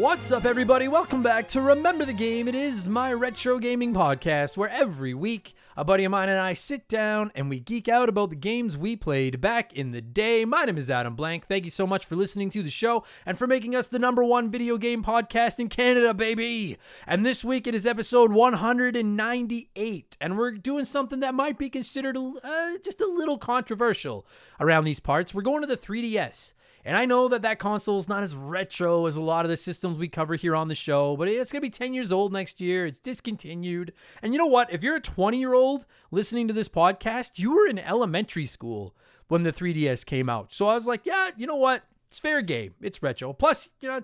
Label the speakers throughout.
Speaker 1: What's up, everybody? Welcome back to Remember the Game. It is my retro gaming podcast where every week a buddy of mine and I sit down and we geek out about the games we played back in the day. My name is Adam Blank. Thank you so much for listening to the show and for making us the number one video game podcast in Canada, baby. And this week it is episode 198, and we're doing something that might be considered uh, just a little controversial around these parts. We're going to the 3DS. And I know that that console is not as retro as a lot of the systems we cover here on the show, but it's going to be 10 years old next year. It's discontinued. And you know what? If you're a 20 year old listening to this podcast, you were in elementary school when the 3DS came out. So I was like, yeah, you know what? It's fair game. It's retro. Plus, you know,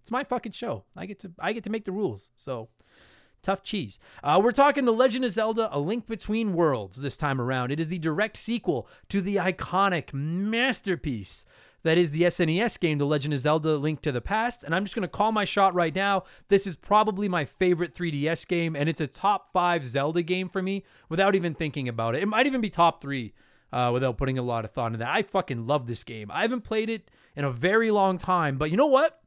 Speaker 1: it's my fucking show. I get to I get to make the rules. So tough cheese. Uh, we're talking The Legend of Zelda: A Link Between Worlds this time around. It is the direct sequel to the iconic masterpiece that is the SNES game, The Legend of Zelda Link to the Past. And I'm just going to call my shot right now. This is probably my favorite 3DS game, and it's a top five Zelda game for me without even thinking about it. It might even be top three. Uh, without putting a lot of thought into that. I fucking love this game. I haven't played it in a very long time, but you know what?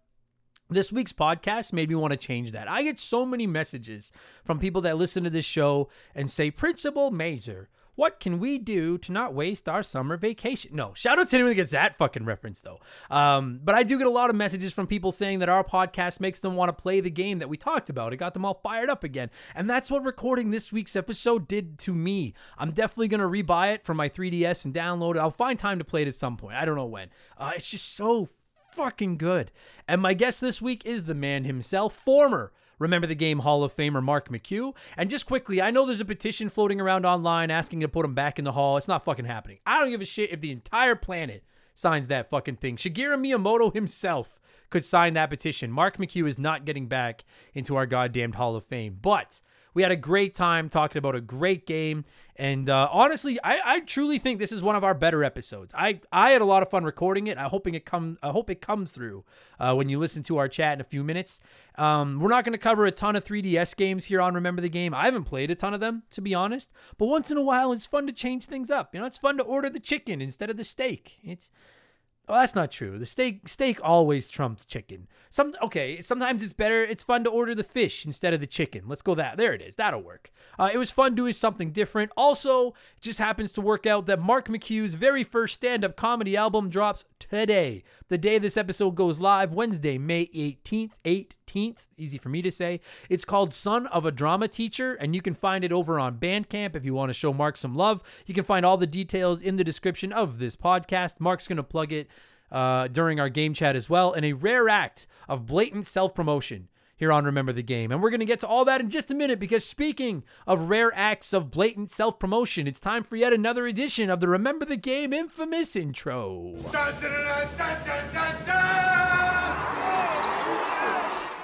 Speaker 1: This week's podcast made me want to change that. I get so many messages from people that listen to this show and say, Principal Major, what can we do to not waste our summer vacation? No, shout out to anyone that gets that fucking reference though. Um, but I do get a lot of messages from people saying that our podcast makes them want to play the game that we talked about. It got them all fired up again. And that's what recording this week's episode did to me. I'm definitely to rebuy it from my 3DS and download it. I'll find time to play it at some point. I don't know when. Uh, it's just so fucking good. And my guest this week is the man himself, former Remember the Game Hall of Famer Mark McHugh. And just quickly, I know there's a petition floating around online asking to put him back in the hall. It's not fucking happening. I don't give a shit if the entire planet signs that fucking thing. Shigeru Miyamoto himself could sign that petition. Mark McHugh is not getting back into our goddamned Hall of Fame. But we had a great time talking about a great game. And uh, honestly, I, I truly think this is one of our better episodes. I, I had a lot of fun recording it. I hoping it come I hope it comes through uh, when you listen to our chat in a few minutes. Um, we're not going to cover a ton of 3DS games here on Remember the Game. I haven't played a ton of them, to be honest. But once in a while, it's fun to change things up. You know, it's fun to order the chicken instead of the steak. It's well, that's not true. The steak steak always trumps chicken. Some okay. Sometimes it's better. It's fun to order the fish instead of the chicken. Let's go that. There it is. That'll work. Uh, it was fun doing something different. Also, just happens to work out that Mark McHugh's very first stand-up comedy album drops today, the day this episode goes live, Wednesday, May eighteenth. 18th. Easy for me to say. It's called Son of a Drama Teacher, and you can find it over on Bandcamp if you want to show Mark some love. You can find all the details in the description of this podcast. Mark's to plug it uh, during our game chat as well, and a rare act of blatant self promotion here on Remember the Game. And we're going to get to all that in just a minute because speaking of rare acts of blatant self promotion, it's time for yet another edition of the Remember the Game infamous intro. Dun, dun, dun,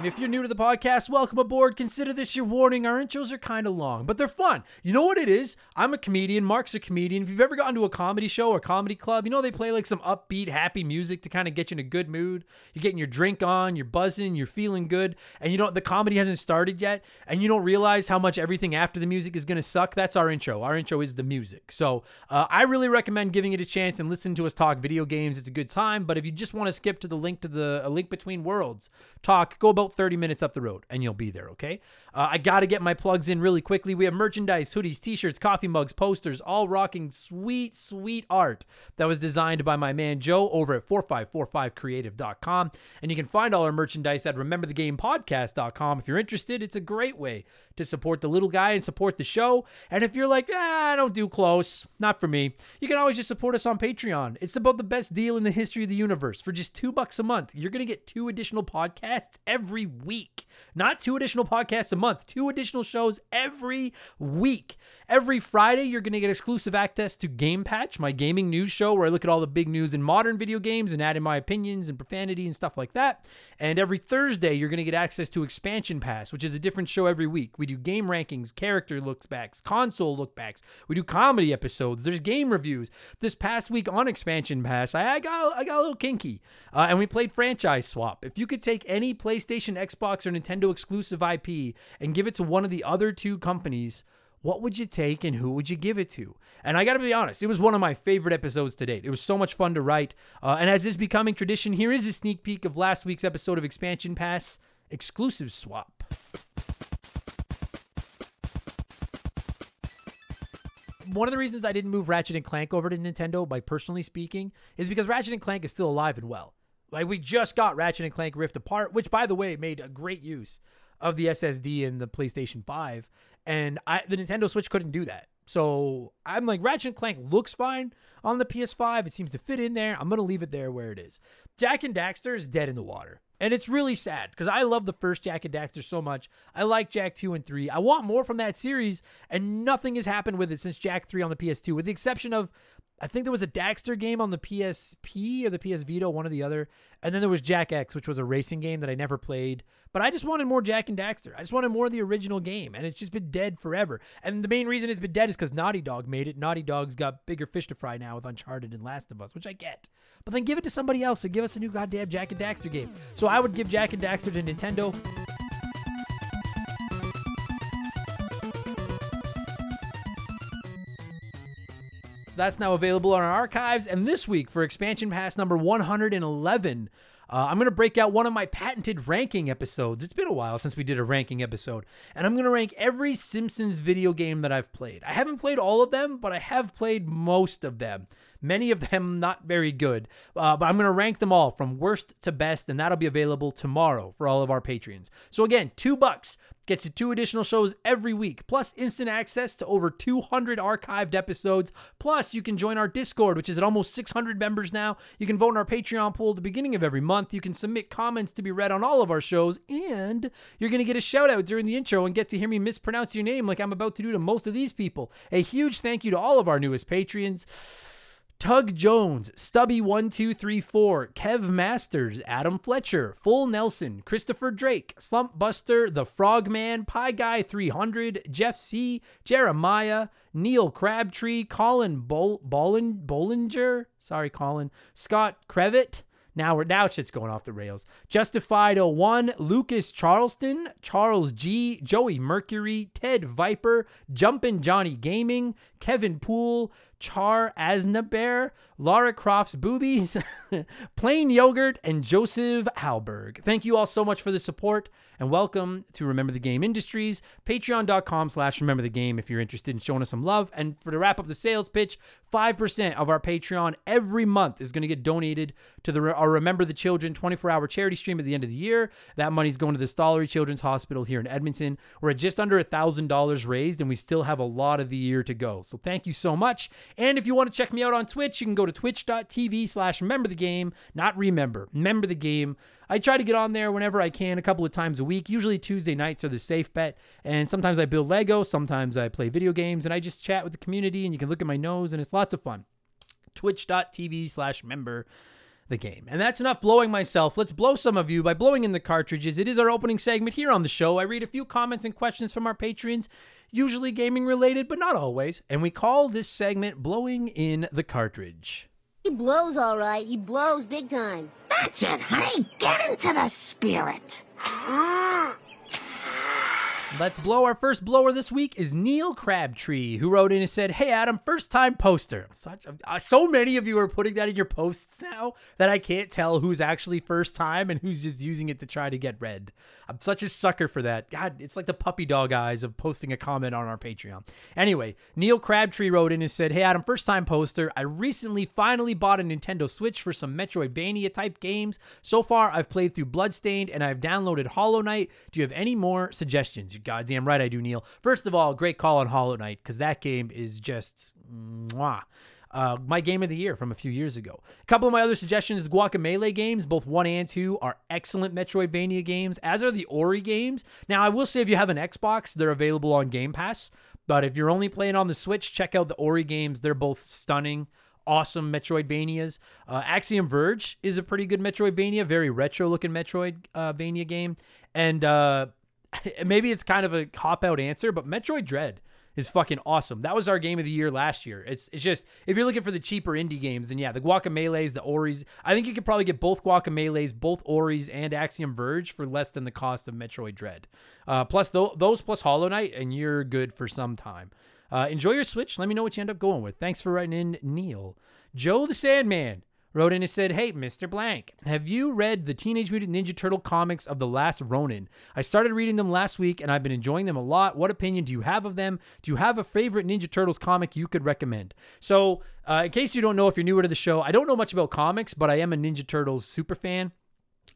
Speaker 1: and if you're new to the podcast, welcome aboard. Consider this your warning. Our intros are kind of long, but they're fun. You know what it is? I'm a comedian. Mark's a comedian. If you've ever gone to a comedy show or comedy club, you know they play like some upbeat, happy music to kind of get you in a good mood. You're getting your drink on, you're buzzing, you're feeling good, and you know the comedy hasn't started yet, and you don't realize how much everything after the music is going to suck. That's our intro. Our intro is the music. So uh, I really recommend giving it a chance and listen to us talk video games. It's a good time. But if you just want to skip to the link to the a link between worlds talk, go about 30 minutes up the road and you'll be there, okay? Uh, I got to get my plugs in really quickly. We have merchandise, hoodies, t shirts, coffee mugs, posters, all rocking sweet, sweet art that was designed by my man Joe over at 4545creative.com. And you can find all our merchandise at rememberthegamepodcast.com. If you're interested, it's a great way to support the little guy and support the show. And if you're like, ah, I don't do close, not for me, you can always just support us on Patreon. It's about the best deal in the history of the universe. For just two bucks a month, you're going to get two additional podcasts every week. Not two additional podcasts a month, two additional shows every week. Every Friday, you're going to get exclusive access to Game Patch, my gaming news show where I look at all the big news in modern video games and add in my opinions and profanity and stuff like that. And every Thursday, you're going to get access to Expansion Pass, which is a different show every week. We do game rankings, character looks backs, console look backs. We do comedy episodes. There's game reviews. This past week on Expansion Pass, I, I got I got a little kinky, uh, and we played franchise swap. If you could take any PlayStation, Xbox, or Nintendo exclusive IP and give it to one of the other two companies what would you take and who would you give it to? And I got to be honest, it was one of my favorite episodes to date. It was so much fun to write. Uh, and as is becoming tradition, here is a sneak peek of last week's episode of Expansion Pass Exclusive Swap. One of the reasons I didn't move Ratchet and Clank over to Nintendo, by personally speaking, is because Ratchet and Clank is still alive and well. Like we just got Ratchet and Clank Rift Apart, which by the way made a great use of the SSD in the PlayStation 5, and I the Nintendo Switch couldn't do that. So I'm like Ratchet and Clank looks fine on the PS5. It seems to fit in there. I'm gonna leave it there where it is. Jak and Daxter is dead in the water. And it's really sad because I love the first Jak and Daxter so much. I like Jak 2 and 3. I want more from that series, and nothing has happened with it since Jak 3 on the PS2, with the exception of I think there was a Daxter game on the PSP or the PS Vita, one or the other. And then there was Jak X, which was a racing game that I never played. But I just wanted more Jak and Daxter. I just wanted more of the original game. And it's just been dead forever. And the main reason it's been dead is because Naughty Dog made it. Naughty Dog's got bigger fish to fry now with Uncharted and Last of Us, which I get. But then give it to somebody else and give us a new goddamn Jak and Daxter game. So I would give Jak and Daxter to Nintendo. So that's now available on our archives. And this week for expansion pass number 111, uh, I'm going to break out one of my patented ranking episodes. It's been a while since we did a ranking episode. And I'm going to rank every Simpsons video game that I've played. I haven't played all of them, but I have played most of them. Many of them not very good, uh, but I'm going to rank them all from worst to best, and that'll be available tomorrow for all of our Patreons. So again, two bucks gets you two additional shows every week, plus instant access to over 200 archived episodes. Plus, you can join our Discord, which is at almost 600 members now. You can vote in our Patreon poll at the beginning of every month. You can submit comments to be read on all of our shows, and you're going to get a shout out during the intro and get to hear me mispronounce your name like I'm about to do to most of these people. A huge thank you to all of our newest Patreons. Tug Jones, Stubby1234, Kev Masters, Adam Fletcher, Full Nelson, Christopher Drake, Slump Buster, The Frogman, Pie Guy 300, Jeff C., Jeremiah, Neil Crabtree, Colin Bol- Bolin- Bollinger, sorry, Colin, Scott Crevitt, now we're now shit's going off the rails. Justified 01, Lucas Charleston, Charles G, Joey Mercury, Ted Viper, Jumpin' Johnny Gaming, Kevin Poole, Char Asnabear, Lara Croft's Boobies, Plain Yogurt, and Joseph Halberg. Thank you all so much for the support and welcome to Remember the Game Industries. Patreon.com slash Remember the Game if you're interested in showing us some love. And for to wrap up the sales pitch, 5% of our Patreon every month is going to get donated to the our Remember the Children 24 hour charity stream at the end of the year. That money's going to the Stollery Children's Hospital here in Edmonton. We're at just under $1,000 raised, and we still have a lot of the year to go. So thank you so much. And if you want to check me out on Twitch, you can go to twitch.tv slash remember the game, not remember, remember the game. I try to get on there whenever I can, a couple of times a week. Usually Tuesday nights are the safe bet. And sometimes I build Lego, sometimes I play video games, and I just chat with the community, and you can look at my nose, and it's lots of fun. Twitch.tv slash member the game. And that's enough blowing myself. Let's blow some of you by blowing in the cartridges. It is our opening segment here on the show. I read a few comments and questions from our patrons, usually gaming related, but not always. And we call this segment Blowing in the Cartridge.
Speaker 2: He blows all right. He blows big time.
Speaker 3: That's it, honey. Get into the spirit. Ah.
Speaker 1: Let's blow. Our first blower this week is Neil Crabtree, who wrote in and said, "Hey Adam, first time poster." Such uh, so many of you are putting that in your posts now that I can't tell who's actually first time and who's just using it to try to get read. I'm such a sucker for that. God, it's like the puppy dog eyes of posting a comment on our Patreon. Anyway, Neil Crabtree wrote in and said, "Hey Adam, first time poster. I recently finally bought a Nintendo Switch for some Metroidvania type games. So far, I've played through Bloodstained and I've downloaded Hollow Knight. Do you have any more suggestions?" Goddamn right I do, Neil. First of all, great call on Hollow Knight because that game is just mwah. Uh, my game of the year from a few years ago. A couple of my other suggestions: the Guacamelee games, both one and two, are excellent Metroidvania games, as are the Ori games. Now, I will say if you have an Xbox, they're available on Game Pass. But if you're only playing on the Switch, check out the Ori games. They're both stunning awesome Metroidvanias. Uh, Axiom Verge is a pretty good Metroidvania, very retro looking Metroidvania game. And uh, maybe it's kind of a cop out answer, but Metroid Dread is fucking awesome. That was our game of the year last year. It's it's just if you're looking for the cheaper indie games, then yeah, the Guacamelee's, the Oris. I think you could probably get both Guacamelee's, both Oris, and Axiom Verge for less than the cost of Metroid Dread. Uh, plus th- those plus Hollow Knight, and you're good for some time. Uh, enjoy your Switch. Let me know what you end up going with. Thanks for writing in, Neil. Joe the Sandman wrote in and said, Hey, Mr. Blank, have you read the Teenage Mutant Ninja Turtle comics of The Last Ronin? I started reading them last week and I've been enjoying them a lot. What opinion do you have of them? Do you have a favorite Ninja Turtles comic you could recommend? So, uh, in case you don't know, if you're newer to the show, I don't know much about comics, but I am a Ninja Turtles super fan.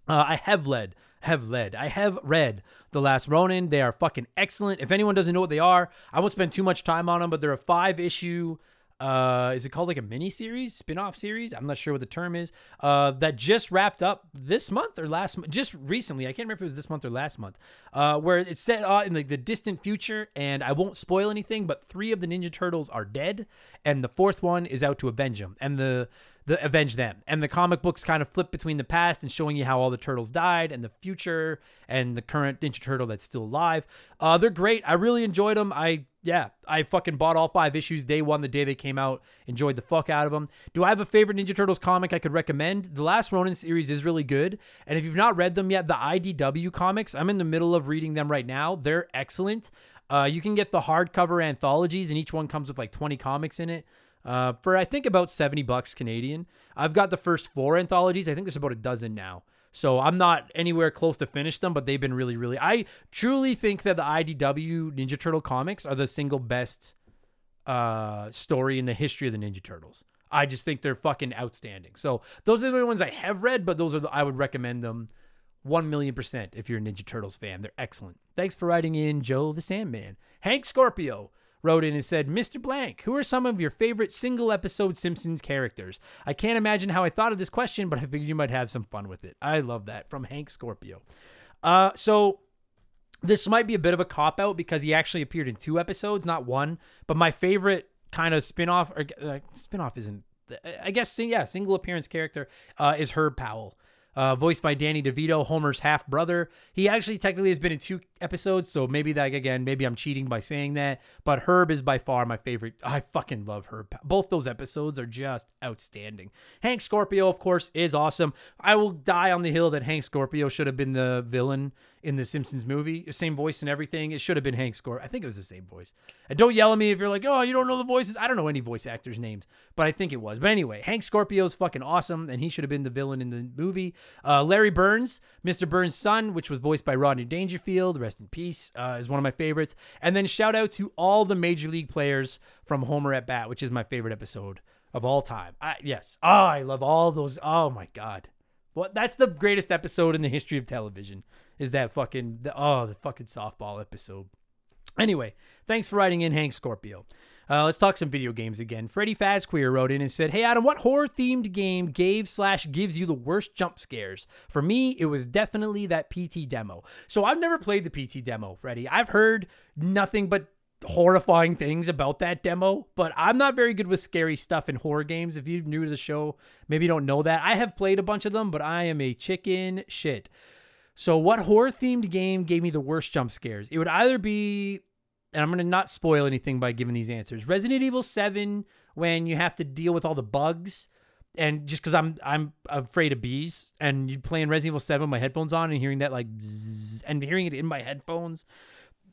Speaker 1: Uh, I have led, have led, I have read The Last Ronin. They are fucking excellent. If anyone doesn't know what they are, I won't spend too much time on them, but they're a five issue uh is it called like a mini series spin-off series? I'm not sure what the term is uh that just wrapped up this month or last just recently i can't remember if it was this month or last month uh where it's set uh, in like the distant future and i won't spoil anything but three of the ninja turtles are dead and the fourth one is out to avenge them and the the avenge them. And the comic books kind of flip between the past and showing you how all the turtles died and the future and the current ninja turtle that's still alive. Uh they're great. I really enjoyed them i yeah, I fucking bought all five issues day one, the day they came out. Enjoyed the fuck out of them. Do I have a favorite Ninja Turtles comic I could recommend? The last Ronin series is really good. And if you've not read them yet, the IDW comics, I'm in the middle of reading them right now. They're excellent. Uh, you can get the hardcover anthologies, and each one comes with like 20 comics in it. Uh, for I think about 70 bucks Canadian. I've got the first four anthologies. I think there's about a dozen now. So I'm not anywhere close to finish them, but they've been really, really. I truly think that the IDW Ninja Turtle comics are the single best uh, story in the history of the Ninja Turtles. I just think they're fucking outstanding. So those are the ones I have read, but those are the, I would recommend them one million percent if you're a Ninja Turtles fan. They're excellent. Thanks for writing in, Joe the Sandman. Hank Scorpio wrote in and said, Mr. Blank, who are some of your favorite single episode Simpsons characters? I can't imagine how I thought of this question, but I figured you might have some fun with it. I love that from Hank Scorpio. Uh, so this might be a bit of a cop out because he actually appeared in two episodes, not one. But my favorite kind of spin-off or uh, spin-off isn't I guess yeah, single appearance character uh, is Herb Powell uh, voiced by Danny DeVito, Homer's half brother. He actually technically has been in two episodes, so maybe that again, maybe I'm cheating by saying that. But Herb is by far my favorite. I fucking love Herb. Both those episodes are just outstanding. Hank Scorpio, of course, is awesome. I will die on the hill that Hank Scorpio should have been the villain in the Simpsons movie. Same voice and everything. It should have been Hank Scorpio. I think it was the same voice. And don't yell at me if you're like, oh, you don't know the voices. I don't know any voice actors' names, but I think it was. But anyway, Hank Scorpio is fucking awesome, and he should have been the villain in the movie. Uh, Larry Burns, Mr. Burns' son, which was voiced by Rodney Dangerfield, rest in peace, uh, is one of my favorites. And then shout out to all the major league players from Homer at Bat, which is my favorite episode of all time. I, yes. Oh, I love all those. Oh my God. Well, that's the greatest episode in the history of television is that fucking the, oh the fucking softball episode. Anyway, thanks for writing in, Hank Scorpio. Uh, let's talk some video games again. Freddie Fazqueer wrote in and said, "Hey Adam, what horror themed game gave slash gives you the worst jump scares? For me, it was definitely that PT demo. So I've never played the PT demo, Freddie. I've heard nothing but horrifying things about that demo, but I'm not very good with scary stuff in horror games. If you're new to the show, maybe you don't know that. I have played a bunch of them, but I am a chicken shit. So, what horror themed game gave me the worst jump scares? It would either be, and I'm going to not spoil anything by giving these answers Resident Evil 7, when you have to deal with all the bugs. And just because I'm I'm afraid of bees, and you playing Resident Evil Seven, with my headphones on, and hearing that like, and hearing it in my headphones,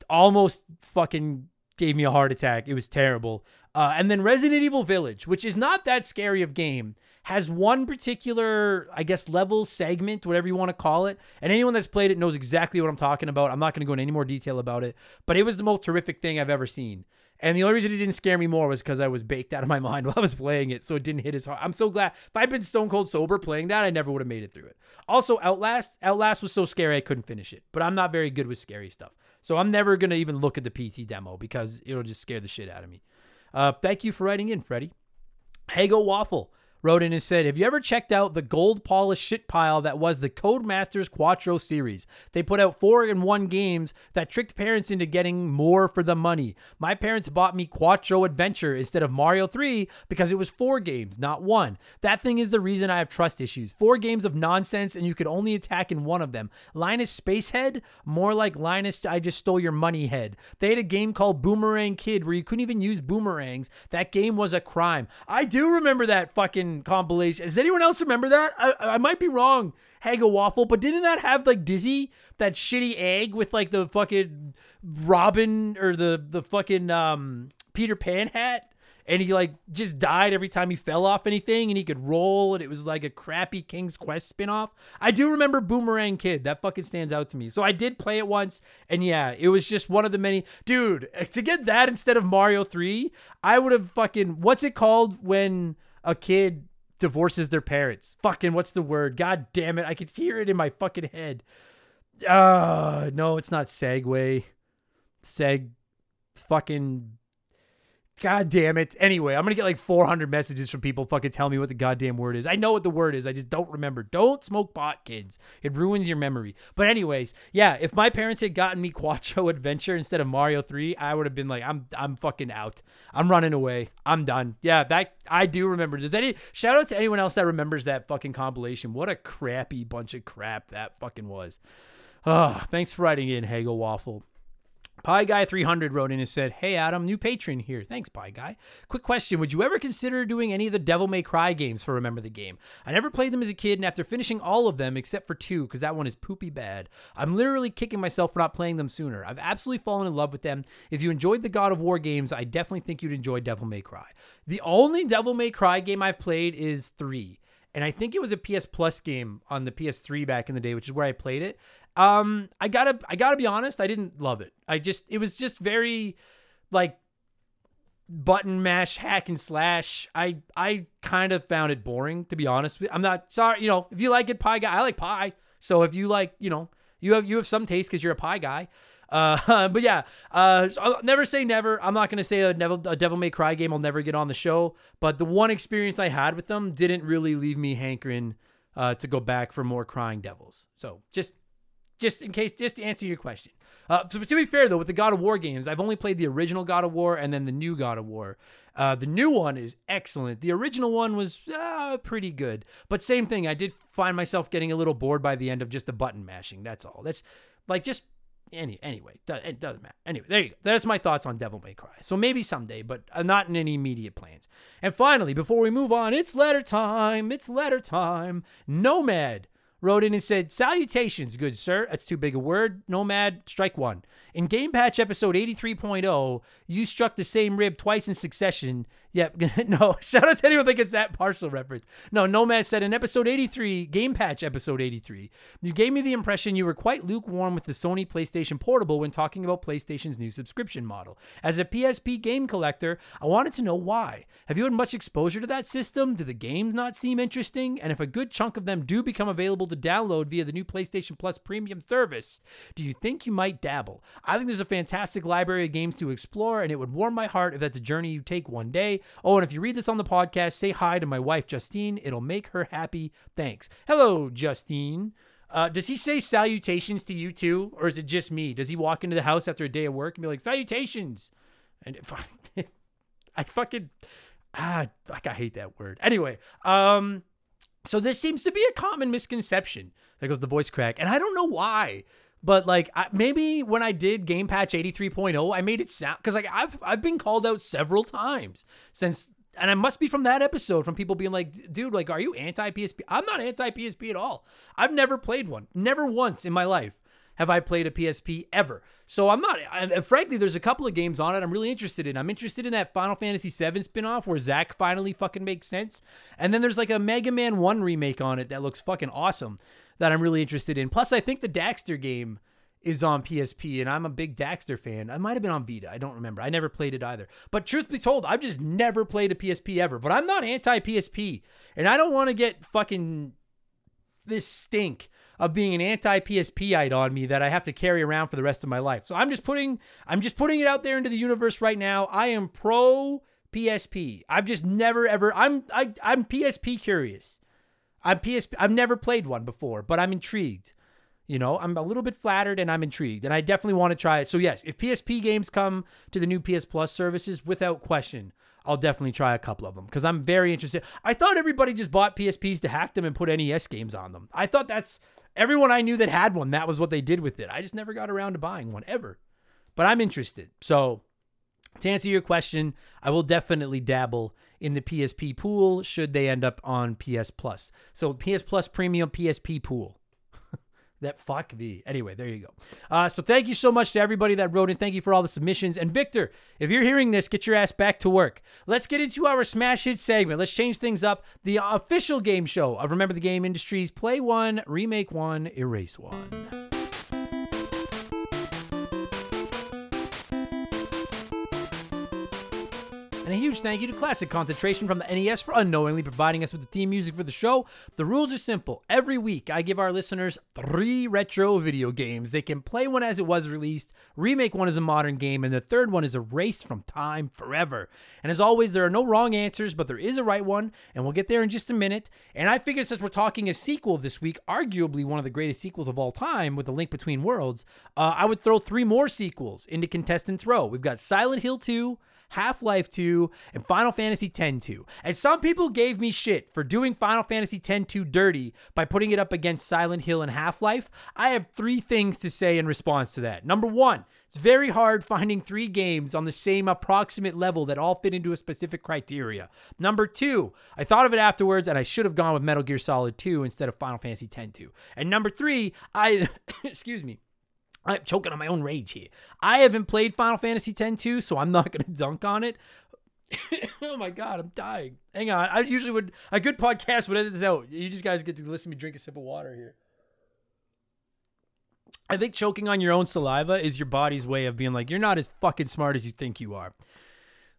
Speaker 1: almost fucking gave me a heart attack. It was terrible. Uh, and then Resident Evil Village, which is not that scary of game, has one particular, I guess, level segment, whatever you want to call it. And anyone that's played it knows exactly what I'm talking about. I'm not going to go into any more detail about it, but it was the most terrific thing I've ever seen. And the only reason it didn't scare me more was because I was baked out of my mind while I was playing it, so it didn't hit as hard. I'm so glad. If I'd been stone cold sober playing that, I never would have made it through it. Also, Outlast. Outlast was so scary I couldn't finish it, but I'm not very good with scary stuff. So I'm never gonna even look at the PT demo because it'll just scare the shit out of me. Uh, thank you for writing in, Freddie. Hago Waffle wrote in and said, Have you ever checked out the gold polished shit pile that was the Codemasters Quattro series? They put out four in one games that tricked parents into getting more for the money. My parents bought me Quattro Adventure instead of Mario 3 because it was four games, not one. That thing is the reason I have trust issues. Four games of nonsense, and you could only attack in one of them. Linus Spacehead? More like Linus, I just stole your money head. They had a game called Boomerang Kid where you couldn't even use boomerangs. That game was a crime. I do remember that fucking compilation. Does anyone else remember that? I, I might be wrong, Hagga Waffle, but didn't that have like Dizzy, that shitty egg with like the fucking Robin or the the fucking um Peter Pan hat? And he like just died every time he fell off anything, and he could roll, and it was like a crappy King's Quest spinoff. I do remember Boomerang Kid. That fucking stands out to me. So I did play it once, and yeah, it was just one of the many. Dude, to get that instead of Mario 3, I would have fucking. What's it called when a kid divorces their parents. Fucking what's the word? God damn it. I could hear it in my fucking head. Uh no, it's not Segway. Seg fucking God damn it. Anyway, I'm gonna get like 400 messages from people fucking telling me what the goddamn word is. I know what the word is. I just don't remember. Don't smoke pot, kids. It ruins your memory. But anyways, yeah. If my parents had gotten me Quattro Adventure instead of Mario 3, I would have been like, I'm I'm fucking out. I'm running away. I'm done. Yeah, that I do remember. Does any shout out to anyone else that remembers that fucking compilation? What a crappy bunch of crap that fucking was. Oh, thanks for writing in, Hagel Waffle. Pie Guy 300 wrote in and said, Hey Adam, new patron here. Thanks, Pie Guy. Quick question Would you ever consider doing any of the Devil May Cry games for Remember the Game? I never played them as a kid, and after finishing all of them except for two, because that one is poopy bad, I'm literally kicking myself for not playing them sooner. I've absolutely fallen in love with them. If you enjoyed the God of War games, I definitely think you'd enjoy Devil May Cry. The only Devil May Cry game I've played is three and I think it was a PS Plus game on the PS3 back in the day, which is where I played it. Um, I gotta, I gotta be honest, I didn't love it. I just, it was just very, like, button mash hack and slash. I, I kind of found it boring to be honest. I'm not sorry, you know, if you like it, pie guy, I like pie. So if you like, you know, you have you have some taste because you're a pie guy. Uh, but yeah, uh, so I'll never say never. I'm not gonna say a, Devil, a Devil May Cry game will never get on the show, but the one experience I had with them didn't really leave me hankering uh, to go back for more crying devils. So just just in case, just to answer your question. Uh, to, to, be fair though, with the God of War games, I've only played the original God of War and then the new God of War. Uh, the new one is excellent. The original one was uh, pretty good, but same thing. I did find myself getting a little bored by the end of just the button mashing. That's all. That's like just any anyway. It doesn't matter. Anyway, there you go. That's my thoughts on Devil May Cry. So maybe someday, but uh, not in any immediate plans. And finally, before we move on, it's letter time. It's letter time. Nomad wrote in and said, Salutations, good sir. That's too big a word. Nomad, strike one. In Game Patch episode 83.0, you struck the same rib twice in succession Yep. no, shout out to anyone that gets that partial reference. No, Nomad said in episode 83, Game Patch episode 83, you gave me the impression you were quite lukewarm with the Sony PlayStation Portable when talking about PlayStation's new subscription model. As a PSP game collector, I wanted to know why. Have you had much exposure to that system? Do the games not seem interesting? And if a good chunk of them do become available to download via the new PlayStation Plus premium service, do you think you might dabble? I think there's a fantastic library of games to explore, and it would warm my heart if that's a journey you take one day. Oh, and if you read this on the podcast, say hi to my wife, Justine. It'll make her happy. Thanks. Hello, Justine. Uh, does he say salutations to you too, or is it just me? Does he walk into the house after a day of work and be like salutations? And I, I fucking ah, like I hate that word. Anyway, um, so this seems to be a common misconception. There goes the voice crack, and I don't know why. But like I, maybe when I did Game Patch 83.0, I made it sound because like I've I've been called out several times since, and I must be from that episode from people being like, "Dude, like, are you anti PSP?" I'm not anti PSP at all. I've never played one, never once in my life have I played a PSP ever. So I'm not, and frankly, there's a couple of games on it I'm really interested in. I'm interested in that Final Fantasy VII spinoff where Zack finally fucking makes sense. And then there's like a Mega Man 1 remake on it that looks fucking awesome that I'm really interested in. Plus, I think the Daxter game is on PSP, and I'm a big Daxter fan. I might have been on Vita. I don't remember. I never played it either. But truth be told, I've just never played a PSP ever. But I'm not anti PSP, and I don't want to get fucking this stink of being an anti PSPite on me that I have to carry around for the rest of my life. So I'm just putting I'm just putting it out there into the universe right now. I am pro PSP. I've just never ever. I'm I, I'm PSP curious. I'm PSP. I've never played one before, but I'm intrigued. You know, I'm a little bit flattered and I'm intrigued, and I definitely want to try it. So yes, if PSP games come to the new PS Plus services, without question, I'll definitely try a couple of them because I'm very interested. I thought everybody just bought PSPs to hack them and put NES games on them. I thought that's everyone I knew that had one. That was what they did with it. I just never got around to buying one ever, but I'm interested. So to answer your question, I will definitely dabble in the PSP pool should they end up on PS Plus. So PS Plus Premium PSP pool. that fuck me. Anyway, there you go. Uh, so thank you so much to everybody that wrote in. Thank you for all the submissions. And Victor, if you're hearing this, get your ass back to work. Let's get into our smash hit segment. Let's change things up. The official game show of Remember the Game Industries. Play one, remake one, erase one. Thank you to Classic Concentration from the NES for unknowingly providing us with the theme music for the show. The rules are simple. Every week, I give our listeners three retro video games. They can play one as it was released, remake one as a modern game, and the third one is erased from time forever. And as always, there are no wrong answers, but there is a right one, and we'll get there in just a minute. And I figured since we're talking a sequel this week, arguably one of the greatest sequels of all time with The Link Between Worlds, uh, I would throw three more sequels into Contestants Row. We've got Silent Hill 2. Half Life 2, and Final Fantasy X 2. And some people gave me shit for doing Final Fantasy X 2 dirty by putting it up against Silent Hill and Half Life. I have three things to say in response to that. Number one, it's very hard finding three games on the same approximate level that all fit into a specific criteria. Number two, I thought of it afterwards and I should have gone with Metal Gear Solid 2 instead of Final Fantasy X 2. And number three, I, excuse me, I'm choking on my own rage here. I haven't played Final Fantasy X 2, so I'm not going to dunk on it. oh my god, I'm dying. Hang on. I usually would a good podcast would edit this out. You just guys get to listen to me drink a sip of water here. I think choking on your own saliva is your body's way of being like, you're not as fucking smart as you think you are.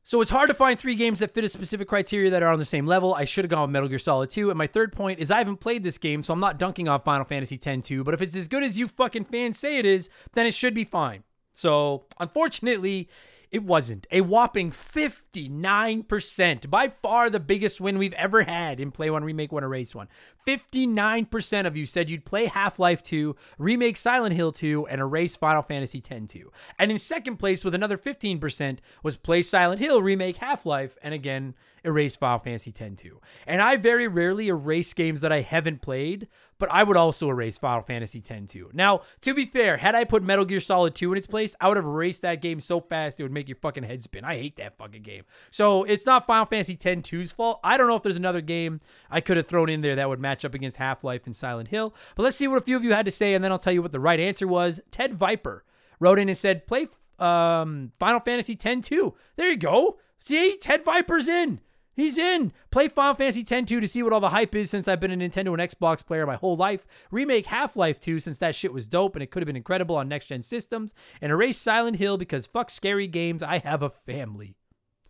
Speaker 1: So it's hard to find three games that fit a specific criteria that are on the same level. I should have gone with Metal Gear Solid 2. And my third point is I haven't played this game, so I'm not dunking on Final Fantasy X 2. But if it's as good as you fucking fans say it is, then it should be fine. So unfortunately, it wasn't. A whopping 59%. By far the biggest win we've ever had in Play One, Remake One, Erase One. 59% of you said you'd play Half Life 2, remake Silent Hill 2, and erase Final Fantasy X 2. And in second place, with another 15%, was play Silent Hill, remake Half Life, and again, erase Final Fantasy X 2. And I very rarely erase games that I haven't played, but I would also erase Final Fantasy X 2. Now, to be fair, had I put Metal Gear Solid 2 in its place, I would have erased that game so fast it would make your fucking head spin. I hate that fucking game. So it's not Final Fantasy X 2's fault. I don't know if there's another game I could have thrown in there that would match up against Half Life and Silent Hill. But let's see what a few of you had to say, and then I'll tell you what the right answer was. Ted Viper wrote in and said, play um, Final Fantasy X 2. There you go. See, Ted Viper's in. He's in. Play Final Fantasy X 2 to see what all the hype is since I've been a Nintendo and Xbox player my whole life. Remake Half Life 2 since that shit was dope and it could have been incredible on next gen systems. And erase Silent Hill because fuck scary games. I have a family.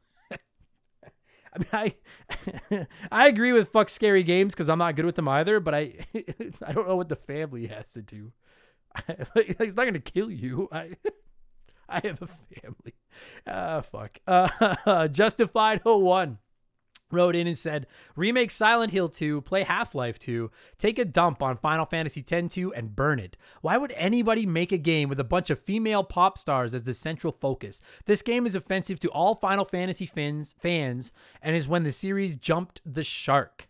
Speaker 1: I mean, I I agree with fuck scary games because I'm not good with them either. But I I don't know what the family has to do. it's not gonna kill you. I I have a family. Ah, fuck. Uh, Justified 01 wrote in and said, remake Silent Hill 2, play Half Life 2, take a dump on Final Fantasy X 2, and burn it. Why would anybody make a game with a bunch of female pop stars as the central focus? This game is offensive to all Final Fantasy fans, fans and is when the series jumped the shark.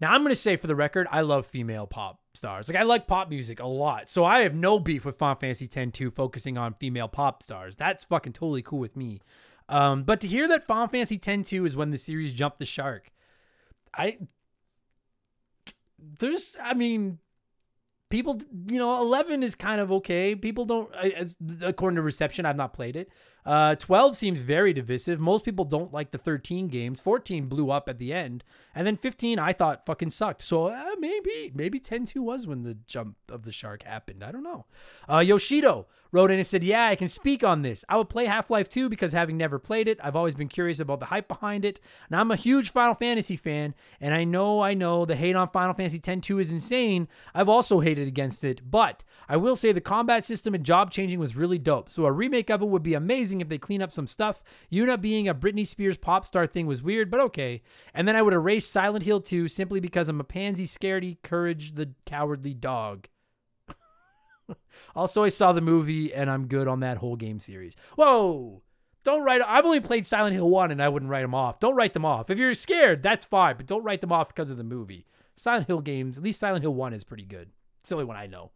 Speaker 1: Now, I'm going to say for the record, I love female pop stars. Like, I like pop music a lot. So I have no beef with Final Fantasy X 2 focusing on female pop stars. That's fucking totally cool with me. Um, but to hear that Final Fantasy X 2 is when the series jumped the shark, I there's I mean people you know 11 is kind of okay. People don't as according to reception i've not played it uh 12 seems very divisive most people don't like the 13 games 14 blew up at the end and then 15 i thought fucking sucked so uh, maybe maybe 10 2 was when the jump of the shark happened i don't know uh yoshido wrote in and said, Yeah, I can speak on this. I would play Half Life 2 because having never played it, I've always been curious about the hype behind it. Now, I'm a huge Final Fantasy fan, and I know, I know the hate on Final Fantasy X 2 is insane. I've also hated against it, but I will say the combat system and job changing was really dope. So, a remake of it would be amazing if they clean up some stuff. Yuna being a Britney Spears pop star thing was weird, but okay. And then I would erase Silent Hill 2 simply because I'm a pansy, scaredy, courage, the cowardly dog. Also, I saw the movie and I'm good on that whole game series. Whoa! Don't write. I've only played Silent Hill 1 and I wouldn't write them off. Don't write them off. If you're scared, that's fine, but don't write them off because of the movie. Silent Hill games, at least Silent Hill 1 is pretty good. It's the only one I know.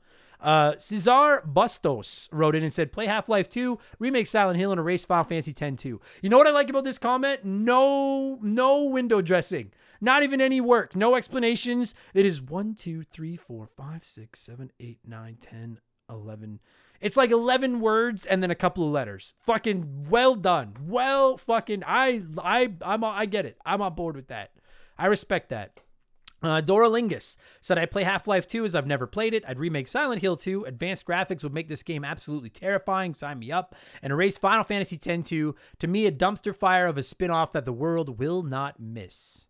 Speaker 1: Uh, Cesar Bustos wrote in and said, "Play Half Life 2, remake Silent Hill, and erase Final Fantasy X 2." You know what I like about this comment? No, no window dressing, not even any work, no explanations. It is one, two, three, four, five, six, seven, eight, nine, ten, 11. It's like 11 words and then a couple of letters. Fucking well done. Well fucking I I I'm I get it. I'm on board with that. I respect that. Uh, Dora Lingus said, I play Half Life 2 as I've never played it. I'd remake Silent Hill 2. Advanced graphics would make this game absolutely terrifying. Sign me up. And erase Final Fantasy X 2. To me, a dumpster fire of a spin off that the world will not miss.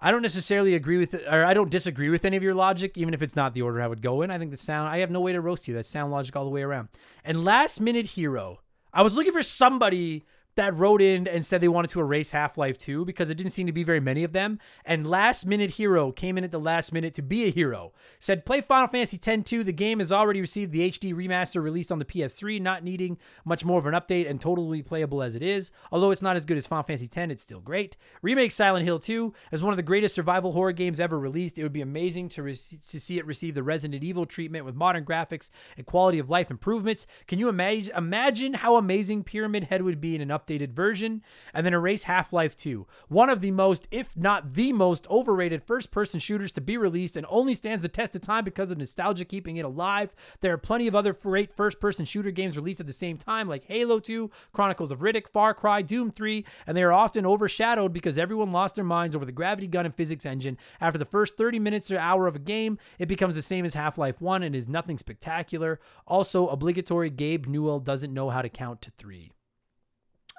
Speaker 1: I don't necessarily agree with or I don't disagree with any of your logic, even if it's not the order I would go in. I think the sound, I have no way to roast you. That's sound logic all the way around. And last minute hero, I was looking for somebody that wrote in and said they wanted to erase Half Life 2 because it didn't seem to be very many of them. And Last Minute Hero came in at the last minute to be a hero. Said, Play Final Fantasy X 2. The game has already received the HD remaster released on the PS3, not needing much more of an update and totally playable as it is. Although it's not as good as Final Fantasy X, it's still great. Remake Silent Hill 2 as one of the greatest survival horror games ever released. It would be amazing to, re- to see it receive the Resident Evil treatment with modern graphics and quality of life improvements. Can you imagine, imagine how amazing Pyramid Head would be in an updated version? and then erase Half Life 2, one of the most, if not the most, overrated first person shooters to be released and only stands the test of time because of nostalgia keeping it alive. There are plenty of other great first person shooter games released at the same time, like Halo 2, Chronicles of Riddick, Far Cry, Doom 3, and they are often overshadowed because everyone lost their minds over the gravity gun and physics engine. After the first 30 minutes or hour of a game, it becomes the same as Half Life 1 and is nothing spectacular. Also, obligatory Gabe Newell doesn't know how to count to three.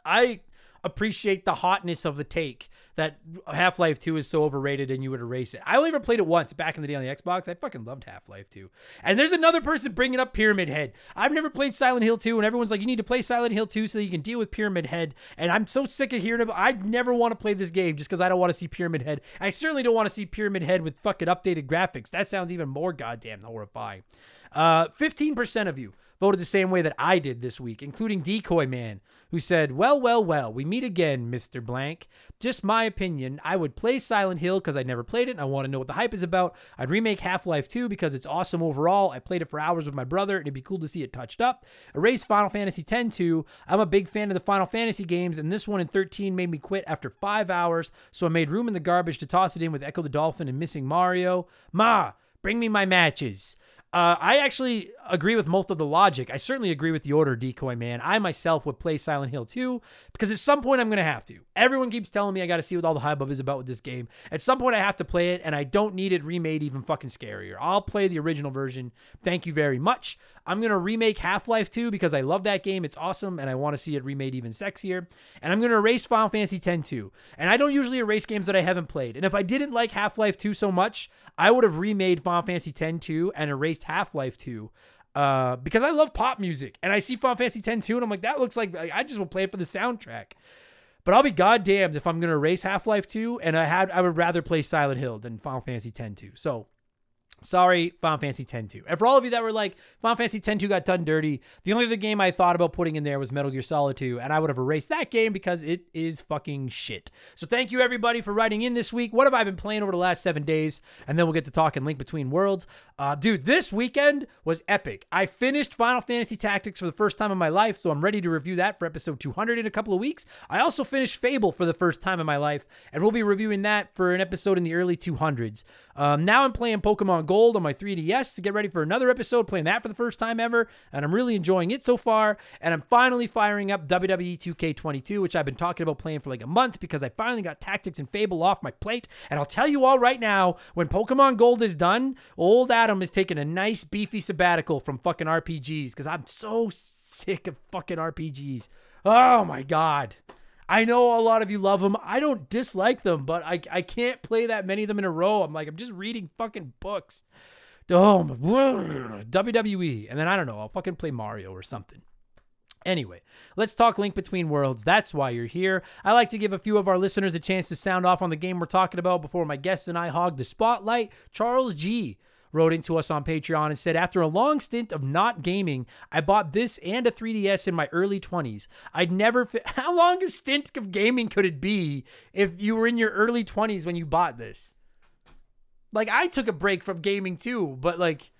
Speaker 1: I appreciate the hotness of the take that Half Life 2 is so overrated and you would erase it. I only ever played it once back in the day on the Xbox. I fucking loved Half Life 2. And there's another person bringing up Pyramid Head. I've never played Silent Hill 2, and everyone's like, you need to play Silent Hill 2 so that you can deal with Pyramid Head. And I'm so sick of hearing about I never want to play this game just because I don't want to see Pyramid Head. I certainly don't want to see Pyramid Head with fucking updated graphics. That sounds even more goddamn horrifying. Uh, 15% of you voted the same way that I did this week, including Decoy Man, who said, Well, well, well, we meet again, Mr. Blank. Just my opinion. I would play Silent Hill because I never played it and I want to know what the hype is about. I'd remake Half Life 2 because it's awesome overall. I played it for hours with my brother and it'd be cool to see it touched up. Erase Final Fantasy X 2. I'm a big fan of the Final Fantasy games, and this one in 13 made me quit after five hours, so I made room in the garbage to toss it in with Ecco the Dolphin and Missing Mario. Ma, bring me my matches. Uh, I actually agree with most of the logic. I certainly agree with the order, Decoy Man. I myself would play Silent Hill 2 because at some point I'm going to have to. Everyone keeps telling me I got to see what all the hubbub is about with this game. At some point I have to play it, and I don't need it remade even fucking scarier. I'll play the original version. Thank you very much. I'm going to remake Half Life 2 because I love that game. It's awesome, and I want to see it remade even sexier. And I'm going to erase Final Fantasy X 2. And I don't usually erase games that I haven't played. And if I didn't like Half Life 2 so much, I would have remade Final Fantasy X 2 and erased Half Life 2 uh, because I love pop music and I see Final Fantasy X 2 and I'm like, that looks like I just will play it for the soundtrack. But I'll be goddamned if I'm gonna erase Half Life 2 and I had I would rather play Silent Hill than Final Fantasy X 2. So Sorry, Final Fantasy X-2. And for all of you that were like, Final Fantasy X-2 got done dirty, the only other game I thought about putting in there was Metal Gear Solid 2, and I would have erased that game because it is fucking shit. So thank you everybody for writing in this week. What have I been playing over the last seven days? And then we'll get to talking Link Between Worlds. Uh, dude, this weekend was epic. I finished Final Fantasy Tactics for the first time in my life, so I'm ready to review that for episode 200 in a couple of weeks. I also finished Fable for the first time in my life, and we'll be reviewing that for an episode in the early 200s. Um, now I'm playing Pokemon Gold Gold on my 3DS to get ready for another episode, playing that for the first time ever, and I'm really enjoying it so far. And I'm finally firing up WWE 2K22, which I've been talking about playing for like a month because I finally got Tactics and Fable off my plate. And I'll tell you all right now, when Pokemon Gold is done, old Adam is taking a nice beefy sabbatical from fucking RPGs because I'm so sick of fucking RPGs. Oh my god. I know a lot of you love them. I don't dislike them, but I, I can't play that many of them in a row. I'm like, I'm just reading fucking books. Oh, WWE. And then I don't know, I'll fucking play Mario or something. Anyway, let's talk Link Between Worlds. That's why you're here. I like to give a few of our listeners a chance to sound off on the game we're talking about before my guest and I hog the spotlight. Charles G wrote into us on Patreon and said, After a long stint of not gaming, I bought this and a 3DS in my early 20s. I'd never. Fi- How long a stint of gaming could it be if you were in your early 20s when you bought this? Like, I took a break from gaming too, but like,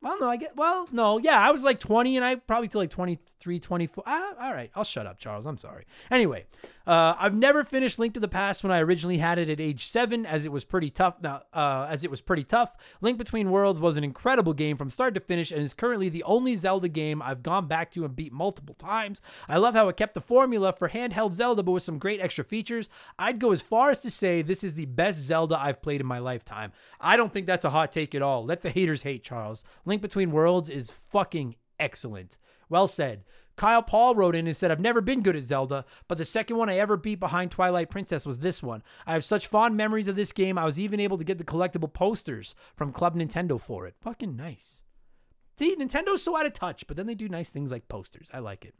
Speaker 1: well, no, I get, well, no, yeah, I was like 20 and I probably till like 23, 24. Ah, all right, I'll shut up, Charles. I'm sorry. Anyway, uh, I've never finished Link to the Past when I originally had it at age seven, as it was pretty tough. Now, uh, as it was pretty tough. Link Between Worlds was an incredible game from start to finish, and is currently the only Zelda game I've gone back to and beat multiple times. I love how it kept the formula for handheld Zelda, but with some great extra features. I'd go as far as to say this is the best Zelda I've played in my lifetime. I don't think that's a hot take at all. Let the haters hate, Charles. Link Between Worlds is fucking excellent. Well said. Kyle Paul wrote in and said, I've never been good at Zelda, but the second one I ever beat behind Twilight Princess was this one. I have such fond memories of this game, I was even able to get the collectible posters from Club Nintendo for it. Fucking nice. See, Nintendo's so out of touch, but then they do nice things like posters. I like it.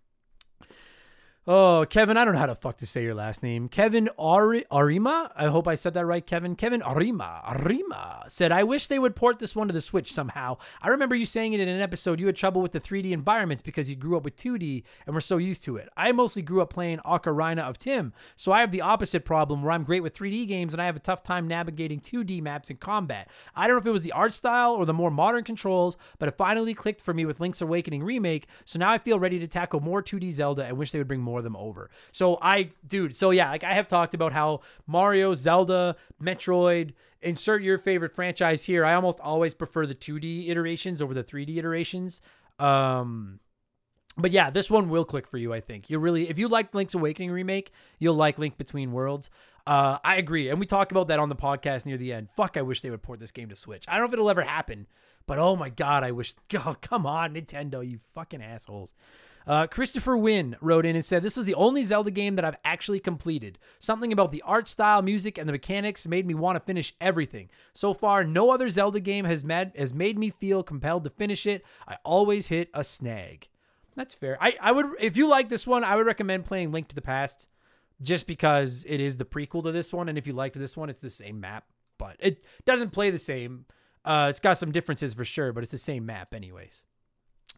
Speaker 1: Oh, Kevin, I don't know how to fuck to say your last name. Kevin Ari- Arima? I hope I said that right, Kevin. Kevin Arima, Arima said, I wish they would port this one to the Switch somehow. I remember you saying it in an episode you had trouble with the 3D environments because you grew up with 2D and were so used to it. I mostly grew up playing Ocarina of Time, so I have the opposite problem where I'm great with 3D games and I have a tough time navigating 2D maps in combat. I don't know if it was the art style or the more modern controls, but it finally clicked for me with Link's Awakening Remake, so now I feel ready to tackle more 2D Zelda and wish they would bring more them over. So I, dude, so yeah, like I have talked about how Mario, Zelda, Metroid, insert your favorite franchise here. I almost always prefer the 2D iterations over the 3D iterations. Um, but yeah, this one will click for you, I think. You really, if you liked Link's Awakening remake, you'll like Link Between Worlds. Uh, I agree. And we talk about that on the podcast near the end. Fuck, I wish they would port this game to Switch. I don't know if it'll ever happen, but oh my God, I wish. Oh, come on, Nintendo, you fucking assholes. Uh, Christopher Wynn wrote in and said, This was the only Zelda game that I've actually completed. Something about the art style, music, and the mechanics made me want to finish everything. So far, no other Zelda game has, mad- has made me feel compelled to finish it. I always hit a snag. That's fair. I, I would, if you like this one, I would recommend playing Link to the Past just because it is the prequel to this one. And if you liked this one, it's the same map, but it doesn't play the same. Uh, it's got some differences for sure, but it's the same map, anyways.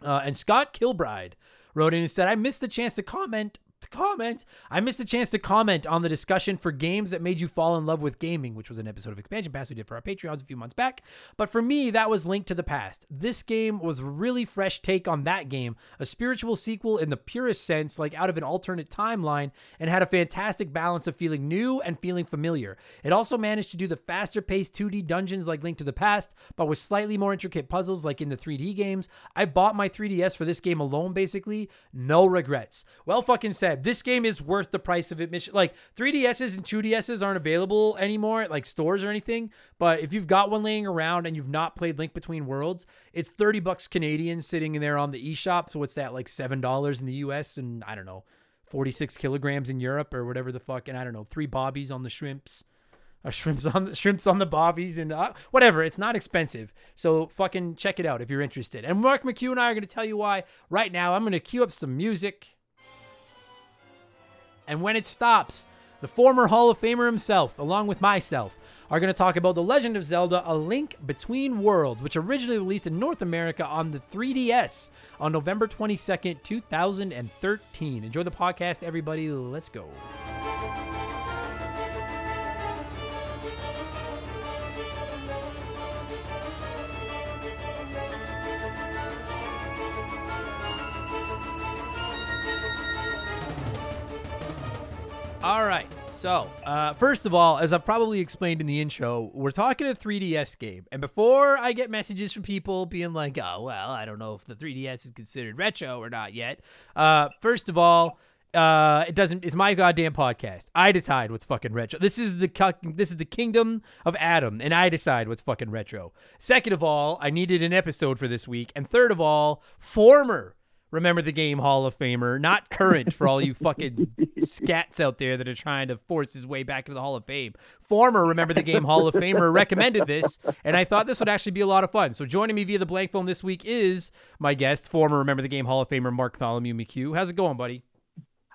Speaker 1: Uh, and Scott Kilbride wrote in and said, I missed the chance to comment. To comment. I missed the chance to comment on the discussion for games that made you fall in love with gaming, which was an episode of Expansion Pass we did for our Patreons a few months back. But for me, that was Link to the Past. This game was a really fresh take on that game, a spiritual sequel in the purest sense, like out of an alternate timeline, and had a fantastic balance of feeling new and feeling familiar. It also managed to do the faster paced 2D dungeons like Link to the Past, but with slightly more intricate puzzles like in the 3D games. I bought my 3DS for this game alone, basically. No regrets. Well, fucking said. This game is worth the price of admission. Like 3DSs and 2DSs aren't available anymore at like stores or anything. But if you've got one laying around and you've not played Link Between Worlds, it's 30 bucks Canadian sitting in there on the eShop. So what's that, like $7 in the US and I don't know, 46 kilograms in Europe or whatever the fuck. And I don't know, three bobbies on the shrimps. Uh, shrimps on the shrimps on the bobbies and uh, whatever. It's not expensive, so fucking check it out if you're interested. And Mark McHugh and I are going to tell you why right now. I'm going to cue up some music. And when it stops, the former Hall of Famer himself, along with myself, are going to talk about The Legend of Zelda A Link Between Worlds, which originally released in North America on the 3DS on November 22nd, 2013. Enjoy the podcast, everybody. Let's go. All right. So, uh, first of all, as I've probably explained in the intro, we're talking a 3DS game. And before I get messages from people being like, oh, well, I don't know if the 3DS is considered retro or not yet, uh, first of all, uh, it doesn't. It's my goddamn podcast. I decide what's fucking retro. This is the this is the kingdom of Adam, and I decide what's fucking retro. Second of all, I needed an episode for this week, and third of all, former remember the game Hall of Famer, not current for all you fucking scats out there that are trying to force his way back into the Hall of Fame. Former remember the game Hall of Famer recommended this, and I thought this would actually be a lot of fun. So joining me via the blank phone this week is my guest, former remember the game Hall of Famer Mark Tholomew McHugh. How's it going, buddy?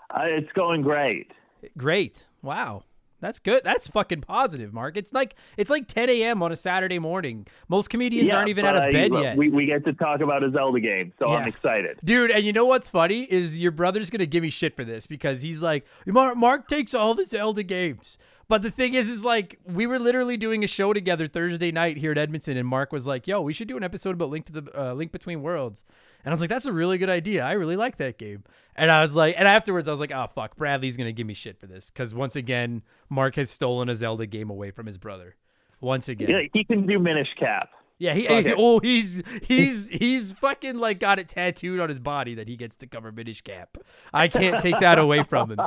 Speaker 4: Uh, it's going great.
Speaker 1: Great. Wow. That's good. That's fucking positive, Mark. It's like it's like 10 a.m. on a Saturday morning. Most comedians
Speaker 4: Yeah,
Speaker 1: aren't even out of bed yet.
Speaker 4: We, we get to talk about a Zelda game, so I'm excited.
Speaker 1: Dude, and you know what's funny is your brother's gonna give me shit for this because he's like, Mark, Mark takes all the Zelda games. But the thing is, is like we were literally doing a show together Thursday night here at Edmonton, and Mark was like, "Yo, we should do an episode about Link to the uh, Link Between Worlds." And I was like, "That's a really good idea. I really like that game." And I was like, and afterwards, I was like, "Oh fuck, Bradley's gonna give me shit for this because once again, Mark has stolen a Zelda game away from his brother. Once again,
Speaker 4: Yeah, he can do Minish Cap.
Speaker 1: yeah, he,
Speaker 4: it.
Speaker 1: oh he's he's he's fucking like got it tattooed on his body that he gets to cover Minish Cap. I can't take that away from him.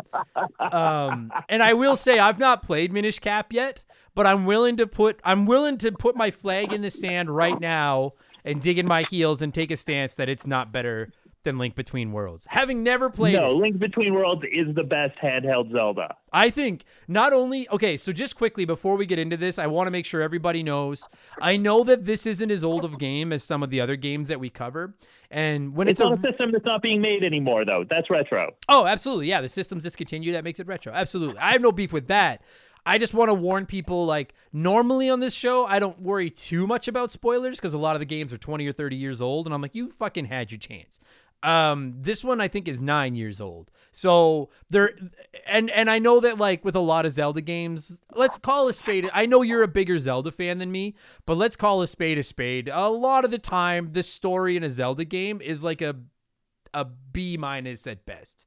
Speaker 1: Um, and I will say I've not played Minish Cap yet, but I'm willing to put I'm willing to put my flag in the sand right now and dig in my heels and take a stance that it's not better than Link Between Worlds. Having never played
Speaker 4: no,
Speaker 1: it,
Speaker 4: Link Between Worlds is the best handheld Zelda.
Speaker 1: I think not only okay, so just quickly before we get into this, I want to make sure everybody knows. I know that this isn't as old of a game as some of the other games that we cover, and when
Speaker 4: It's
Speaker 1: it's,
Speaker 4: on
Speaker 1: a
Speaker 4: a system that's not being made anymore, though. That's retro.
Speaker 1: oh, absolutely, yeah, the system's discontinued, that makes it retro. Absolutely, I have no beef with that. I just want to warn people like normally on this show, I don't worry too much about spoilers because a lot of the games are 20 or 30 years old and I'm like you fucking had your chance. Um this one I think is 9 years old. So there and and I know that like with a lot of Zelda games, let's call a spade. I know you're a bigger Zelda fan than me, but let's call a spade a spade. A lot of the time the story in a Zelda game is like a a B minus at best.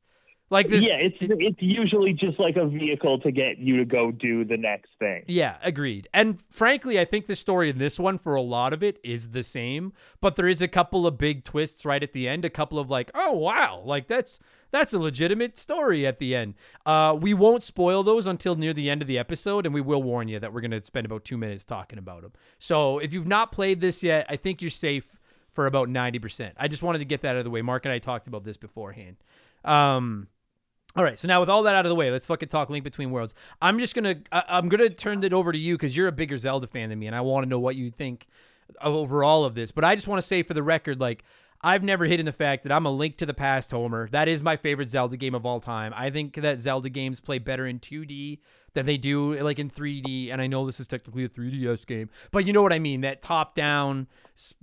Speaker 1: Like this
Speaker 4: yeah, it's it's usually just like a vehicle to get you to go do the next thing.
Speaker 1: Yeah, agreed. And frankly, I think the story in this one, for a lot of it, is the same. But there is a couple of big twists right at the end. A couple of like, oh wow, like that's that's a legitimate story at the end. Uh, we won't spoil those until near the end of the episode, and we will warn you that we're gonna spend about two minutes talking about them. So if you've not played this yet, I think you're safe for about ninety percent. I just wanted to get that out of the way. Mark and I talked about this beforehand. Um, all right, so now with all that out of the way, let's fucking talk Link Between Worlds. I'm just gonna I, I'm gonna turn it over to you because you're a bigger Zelda fan than me, and I want to know what you think of overall of this. But I just want to say for the record, like I've never hidden the fact that I'm a Link to the Past homer. That is my favorite Zelda game of all time. I think that Zelda games play better in 2D than they do like in 3D. And I know this is technically a 3DS game, but you know what I mean. That top down,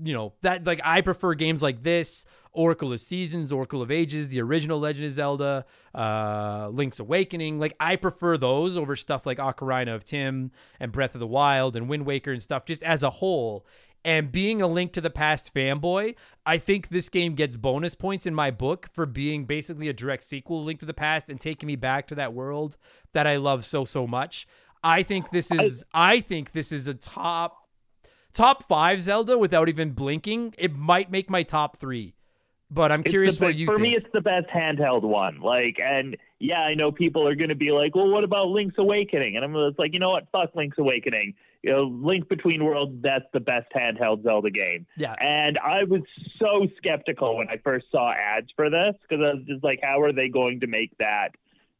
Speaker 1: you know that like I prefer games like this. Oracle of Seasons, Oracle of Ages, the original Legend of Zelda, uh, Link's Awakening. Like I prefer those over stuff like Ocarina of Time and Breath of the Wild and Wind Waker and stuff just as a whole. And being a Link to the Past fanboy, I think this game gets bonus points in my book for being basically a direct sequel, Link to the Past, and taking me back to that world that I love so so much. I think this is I think this is a top top five Zelda without even blinking. It might make my top three, but I'm
Speaker 4: It's
Speaker 1: curious what you
Speaker 4: for
Speaker 1: think.
Speaker 4: me, it's the best handheld one. Like, and yeah, I know people are going to be like, "Well, what about Link's Awakening?" And I'm just like, you know what? Fuck Link's Awakening. You know, Link Between Worlds. That's the best handheld Zelda game.
Speaker 1: Yeah.
Speaker 4: And I was so skeptical when I first saw ads for this because I was just like, how are they going to make that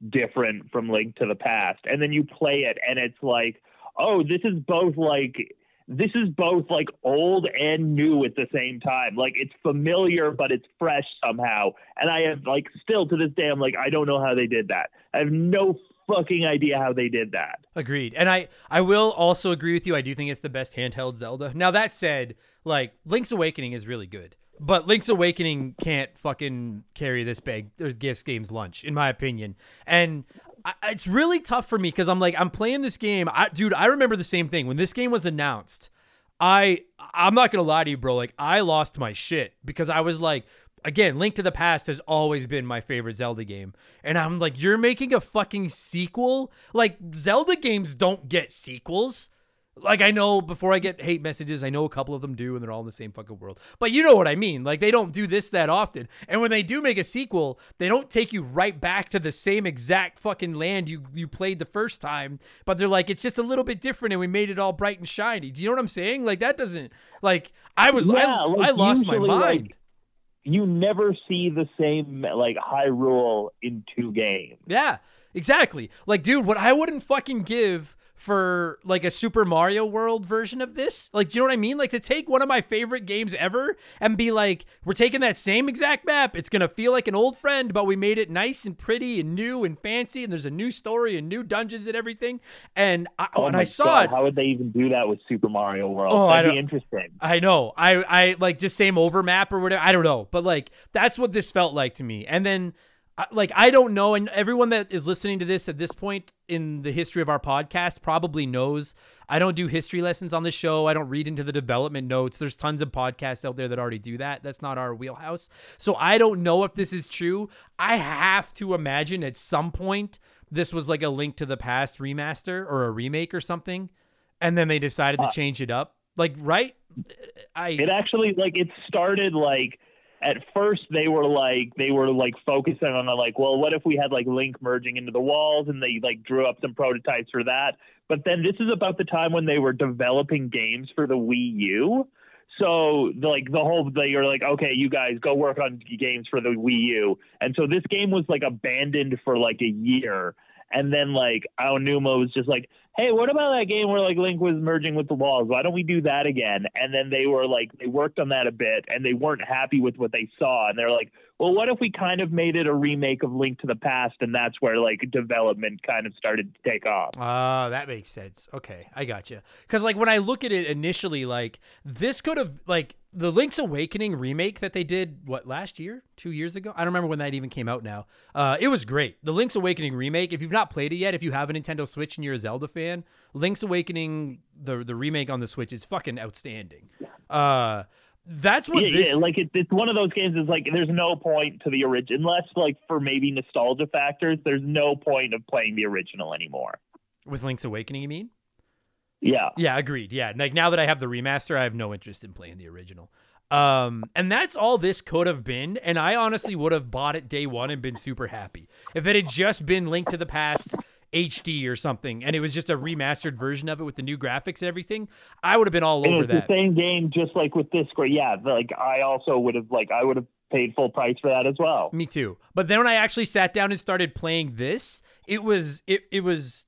Speaker 4: different from Link to the Past? And then you play it, and it's like, oh, this is both like this is both like old and new at the same time. Like it's familiar, but it's fresh somehow. And I have like still to this day, I'm like, I don't know how they did that. I have no fucking idea how they did that.
Speaker 1: Agreed. And I I will also agree with you. I do think it's the best handheld Zelda. Now that said, like Link's Awakening is really good. But Link's Awakening can't fucking carry this bag or this game's lunch, in my opinion. And I, it's really tough for me because I'm like, I'm playing this game. I, dude, I remember the same thing when this game was announced. I I'm not gonna lie to you, bro. Like I lost my shit because I was like, again, Link to the Past has always been my favorite Zelda game. And I'm like, you're making a fucking sequel? Like, Zelda games don't get sequels. Like, I know before I get hate messages, I know a couple of them do, and they're all in the same fucking world. But you know what I mean. Like, they don't do this that often. And when they do make a sequel, they don't take you right back to the same exact fucking land you, you played the first time. But they're like, it's just a little bit different, and we made it all bright and shiny. Do you know what I'm saying? Like, that doesn't, like, I was,
Speaker 4: Yeah,
Speaker 1: I,
Speaker 4: like,
Speaker 1: I lost my
Speaker 4: usually, like,
Speaker 1: mind.
Speaker 4: You never see the same like Hyrule in two games.
Speaker 1: Yeah, exactly. Like, dude, what I wouldn't fucking give for like a Super Mario World version of this. Like, do you know what I mean? Like to take one of my favorite games ever and be like, we're taking that same exact map. It's gonna feel like an old friend, but we made it nice and pretty and new and fancy, and there's a new story and new dungeons and everything. And I,
Speaker 4: Oh
Speaker 1: when I saw
Speaker 4: God,
Speaker 1: it,
Speaker 4: how would they even do that with Super Mario World?
Speaker 1: Oh, I
Speaker 4: That'd be interesting.
Speaker 1: I know. I I like just same over map or whatever. I don't know, but like that's what this felt like to me. And then like I don't know and everyone that is listening to this at this point in the history of our podcast probably knows I don't do history lessons on the show. I don't read into the development notes. There's tons of podcasts out there that already do that. That's not our wheelhouse. So I don't know if this is true. I have to imagine at some point this was like a link to the past remaster or a remake or something and then they decided to uh, change it up. Like right? I
Speaker 4: It actually like it started like at first they were like they were like focusing on the like well what if we had like Link merging into the walls and they like drew up some prototypes for that. But then this is about the time when they were developing games for the Wii U. So like the whole they were like okay you guys go work on games for the Wii U. And so this game was like abandoned for like a year. And then like Aonuma was just like, hey, what about that game where like Link was merging with the walls? Why don't we do that again? And then they were like, they worked on that a bit, and they weren't happy with what they saw, and they're like, well, what if we kind of made it a remake of Link to the Past? And that's where like development kind of started to take off.
Speaker 1: Ah, that makes sense. Okay, I got you. Because like when I look at it initially, like this could have like the Link's Awakening remake that they did what last year, two years ago. I don't remember when that even came out. Now, uh, it was great. The Link's Awakening remake. If you've not played it yet, if you have a Nintendo Switch and you're a Zelda fan, Link's Awakening the the remake on the Switch is fucking outstanding. Uh, that's what
Speaker 4: yeah,
Speaker 1: this.
Speaker 4: yeah, like it, it's one of those games. Is like there's no point to the original unless like for maybe nostalgia factors. There's no point of playing the original anymore.
Speaker 1: with Link's Awakening, you mean?
Speaker 4: Yeah.
Speaker 1: Yeah, agreed. Yeah, like now that I have the remaster, I have no interest in playing the original. Um, and that's all this could have been. And I honestly would have bought it day one and been super happy if it had just been Link to the Past HD or something, and it was just a remastered version of it with the new graphics and everything. I would have been all
Speaker 4: And
Speaker 1: over
Speaker 4: it's
Speaker 1: that.
Speaker 4: the same game, just like with this. Yeah. Like I also would have like I would have paid full price for that as well.
Speaker 1: Me too. But then when I actually sat down and started playing this, it was it it was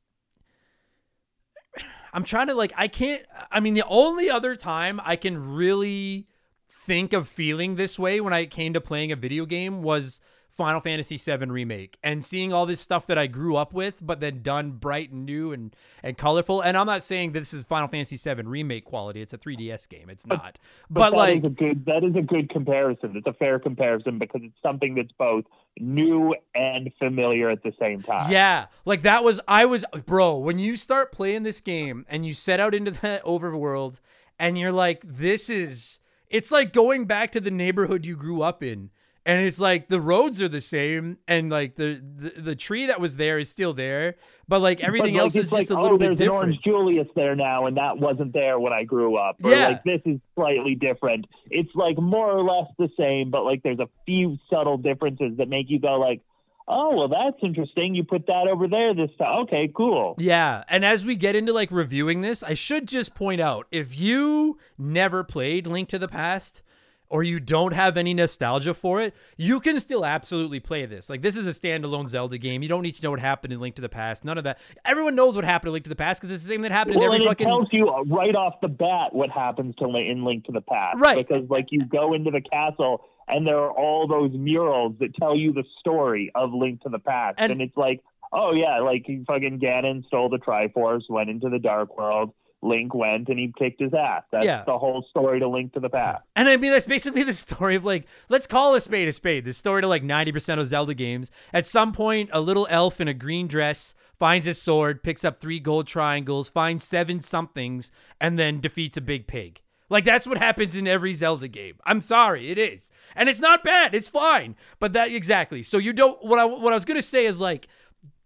Speaker 1: I'm trying to like I can't I mean the only other time I can really think of feeling this way when I came to playing a video game was Final Fantasy VII remake and seeing all this stuff that I grew up with, but then done bright and new and and colorful. And I'm not saying this is Final Fantasy VII remake quality; it's a 3DS game. It's not. But,
Speaker 4: that
Speaker 1: like,
Speaker 4: is good that is a good comparison. It's a fair comparison because it's something that's both new and familiar at the same time.
Speaker 1: Yeah, like that was I was bro, when you start playing this game and you set out into the overworld and you're like this is it's like going back to the neighborhood you grew up in. And it's like the roads are the same and like the the, the tree that was there is still there, but like everything
Speaker 4: But, like,
Speaker 1: else is
Speaker 4: like,
Speaker 1: just a
Speaker 4: oh,
Speaker 1: little bit different.
Speaker 4: Orange Julius there now, and that wasn't there when I grew up. Or
Speaker 1: Yeah.
Speaker 4: like this is slightly different. It's like more or less the same, but like there's a few subtle differences that make you go like, oh, well, that's interesting. You put that over there this time. Okay, cool.
Speaker 1: Yeah, and as we get into like reviewing this, I should just point out if you never played Link to the Past or you don't have any nostalgia for it, you can still absolutely play this. Like this is a standalone Zelda game. You don't need to know what happened in Link to the Past. None of that. Everyone knows what happened in Link to the Past because it's the same that happened
Speaker 4: Well,
Speaker 1: in
Speaker 4: and
Speaker 1: every
Speaker 4: it
Speaker 1: fucking
Speaker 4: tells you right off the bat what happens to Link in Link to the Past,
Speaker 1: Right.
Speaker 4: Because like you go into the castle and there are all those murals that tell you the story of Link to the Past,
Speaker 1: And-
Speaker 4: and, it's like, oh yeah, like fucking Ganon stole the Triforce, went into the Dark World. Link went and he kicked his ass. That's
Speaker 1: Yeah.
Speaker 4: the whole story to Link to the Past.
Speaker 1: And I mean, that's basically the story of like, let's call a spade a spade. The story to like 90% of Zelda games. At some point, a little elf in a green dress finds his sword, picks up three gold triangles, finds seven somethings, and then defeats a big pig. Like that's what happens in every Zelda game. I'm sorry, it is. And it's not bad. It's fine. But that exactly. So you don't what I what I was going to say is like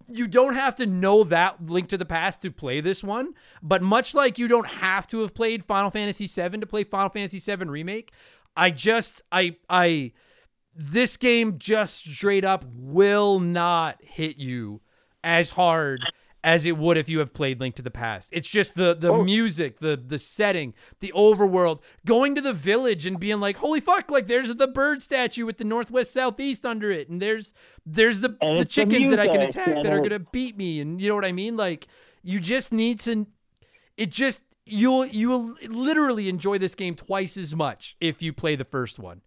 Speaker 1: you don't have to know that Link to the Past to play this one, but much like you don't have to have played Final Fantasy VII to play Final Fantasy VII Remake, I just I I this game just straight up will not hit you as hard as it would if you have played Link to the Past. It's just the the
Speaker 4: Oh.
Speaker 1: music, the the setting, the overworld, going to the village and being like, "Holy fuck, like there's the bird statue with the northwest southeast under it and there's there's the
Speaker 4: And
Speaker 1: the
Speaker 4: it's the
Speaker 1: chickens that I can attack that are going to beat me and you know what I mean? Like you just need to it just you'll you'll literally enjoy this game twice as much if you play the first one.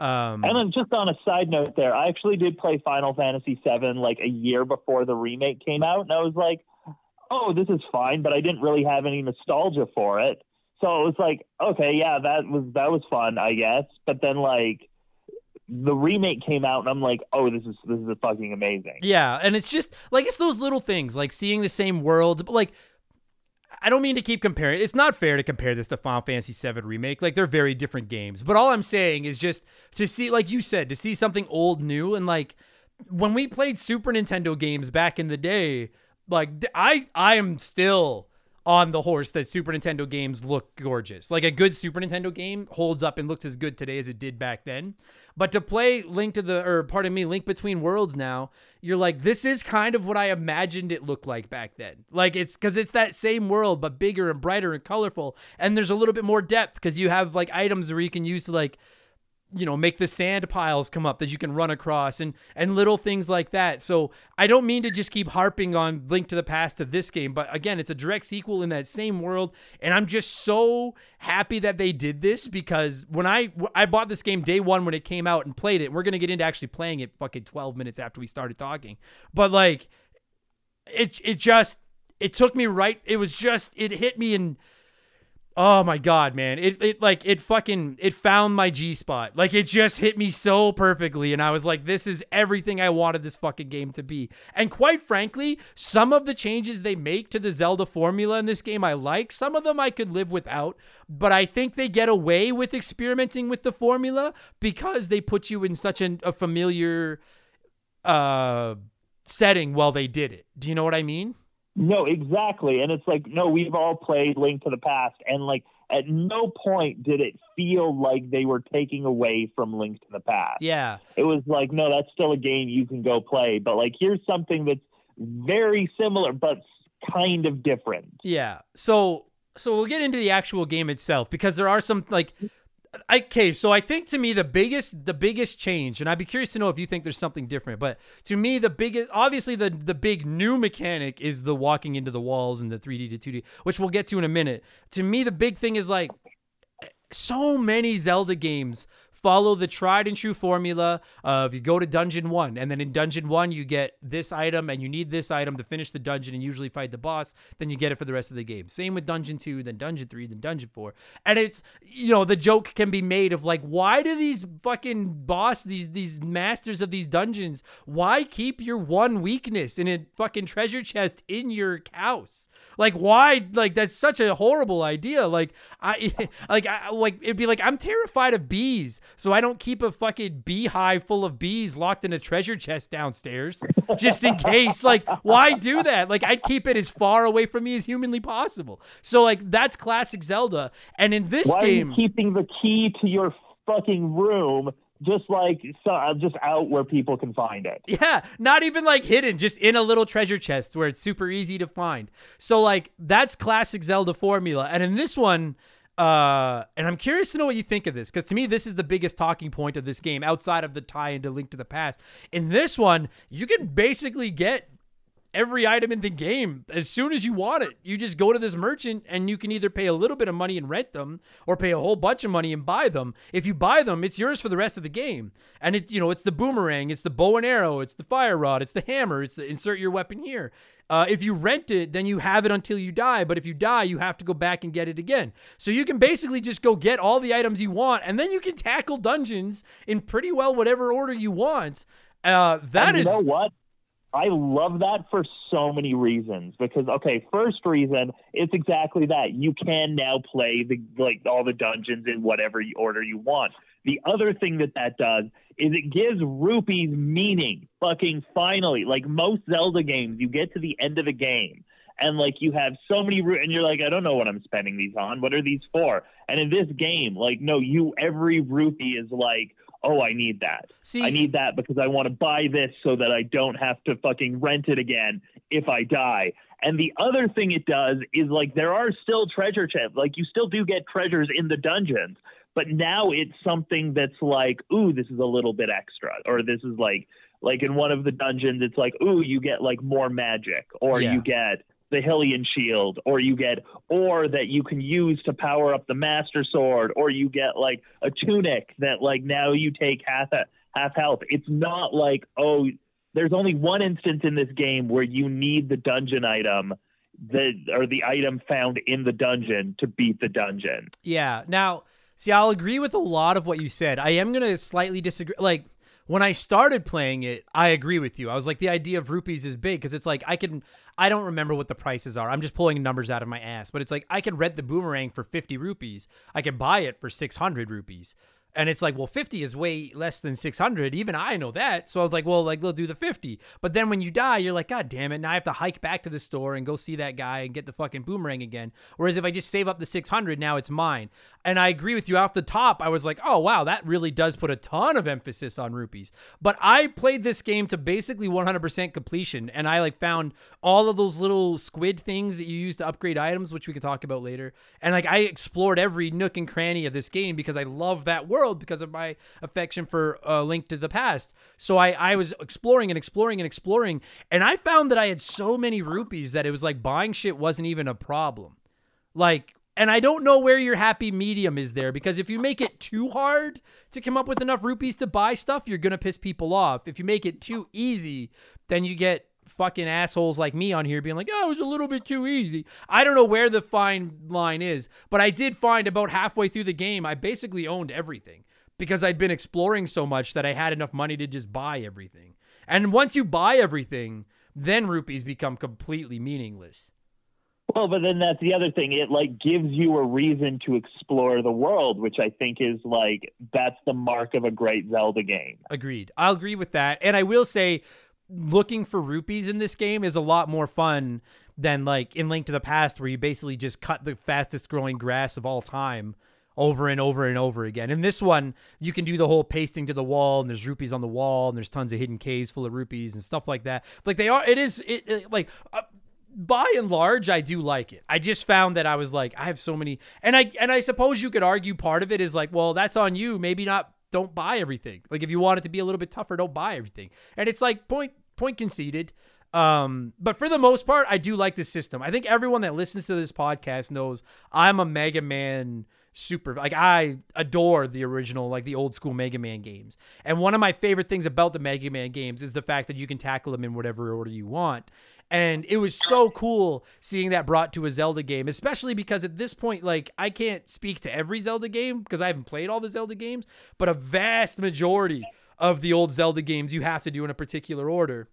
Speaker 1: Um
Speaker 4: And then just on a side note there, I actually did play Final Fantasy VII like a year before the remake came out, and I was like, oh, this is fine, but I didn't really have any nostalgia for it. So it was like, okay, yeah, that was that was fun, I guess. But then like the remake came out, and I'm like, oh, this is this is fucking amazing.
Speaker 1: Yeah, and it's just like it's those little things, like seeing the same world. But like, I don't mean to keep comparing. It's not fair to compare this to Final Fantasy VII remake. Like they're very different games. But all I'm saying is just to see, like you said, to see something old, new, and like when we played Super Nintendo games back in the day, like I I am still on the horse that Super Nintendo games look gorgeous. Like a good Super Nintendo game holds up and looks as good today as it did back then. But to play Link to the or pardon me, Link Between Worlds now, you're like this is kind of what I imagined it looked like back then. Like it's cuz it's that same world but bigger and brighter and colorful and there's a little bit more depth cuz you have like items where you can use to like you know make the sand piles come up that you can run across and and little things like that. So i don't mean to just keep harping on link to the past to this game but again it's a direct sequel in that same world and i'm just so happy that they did this because when i i bought this game day one when it came out and played it we're gonna get into actually playing it fucking 12 minutes after we started talking but like it it just it took me right it was just it hit me in Oh my god, man. It it like it fucking it found my G spot. Like it just hit me so perfectly and I was like this is everything I wanted this fucking game to be. And quite frankly, some of the changes they make to the Zelda formula in this game I like. Some of them I could live without, but I think they get away with experimenting with the formula because they put you in such an, a familiar uh setting while they did it. Do you know what I mean?
Speaker 4: No, exactly. And it's like, no, we've all played Link to the Past, and like at no point did it feel like they were taking away from Link to the Past.
Speaker 1: Yeah.
Speaker 4: It was like, no, that's still a game you can go play, but like here's something that's very similar but kind of different.
Speaker 1: Yeah. So so we'll get into the actual game itself because there are some like okay, so I think to me the biggest the biggest change, and I'd be curious to know if you think there's something different, but to me the biggest obviously the the big new mechanic is the walking into the walls and the 3D to 2D, which we'll get to in a minute. To me the big thing is like so many Zelda games follow the tried and true formula of you go to dungeon one and then in dungeon one you get this item and you need this item to finish the dungeon and usually fight the boss then you get it for the rest of the game. Same with dungeon two then dungeon three then dungeon four. And it's you know the joke can be made of like why do these fucking boss these these masters of these dungeons why keep your one weakness in a fucking treasure chest in your house? Like why like that's such a horrible idea. Like i like i like it'd be like i'm terrified of bees so i don't keep a fucking beehive full of bees locked in a treasure chest downstairs just in case like why do that like i'd keep it as far away from me as humanly possible so like that's classic zelda and in this
Speaker 4: Why
Speaker 1: game
Speaker 4: are you keeping the key to your fucking room just like so, uh, just out where people can find it?
Speaker 1: Yeah, not even like hidden, just in a little treasure chest where it's super easy to find. So like that's classic Zelda formula. And in this one, uh, and I'm curious to know what you think of this because to me this is the biggest talking point of this game outside of the tie into Link to the Past. In this one, you can basically get every item in the game as soon as you want it. You just go to this merchant and you can either pay a little bit of money and rent them or pay a whole bunch of money and buy them. If you buy them, it's yours for the rest of the game. And it you know, it's the boomerang, it's the bow and arrow, it's the fire rod, it's the hammer, it's the insert your weapon here. Uh, if you rent it, then you have it until you die. But if you die, you have to go back and get it again. So you can basically just go get all the items you want, and then you can tackle dungeons in pretty well whatever order you want. Uh, that
Speaker 4: And
Speaker 1: is
Speaker 4: you know what? I love that for so many reasons because okay, first reason, it's exactly that. You can now play the like all the dungeons in whatever order you want. The other thing that that does is it gives rupees meaning. Fucking finally, like most Zelda games, you get to the end of the game and like you have so many ru- and you're like I don't know what I'm spending these on. What are these for? And in this game, like no, you every rupee is like oh, I need that.
Speaker 1: See-
Speaker 4: I need that because I want to buy this so that I don't have to fucking rent it again if I die. And the other thing it does is like there are still treasure chests. Like you still do get treasures in the dungeons, but now it's something that's like, ooh, this is a little bit extra, or this is like like in one of the dungeons, it's like, ooh, you get like more magic, or
Speaker 1: Yeah.
Speaker 4: you get the Hylian shield, or you get or that you can use to power up the Master Sword, or you get like a tunic that like now you take half half health. It's not like oh, there's only one instance in this game where you need the dungeon item that or the item found in the dungeon to beat the dungeon.
Speaker 1: Yeah. Now, see, I'll agree with a lot of what you said. I am to slightly disagree. Like, when I started playing it, I agree with you. I was like, the idea of rupees is big because it's like, I can, I don't remember what the prices are. I'm just pulling numbers out of my ass, but it's like, I can rent the boomerang for 50 rupees. I can buy it for 600 rupees. And it's like, well, 50 is way less than 600. Even I know that. So I was like, well, like, they'll do the 50. But then when you die, you're like, God damn it. Now I have to hike back to the store and go see that guy and get the fucking boomerang again. Whereas if I just save up the 600, now it's mine. And I agree with you off the top. I was like, oh, wow, that really does put a ton of emphasis on rupees. But I played this game to basically 100% completion. And I like found all of those little squid things that you use to upgrade items, which we can talk about later. And like I explored every nook and cranny of this game because I love that world because of my affection for uh, Link to the Past. So I, I was exploring and exploring and exploring. And I found that I had so many rupees that it was like buying shit wasn't even a problem. Like, and I don't know where your happy medium is there because if you make it too hard to come up with enough rupees to buy stuff, you're going to piss people off. If you make it too easy, then you get fucking assholes like me on here being like, oh, it was a little bit too easy. I don't know where the fine line is, but I did find about halfway through the game, I basically owned everything because I'd been exploring so much that I had enough money to just buy everything. And once you buy everything, then rupees become completely meaningless.
Speaker 4: Well, but then that's the other thing. It like gives you a reason to explore the world, which I think is like that's the mark of a great Zelda game.
Speaker 1: Agreed. I'll agree with that. And I will say, looking for rupees in this game is a lot more fun than like in Link to the Past, where you basically just cut the fastest growing grass of all time over and over and over again. In this one, you can do the whole pasting to the wall, and there's rupees on the wall, and there's tons of hidden caves full of rupees and stuff like that. Like they are, it is it, it like. Uh, by and large, I do like it. I just found that I was like, I have so many, and I and I suppose you could argue part of it is like, well, that's on you. Maybe not. Don't buy everything. Like if you want it to be a little bit tougher, don't buy everything. And it's like point point conceded. Um, but for the most part, I do like this system. I think everyone that listens to this podcast knows I'm a Mega Man super like I adore the original like the old school Mega Man games. And one of my favorite things about the Mega Man games is the fact that you can tackle them in whatever order you want. And it was so cool seeing that brought to a Zelda game, especially because at this point, like, I can't speak to every Zelda game because I haven't played all the Zelda games, but a vast majority of the old Zelda games you have to do in a particular order.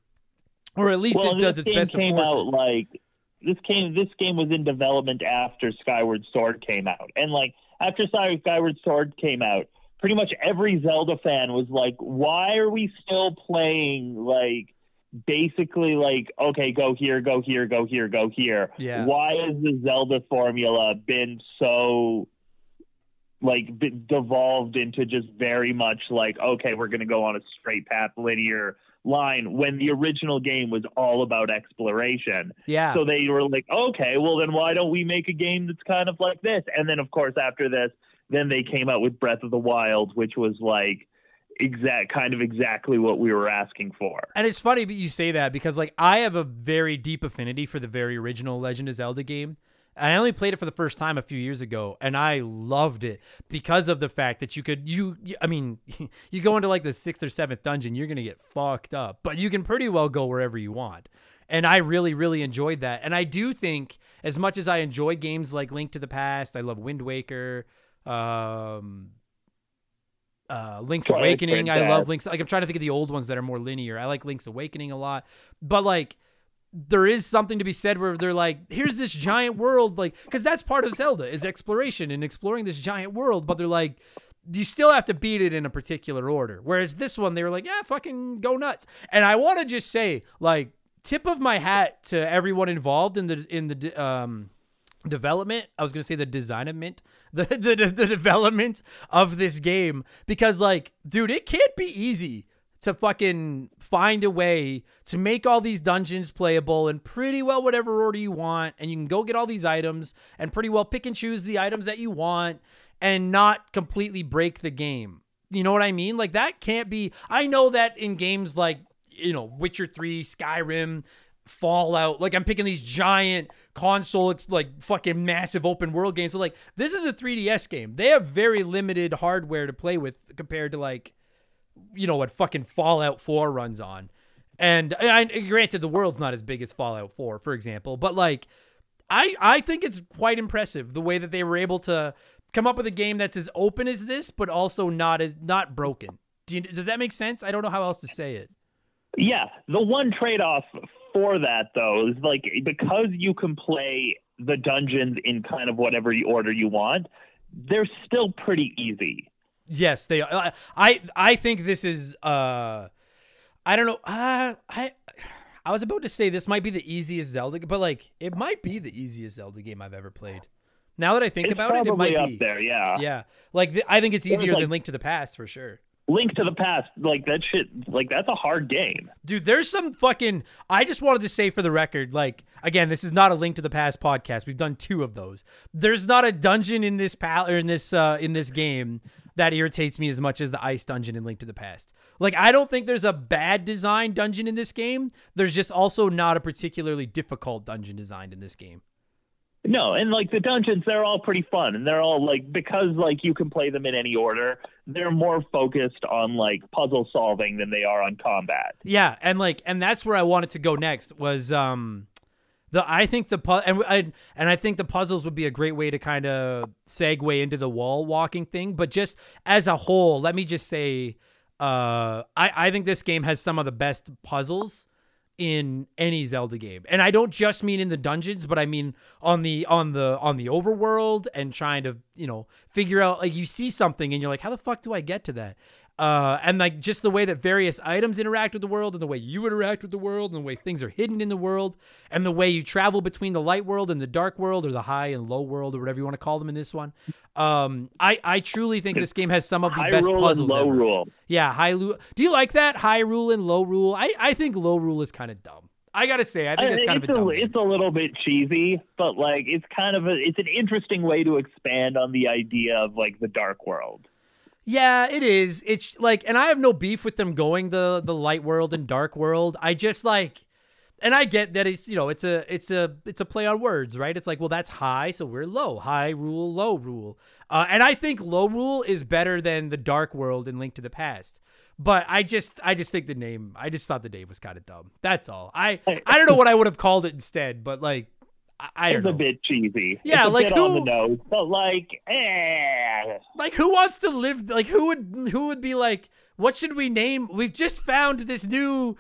Speaker 1: Or at least
Speaker 4: well,
Speaker 1: it does its best to
Speaker 4: came
Speaker 1: force
Speaker 4: out
Speaker 1: it.
Speaker 4: like this came. This game was in development after Skyward Sword came out, and like after Sky- Skyward Sword came out, pretty much every Zelda fan was like, "Why are we still playing like?" basically like okay go here go here go here go here
Speaker 1: Yeah.
Speaker 4: why has the zelda formula been so like b- devolved into just very much like okay we're going to go on a straight path linear line when the original game was all about exploration
Speaker 1: Yeah.
Speaker 4: so they were like okay well then why don't we make a game that's kind of like this and then of course after this then they came out with breath of the wild which was like exact kind of exactly what we were asking for
Speaker 1: And it's funny but you say that because like I have a very deep affinity for the very original Legend of Zelda game. And I only played it for the first time a few years ago and I loved it because of the fact that you could you I mean you go into like the 6th or 7th dungeon you're going to get fucked up, but you can pretty well go wherever you want. And I really really enjoyed that. And I do think as much as I enjoy games like Link to the Past, I love Wind Waker, um uh, Link's
Speaker 4: Twilight
Speaker 1: Awakening. I love Link's. Like I'm trying to think of the old ones that are more linear. I like Link's Awakening a lot, but like there is something to be said where they're like, here's this giant world, like because that's part of Zelda is exploration and exploring this giant world. But they're like, you still have to beat it in a particular order. Whereas this one, they were like, yeah, fucking go nuts. And I want to just say, like, tip of my hat to everyone involved in the in the um development. I was gonna say the designment, the, the the development of this game because like, dude, it can't be easy to fucking find a way to make all these dungeons playable in pretty well whatever order you want, and you can go get all these items and pretty well pick and choose the items that you want and not completely break the game. You know what I mean? Like that can't be. I know that in games like you know Witcher Three, Skyrim, Fallout. Like I'm picking these giant console, like fucking massive open world games. So like this is a 3DS game. They have very limited hardware to play with compared to like, you know what fucking Fallout 4 runs on. And I, granted, the world's not as big as Fallout 4, for example, but like, I I think it's quite impressive the way that they were able to come up with a game that's as open as this, but also not as not broken. Do you, does that make sense? I don't know how else to say it.
Speaker 4: Yeah, the one trade-off for that though is like because you can play the dungeons in kind of whatever order you want, they're still pretty easy.
Speaker 1: Yes, they. I I, I think this is. uh I don't know. Uh, I I was about to say this might be the easiest Zelda, but like it might be the easiest Zelda game I've ever played. Now that I think
Speaker 4: It's
Speaker 1: about it, it might
Speaker 4: up
Speaker 1: be.
Speaker 4: there. Yeah.
Speaker 1: Yeah, like th- I think it's easier
Speaker 4: like-
Speaker 1: than Link to the Past for sure.
Speaker 4: Link to the Past, like that shit, like that's a hard game.
Speaker 1: Dude, there's some fucking. I just wanted to say for the record, like, again, this is not a Link to the Past podcast. We've done two of those. There's not a dungeon in this pal or in this uh in this game that irritates me as much as the ice dungeon in Link to the Past. Like, I don't think there's a bad design dungeon in this game. There's just also not a particularly difficult dungeon designed in this game.
Speaker 4: No, and like the dungeons, they're all pretty fun, and they're all like because like you can play them in any order. They're more focused on like puzzle solving than they are on combat.
Speaker 1: Yeah, and like, and that's where I wanted to go next was um, the I think the and I, and I think the puzzles would be a great way to kind of segue into the wall walking thing. But just as a whole, let me just say, uh, I I think this game has some of the best puzzles in any Zelda game. And I don't just mean in the dungeons, but I mean on the on the on the overworld and trying to, you know, figure out like you see something and you're like, how the fuck do I get to that? Uh, and like just the way that various items interact with the world and the way you interact with the world and the way things are hidden in the world and the way you travel between the light world and the dark world or the high and low world or whatever you want to call them in this one. Um, I, I truly think this game has some of the
Speaker 4: High
Speaker 1: best
Speaker 4: rule and
Speaker 1: puzzles.
Speaker 4: low
Speaker 1: ever.
Speaker 4: rule.
Speaker 1: Yeah, high rule. Do you like that high rule and low rule? I, I think low rule is kind of dumb. I gotta say, I think it's kind of a
Speaker 4: it's
Speaker 1: dumb.
Speaker 4: a, it's a little bit cheesy, but like it's kind of a it's an interesting way to expand on the idea of like the dark world.
Speaker 1: Yeah, it is. It's like, and I have no beef with them going the the light world and dark world. I just like, and I get that it's you know it's a it's a it's a play on words, right? It's like, well, that's high, so we're low. High rule, low rule. Uh, and I think low rule is better than the dark world and Link to the Past. But I just I just think the name I just thought the name was kind of dumb. That's all. I I don't know what I would have called it instead, but like I, I don't
Speaker 4: It's
Speaker 1: know.
Speaker 4: a bit cheesy.
Speaker 1: Yeah,
Speaker 4: it's a
Speaker 1: like
Speaker 4: bit on
Speaker 1: who-
Speaker 4: the nose, but like, eh.
Speaker 1: like who wants to live like who would who would be like what should we name? We've just found this new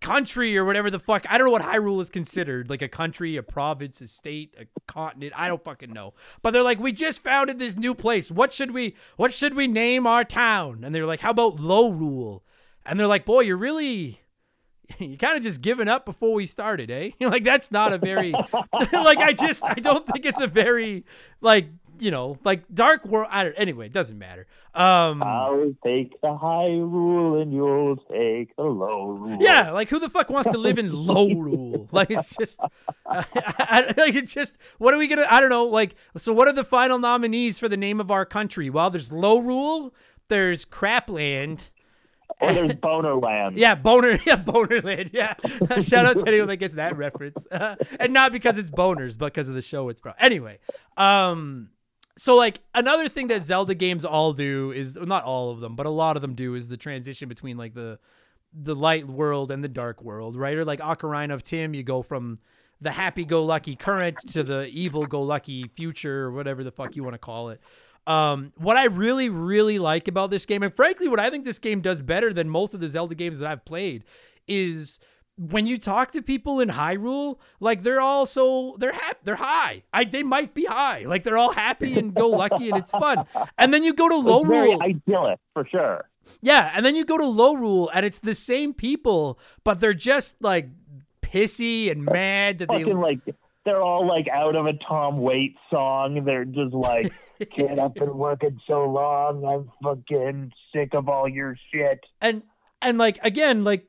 Speaker 1: country or whatever the fuck. I don't know what hyrule is considered. Like a country a province a state a continent. I don't fucking know. But they're like we just founded this new place. What should we what should we name our town? And they're like how about low rule and they're like boy you're really you kind of just giving up before we started, eh? Like, that's not a very, like, I just, I don't think it's a very, like, you know, like Dark World. I don't, anyway, it doesn't matter. Um,
Speaker 4: I'll take the high rule and you'll take the low rule.
Speaker 1: yeah, like who the fuck wants to live in low rule? Like it's just, I, I, like it's just, what are we gonna? I don't know. Like, so what are the final nominees for the name of our country? Well, there's low rule, there's crapland.
Speaker 4: Or there's boner land.
Speaker 1: Yeah, boner. Yeah, bonerland. Yeah. Shout out to anyone that gets that reference, uh, and not because it's boners, but because of the show it's from. Anyway, um, so like another thing that Zelda games all do is well, not all of them, but a lot of them do is the transition between like the the light world and the dark world, right? Or like Ocarina of Time, you go from the happy-go-lucky current to the evil-go-lucky future, or whatever the fuck you want to call it. Um, what I really, really like about this game, and frankly, what I think this game does better than most of the Zelda games that I've played, is when you talk to people in Hyrule, like they're all so they're happy, they're high. I they might be high, like they're all happy and go lucky, and it's fun. And then you go to Lorule,
Speaker 4: idyllic for sure.
Speaker 1: yeah, and then you go to Lorule, and it's the same people, but they're just like pissy and mad that they
Speaker 4: Fucking like they're all like out of a Tom Waits song. They're just like, "Kid, I've been working so long. I'm fucking sick of all your shit."
Speaker 1: and and like again like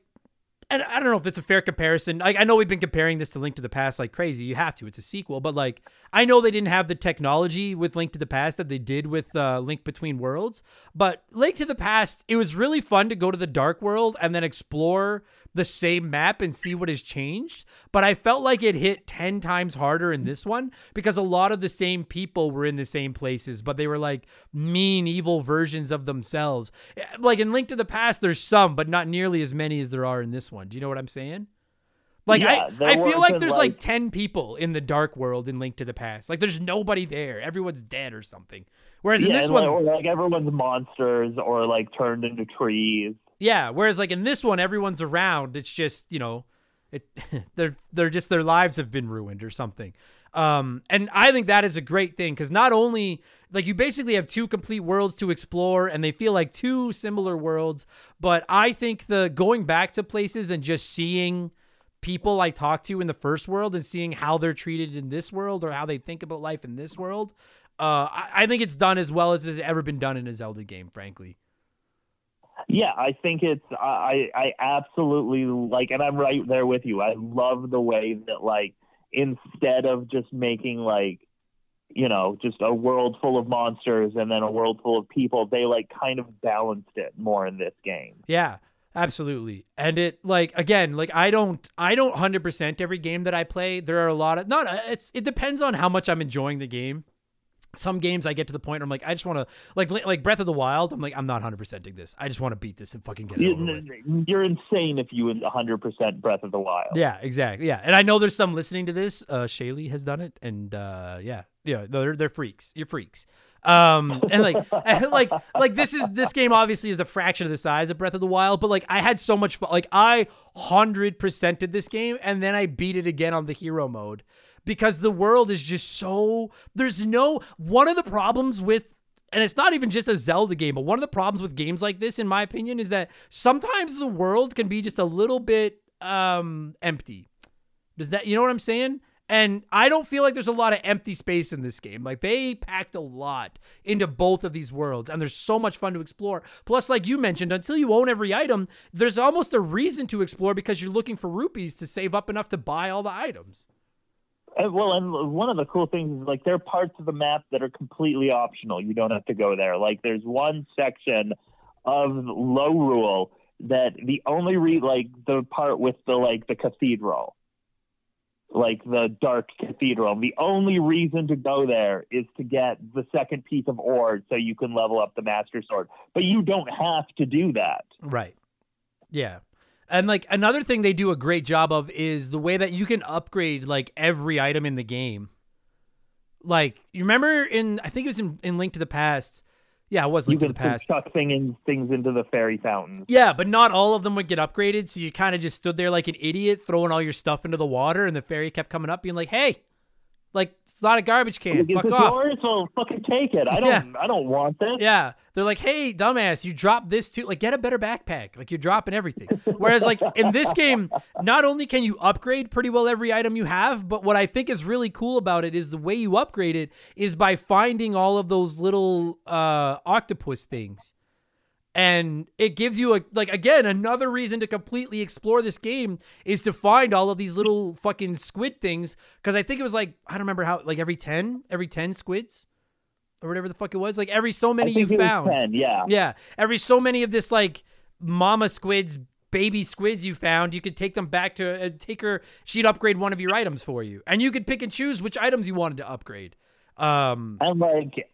Speaker 1: and I don't know if it's a fair comparison. Like I know we've been comparing this to Link to the Past like crazy. You have to. It's a sequel, but like I know they didn't have the technology with Link to the Past that they did with uh, Link Between Worlds. But Link to the Past, it was really fun to go to the Dark World and then explore the same map and see what has changed. But I felt like it hit 10 times harder in this one because a lot of the same people were in the same places, but they were like mean, evil versions of themselves. Eh, Like in Link to the Past, there's some, but not nearly as many as there are in this one. Do you know what I'm saying? Like
Speaker 4: Yeah,
Speaker 1: I, I feel like there's like,
Speaker 4: like-
Speaker 1: 10 people in the dark world in Link to the Past. Like there's nobody there. Everyone's dead or something. Whereas in this one,
Speaker 4: like, like everyone's monsters or like turned into trees.
Speaker 1: Yeah, whereas like in this one, everyone's around. It's just you know, it they're they're just their lives have been ruined or something. Um, and I think that is a great thing because not only like you basically have two complete worlds to explore, and they feel like two similar worlds. But I think the going back to places and just seeing people I talk to in the first world and seeing how they're treated in this world or how they think about life in this world, uh, I, I think it's done as well as it's ever been done in a Zelda game. Frankly.
Speaker 4: Yeah, I think it's I I absolutely like, and I'm right there with you. I love the way that like instead of just making like you know just a world full of monsters and then a world full of people, they like kind of balanced it more in this game.
Speaker 1: Yeah, absolutely. And it like again, like I don't I don't 100% every game that I play. There are a lot of not it's it depends on how much I'm enjoying the game. Some games I get to the point where I'm like I just want to like like Breath of the Wild, I'm like I'm not 100%ing this. I just want to beat this and fucking get it over with.
Speaker 4: You, you're insane if you 100% Breath of the Wild.
Speaker 1: Yeah, exactly. Yeah, and I know there's some listening to this. Uh, Shaylee has done it, and uh, yeah, yeah, they're they're freaks. You're freaks. Um, and like, and like, like this is this game obviously is a fraction of the size of Breath of the Wild, but like I had so much fun. Like I hundred percented this game, and then I beat it again on the hero mode because the world is just so. There's no one of the problems with and it's not even just a Zelda game, but one of the problems with games like this, in my opinion, is that sometimes the world can be just a little bit um empty. Does that you know what I'm saying? And I don't feel like there's a lot of empty space in this game. Like they packed a lot into both of these worlds, and there's so much fun to explore. Plus, like you mentioned, until you own every item, there's almost a reason to explore because you're looking for rupees to save up enough to buy all the items.
Speaker 4: And, well, and one of the cool things is like there are parts of the map that are completely optional. You don't have to go there. Like there's one section of Lorule that the only re like the part with the like the cathedral, like the dark cathedral. The only reason to go there is to get the second piece of ore so you can level up the master sword. But you don't have to do that.
Speaker 1: Right. Yeah. And like another thing they do a great job of is the way that you can upgrade like every item in the game. Like you remember in I think it was in, in Link to the Past. Yeah, it was
Speaker 4: You
Speaker 1: Link to the Past.
Speaker 4: chuck things into the fairy fountain.
Speaker 1: Yeah, but not all of them would get upgraded, so you kind of just stood there like an idiot throwing all your stuff into the water and the fairy kept coming up being like, "Hey, like it's not a garbage can.
Speaker 4: Is
Speaker 1: Fuck off."
Speaker 4: yours? Well, fucking take it. I don't. I don't want this.
Speaker 1: Yeah. They're like, hey, dumbass, you dropped this too. Like, get a better backpack. Like, you're dropping everything. Whereas, like, in this game, not only can you upgrade pretty well every item you have, but what I think is really cool about it is the way you upgrade it is by finding all of those little uh, octopus things. And it gives you a like again another reason to completely explore this game is to find all of these little fucking squid things. Because I think it was like I don't remember how like every 10 every 10 squids or whatever the fuck it was. Like every so many you
Speaker 4: think it was
Speaker 1: found.
Speaker 4: 10, yeah.
Speaker 1: yeah. Every so many of this like mama squids baby squids you found you could take them back to uh, take her she'd upgrade one of your items for you. And you could pick and choose which items you wanted to upgrade. Um
Speaker 4: And like,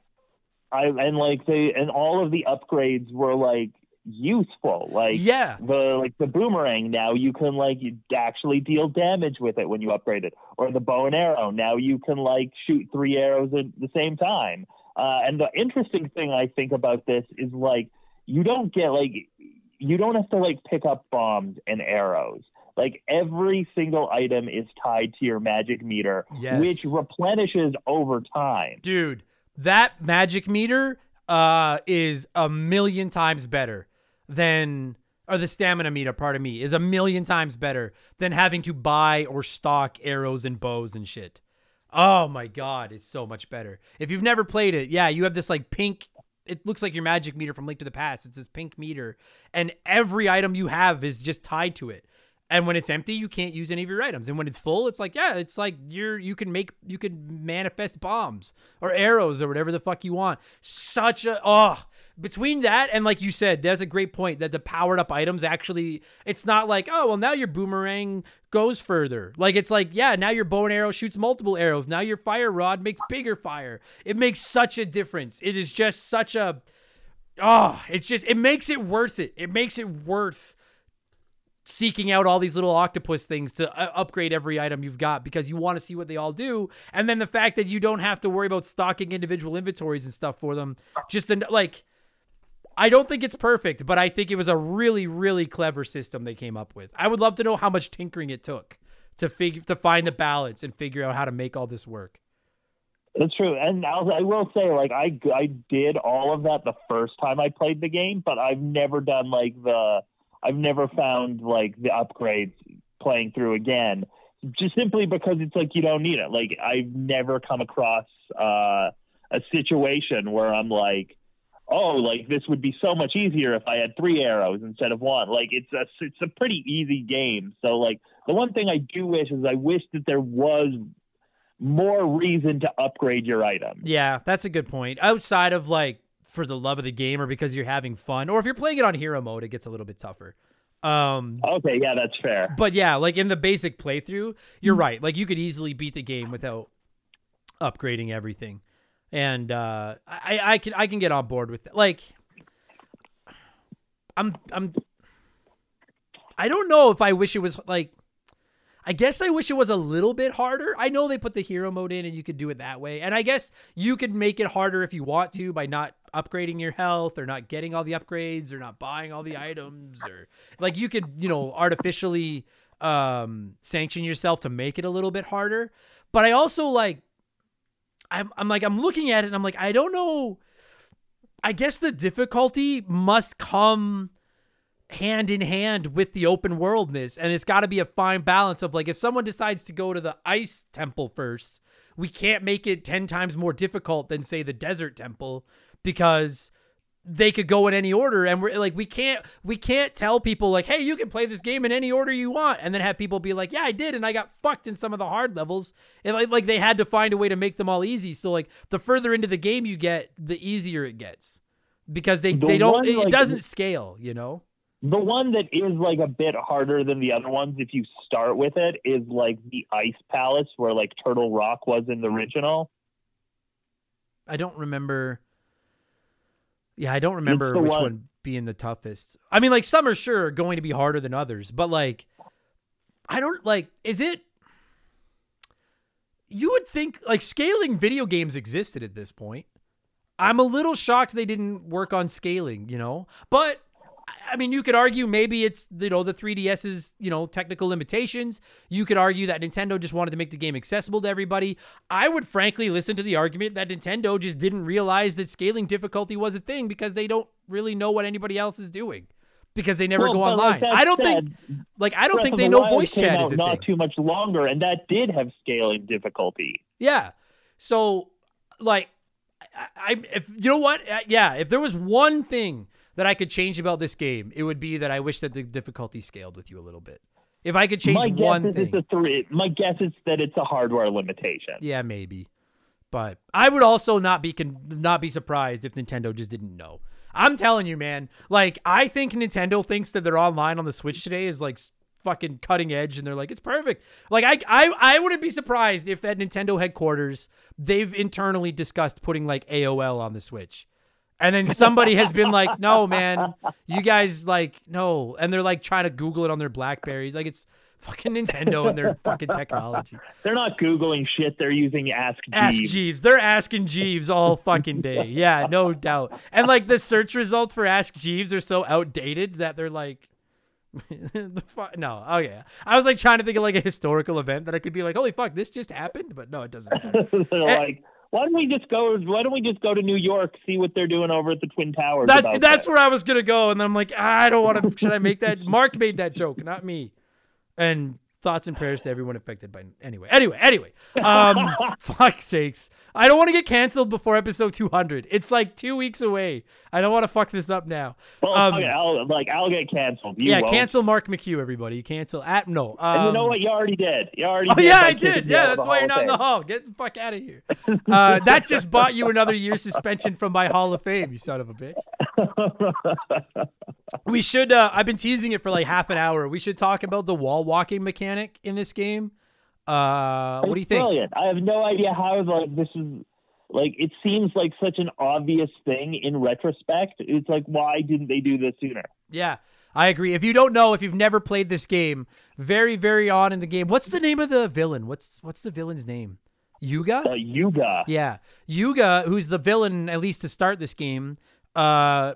Speaker 4: I and like they and all of the upgrades were like useful. Like
Speaker 1: yeah
Speaker 4: the like the boomerang now you can like actually deal damage with it when you upgrade it, or the bow and arrow now you can like shoot three arrows at the same time. Uh, and the interesting thing I think about this is like you don't get like you don't have to like pick up bombs and arrows. Like every single item is tied to your magic meter,
Speaker 1: Yes.
Speaker 4: which replenishes over time.
Speaker 1: Dude, that magic meter uh is a million times better than or the stamina meter, pardon me, is a million times better than having to buy or stock arrows and bows and shit. Oh my god, it's so much better. If you've never played it, yeah, you have this like pink it looks like your magic meter from Link to the Past. It's this pink meter and every item you have is just tied to it. And when it's empty, you can't use any of your items. And when it's full, it's like, yeah, it's like you're you can make you can manifest bombs or arrows or whatever the fuck you want. Such a oh between that and like you said, that's a great point that the powered up items actually it's not like, oh well now your boomerang goes further. Like it's like, yeah, now your bow and arrow shoots multiple arrows. Now your fire rod makes bigger fire. It makes such a difference. It is just such a oh, it's just it makes it worth it. It makes it worth seeking out all these little octopus things to uh, upgrade every item you've got because you want to see what they all do and then the fact that you don't have to worry about stocking individual inventories and stuff for them just like I don't think it's perfect but I think it was a really really clever system they came up with. I would love to know how much tinkering it took to figure to find the balance and figure out how to make all this work.
Speaker 4: That's true, and I'll, I will say, like I I did all of that the first time I played the game, but I've never done like the I've never found like the upgrades playing through again, just simply because it's like you don't need it. Like I've never come across uh, a situation where I'm like, oh, like this would be so much easier if I had three arrows instead of one. Like it's a it's a pretty easy game. So like the one thing I do wish is I wish that there was more reason to upgrade your items.
Speaker 1: Yeah, that's a good point. Outside of like for the love of the game or because you're having fun or if you're playing it on hero mode it gets a little bit tougher. Um
Speaker 4: Okay, yeah, that's fair.
Speaker 1: but yeah, like in the basic playthrough, you're right. Like you could easily beat the game without upgrading everything. And uh I I can I can get on board with it. Like I'm I'm I don't know if I wish it was like I guess I wish it was a little bit harder. I know they put the hero mode in and you could do it that way. And I guess you could make it harder if you want to by not upgrading your health or not getting all the upgrades or not buying all the items or like you could, you know, artificially um sanction yourself to make it a little bit harder. But I also like I'm I'm like I'm looking at it and I'm like I don't know I guess the difficulty must come hand in hand with the open worldness and it's got to be a fine balance of like if someone decides to go to the ice temple first we can't make it 10 times more difficult than say the desert temple because they could go in any order and we're like we can't we can't tell people like hey you can play this game in any order you want and then have people be like yeah I did and I got fucked in some of the hard levels and like, like they had to find a way to make them all easy so like the further into the game you get the easier it gets because they
Speaker 4: The
Speaker 1: they don't
Speaker 4: one,
Speaker 1: it,
Speaker 4: like,
Speaker 1: doesn't scale you know
Speaker 4: The one that is like a bit harder than the other ones, if you start with it, is like the Ice Palace, where like Turtle Rock was in the original.
Speaker 1: I don't remember. Yeah, I don't remember which
Speaker 4: one-
Speaker 1: one being the toughest. I mean, like some are sure going to be harder than others, but like, I don't like. Is it? You would think like scaling video games existed at this point. I'm a little shocked they didn't work on scaling, you know. But I- mean, you could argue maybe it's you know the 3DS's you know technical limitations. You could argue that Nintendo just wanted to make the game accessible to everybody. I would frankly listen to the argument that Nintendo just didn't realize that scaling difficulty was a thing because they don't really know what anybody else is doing because they never
Speaker 4: Well,
Speaker 1: go
Speaker 4: but like
Speaker 1: online. I don't
Speaker 4: said,
Speaker 1: think like I don't
Speaker 4: Breath
Speaker 1: think they
Speaker 4: the
Speaker 1: know
Speaker 4: Wild
Speaker 1: voice chat is
Speaker 4: not
Speaker 1: thing.
Speaker 4: too much longer, and that did have scaling difficulty.
Speaker 1: Yeah. So, like, I, I if you know what, Uh, yeah, if there was one thing that I could change about this game, it would be that I wish that the difficulty scaled with you a little bit. If I could change
Speaker 4: my guess
Speaker 1: one
Speaker 4: is
Speaker 1: thing,
Speaker 4: it's a three. My guess is that it's a hardware limitation.
Speaker 1: yeah, maybe. But I would also not be con- not be surprised if Nintendo just didn't know. I'm telling you, man. Like, I think Nintendo thinks that their online on the Switch today is like s- fucking cutting edge, and they're like, it's perfect. Like, I I I wouldn't be surprised if at Nintendo headquarters they've internally discussed putting like AOL on the Switch. And then somebody has been like, "No, man, you guys like no," and they're like trying to Google it on their Blackberries. Like it's Fucking Nintendo and their fucking technology.
Speaker 4: They're not googling shit. They're using Ask Jeeves.
Speaker 1: Ask Jeeves. They're asking Jeeves all fucking day. Yeah, no doubt. And like the search results for Ask Jeeves are so outdated that they're like the fu- no, oh yeah. I was like trying to think of like a historical event that I could be like, holy fuck, this just happened, but no, it doesn't matter.
Speaker 4: they're
Speaker 1: Eh.
Speaker 4: like, why don't we just go? Why don't we just go to New York, see what they're doing over at the Twin Towers?
Speaker 1: That's that's
Speaker 4: this?
Speaker 1: where I was gonna go, and I'm like, ah, I don't want to. Should I make that? Mark made that joke, not me. And thoughts and prayers to everyone affected by. Anyway, anyway, anyway. Um, fuck sakes, I don't want to get canceled before episode 200. It's like two weeks away. I don't want to fuck this up now.
Speaker 4: Well,
Speaker 1: Um,
Speaker 4: okay, I'll, like I'll get canceled. You
Speaker 1: yeah,
Speaker 4: won't.
Speaker 1: cancel Mark McHugh, everybody. Cancel at no. Um,
Speaker 4: And you know what? You already did. You already.
Speaker 1: Oh
Speaker 4: did
Speaker 1: yeah, I did. Yeah, that's why you're not in the hall. Get the fuck out of here. Uh, that just bought you another year suspension from my Hall of Fame, you son of a bitch. We should. Uh, I've been teasing it for like half an hour. We should talk about the wall walking mechanic in this game. Uh, what do you think?
Speaker 4: Brilliant. I have no idea how like this is. Like it seems like such an obvious thing in retrospect. It's like why didn't they do this sooner?
Speaker 1: Yeah, I agree. If you don't know, if you've never played this game, very, very on in the game. What's the name of the villain? What's what's the villain's name? Yuga.
Speaker 4: Uh, Yuga.
Speaker 1: Yeah, Yuga, who's the villain at least to start this game, uh,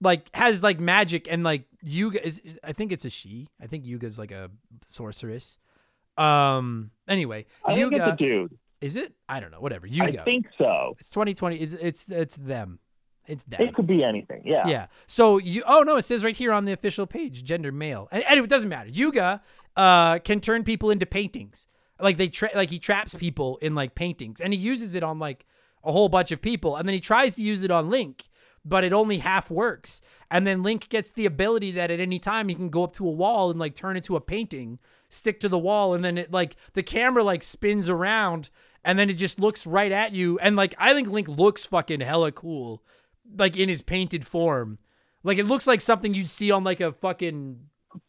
Speaker 1: like has like magic and like Yuga is. I think it's a she. I think Yuga's like a sorceress. Um. Anyway,
Speaker 4: I think
Speaker 1: Yuga
Speaker 4: it's a dude.
Speaker 1: is it? I don't know. Whatever. Yuga.
Speaker 4: I think so.
Speaker 1: it's 2020. It's it's it's them. It's them.
Speaker 4: It could be anything. Yeah.
Speaker 1: Yeah. So you oh no, it says right here on the official page, gender male. And anyway, it doesn't matter. Yuga uh can turn people into paintings. Like they tra- like he traps people in like paintings and he uses it on like a whole bunch of people and then he tries to use it on Link, but it only half works. And then Link gets the ability that at any time he can go up to a wall and like turn into a painting, stick to the wall and then it like the camera like spins around and then it just looks right at you and like I think Link looks fucking hella cool like in his painted form. Like it looks like something you'd see on like a fucking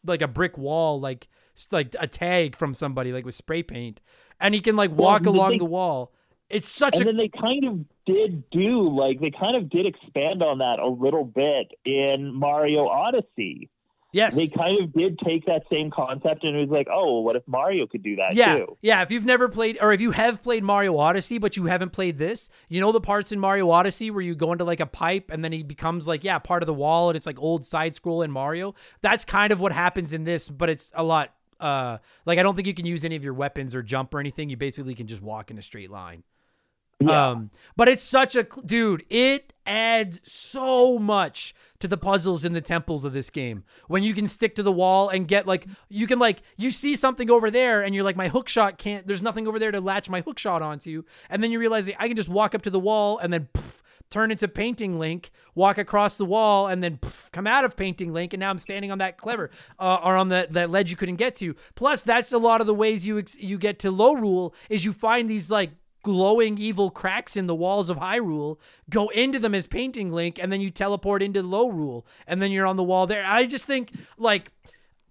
Speaker 1: like a brick wall, like like a tag from somebody like with spray paint, and he can like walk
Speaker 4: the
Speaker 1: along
Speaker 4: thing-
Speaker 1: the wall. It's such
Speaker 4: And
Speaker 1: a
Speaker 4: then they kind of did do like they kind of did expand on that a little bit in Mario Odyssey.
Speaker 1: yes,
Speaker 4: They kind of did take that same concept and it was like, oh, what if Mario could do that
Speaker 1: yeah,
Speaker 4: too?
Speaker 1: yeah. If you've never played, or if you have played Mario Odyssey, but you haven't played this, you know the parts in Mario Odyssey where you go into like a pipe and then he becomes like yeah part of the wall and it's like old side scroll in Mario. That's kind of what happens in this, but it's a lot. Uh, like I don't think you can use any of your weapons or jump or anything. You basically can just walk in a straight line.
Speaker 4: Yeah.
Speaker 1: Um, but it's such a dude. It adds so much to the puzzles in the temples of this game when you can stick to the wall and get like you can like you see something over there and you're like my hook shot can't. There's nothing over there to latch my hook shot onto, and then you realize I can just walk up to the wall and then. poof, Turn into painting link, walk across the wall, and then poof, come out of painting link, and now I'm standing on that clever, uh, or on that that ledge you couldn't get to. Plus, that's a lot of the ways you ex- you get to Lorule is you find these like glowing evil cracks in the walls of Hyrule, go into them as painting link, and then you teleport into Lorule, and then you're on the wall there. I just think like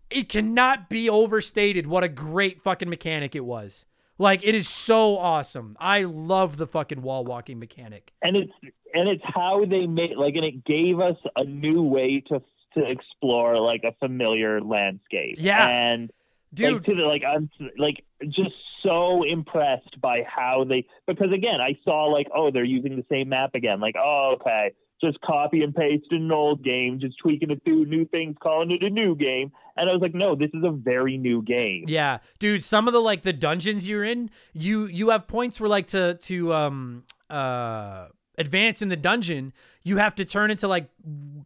Speaker 1: it cannot be overstated what a great fucking mechanic it was. Like it is so awesome. I love the fucking wall walking mechanic.
Speaker 4: and it's and it's how they made like and it gave us a new way to to explore like a familiar landscape
Speaker 1: Yeah.
Speaker 4: and
Speaker 1: Dude,
Speaker 4: like to the like i'm like just so impressed by how they because again i saw like oh they're using the same map again. Like oh okay just copy and paste an old game just tweaking it through new things calling it a new game. And i was like no this is a very new game.
Speaker 1: Yeah, dude, some of the like the dungeons you're in, you you have points where like to to um uh advance in the dungeon, you have to turn into like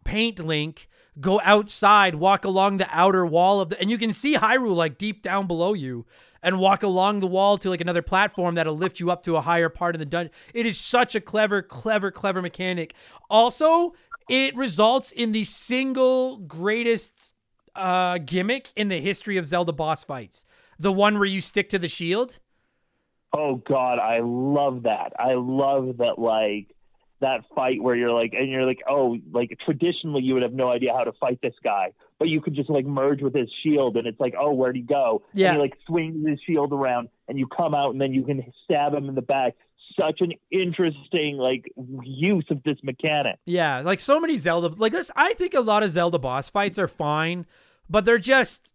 Speaker 1: paint link, go outside, walk along the outer wall of the and you can see Hyrule like deep down below you and walk along the wall to like another platform that'll lift you up to a higher part of the dungeon. It is such a clever clever clever mechanic. Also, it results in the single greatest uh, gimmick in the history of Zelda boss fights. The one where you stick to the shield.
Speaker 4: Oh God, I love that. I love that like that fight where you're like and you're like, oh, like traditionally you would have no idea how to fight this guy. But you could just like merge with his shield and it's like, oh, where'd he go?
Speaker 1: Yeah.
Speaker 4: And he like swings his shield around and you come out and then you can stab him in the back. Such an interesting like use of this mechanic.
Speaker 1: Yeah, like so many Zelda. Like this, I think a lot of Zelda boss fights are fine, but they're just.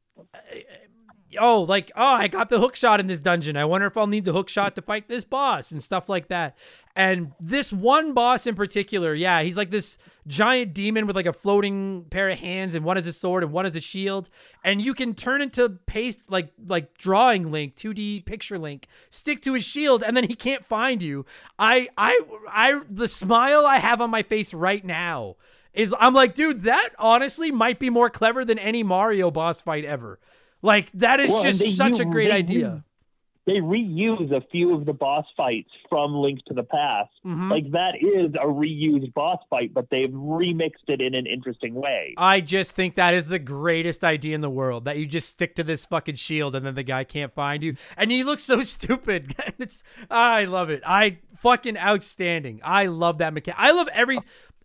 Speaker 1: Oh, like, oh, I got the hook shot in this dungeon. I wonder if I'll need the hook shot to fight this boss and stuff like that. And this one boss in particular, yeah, he's like this giant demon with like a floating pair of hands, and one is a sword and one is a shield. And you can turn into paste like like drawing link, 2D picture link, stick to his shield, and then he can't find you. I I I the smile I have on my face right now is I'm like, dude, that honestly might be more clever than any Mario boss fight ever. Like that is
Speaker 4: Well,
Speaker 1: just such a great
Speaker 4: they
Speaker 1: idea.
Speaker 4: They reuse a few of the boss fights from Link to the Past.
Speaker 1: Mhm.
Speaker 4: Like that is a reused boss fight, but they've remixed it in an interesting way.
Speaker 1: I just think that is the greatest idea in the world that you just stick to this fucking shield and then the guy can't find you. And you look so stupid. it's I love it. I fucking outstanding. I love that mechanic. I love every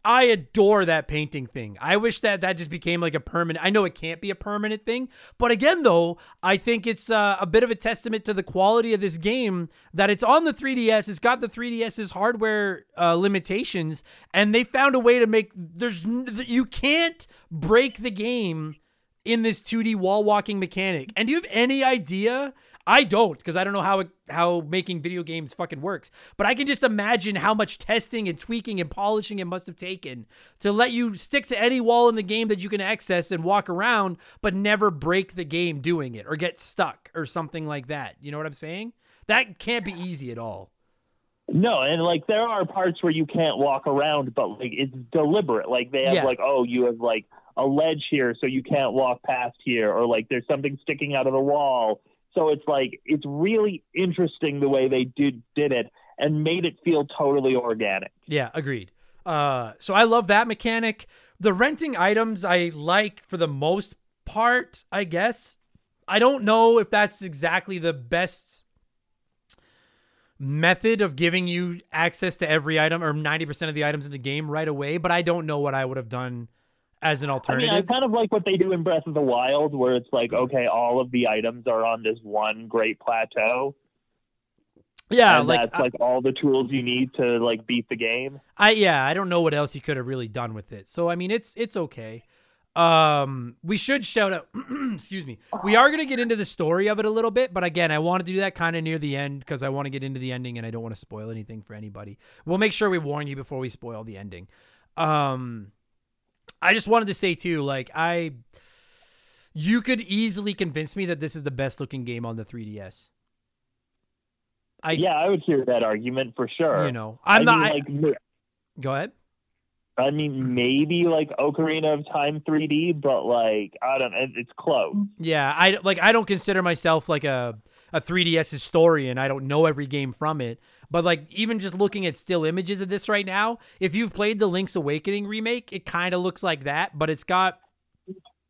Speaker 1: I adore that painting thing. I wish that that just became like a permanent. I know it can't be a permanent thing, but again, though, I think it's uh, a bit of a testament to the quality of this game that it's on the 3DS. It's got the 3DS's hardware uh, limitations, and they found a way to make there's you can't break the game in this 2D wall walking mechanic. And do you have any idea? I don't because I don't know how it, how making video games fucking works. But I can just imagine how much testing and tweaking and polishing it must have taken to let you stick to any wall in the game that you can access and walk around, but never break the game doing it or get stuck or something like that. You know what I'm saying? That can't be easy at all.
Speaker 4: No, and like there are parts where you can't walk around, but like it's deliberate. Like they have
Speaker 1: Yeah.
Speaker 4: like, oh, you have like a ledge here, so you can't walk past here, or like there's something sticking out of the wall. So it's like it's really interesting the way they did did it and made it feel totally organic.
Speaker 1: Yeah, agreed. Uh, so I love that mechanic. The renting items I like for the most part, I guess. I don't know if that's exactly the best method of giving you access to every item or 90% of the items in the game right away, but I don't know what I would have done as an
Speaker 4: I mean,
Speaker 1: alternative.
Speaker 4: I kind of like what they do in Breath of the Wild, where it's like, okay, all of the items are on this one great plateau,
Speaker 1: yeah, like
Speaker 4: that's
Speaker 1: I-
Speaker 4: like all the tools you need to like beat the game.
Speaker 1: I yeah, I don't know what else he could have really done with it. So I mean, it's it's okay. Um, we should shout out. excuse me. We are gonna get into the story of it a little bit, but again, I want to do that kind of near the end because I want to get into the ending and I don't want to spoil anything for anybody. We'll make sure we warn you before we spoil the ending. Um, I just wanted to say too, like I, you could easily convince me that this is the best looking game on the 3ds. I
Speaker 4: yeah, I would hear that argument for sure.
Speaker 1: you know I'm
Speaker 4: I
Speaker 1: not.
Speaker 4: mean, like, m-
Speaker 1: go ahead.
Speaker 4: I mean, maybe like Ocarina of Time 3D, but like I don't. It's close.
Speaker 1: Yeah, I like I don't consider myself like a a 3DS historian. I don't know every game from it, but like even just looking at still images of this right now, if you've played the Link's Awakening remake, it kind of looks like that, but it's got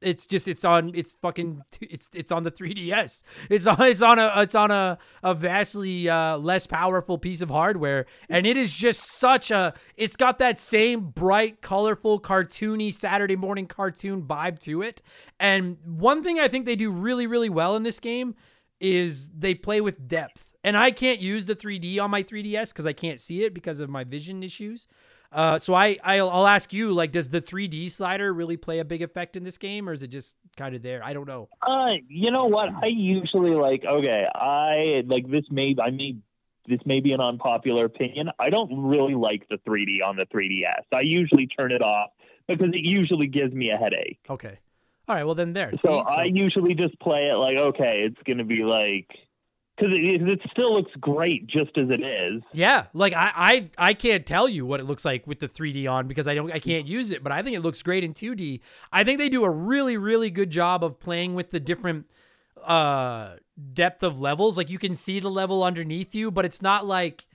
Speaker 1: it's just it's on it's fucking it's it's on the 3DS. It's on it's on a it's on a a vastly uh, less powerful piece of hardware, and it is just such a it's got that same bright, colorful, cartoony Saturday morning cartoon vibe to it. And one thing I think they do really really well in this game is they play with depth. And I can't use the 3D on my 3DS because I can't see it because of my vision issues. Uh, so I I'll, I'll ask you like, does the 3D slider really play a big effect in this game, or is it just kind of there? I don't know.
Speaker 4: Uh, you know what? I usually like. Okay, I like this. May I may this may be an unpopular opinion. I don't really like the 3D on the 3DS. I usually turn it off because it usually gives me a headache.
Speaker 1: Okay, all right. Well then there.
Speaker 4: So
Speaker 1: See?
Speaker 4: I usually just play it like, okay, it's gonna be like, because it, it still looks great just as it is.
Speaker 1: Yeah, like I, I I can't tell you what it looks like with the 3D on because I don't I can't use it, but I think it looks great in 2D. I think they do a really really good job of playing with the different uh depth of levels. Like you can see the level underneath you, but it's not like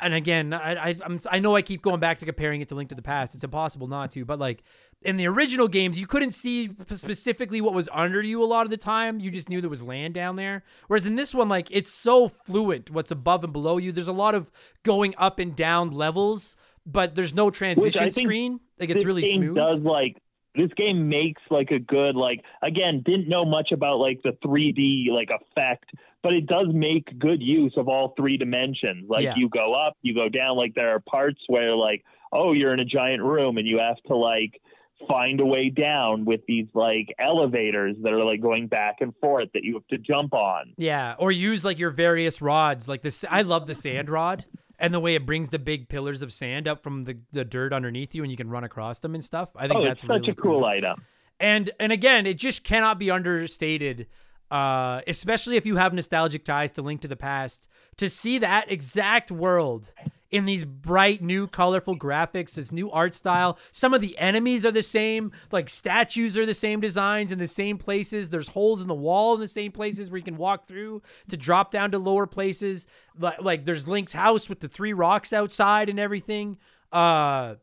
Speaker 1: and again, I, I I'm I know I keep going back to comparing it to Link to the Past. It's impossible not to, but like in the original games, you couldn't see specifically what was under you a lot of the time. You just knew there was land down there. Whereas in this one, like it's so fluent what's above and below you. There's a lot of going up and down levels, but there's no transition screen. Like it's really
Speaker 4: game
Speaker 1: smooth.
Speaker 4: does like this game makes like a good like again didn't know much about like the 3D like effect but it does make good use of all three dimensions like
Speaker 1: Yeah.
Speaker 4: you go up you go down like there are parts where like oh you're in a giant room and you have to like find a way down with these like elevators that are like going back and forth that you have to jump on.
Speaker 1: Yeah, or use like your various rods. Like this, I love the sand rod and the way it brings the big pillars of sand up from the, the dirt underneath you, and you can run across them and stuff. I think
Speaker 4: oh,
Speaker 1: that's
Speaker 4: it's such
Speaker 1: really
Speaker 4: a cool item.
Speaker 1: And and again, it just cannot be understated, uh, especially if you have nostalgic ties to Link to the Past, to see that exact world in these bright, new, colorful graphics, this new art style. Some of the enemies are the same, like statues are the same designs in the same places. There's holes in the wall in the same places where you can walk through to drop down to lower places. Like, like there's Link's house with the three rocks outside and everything. Uh,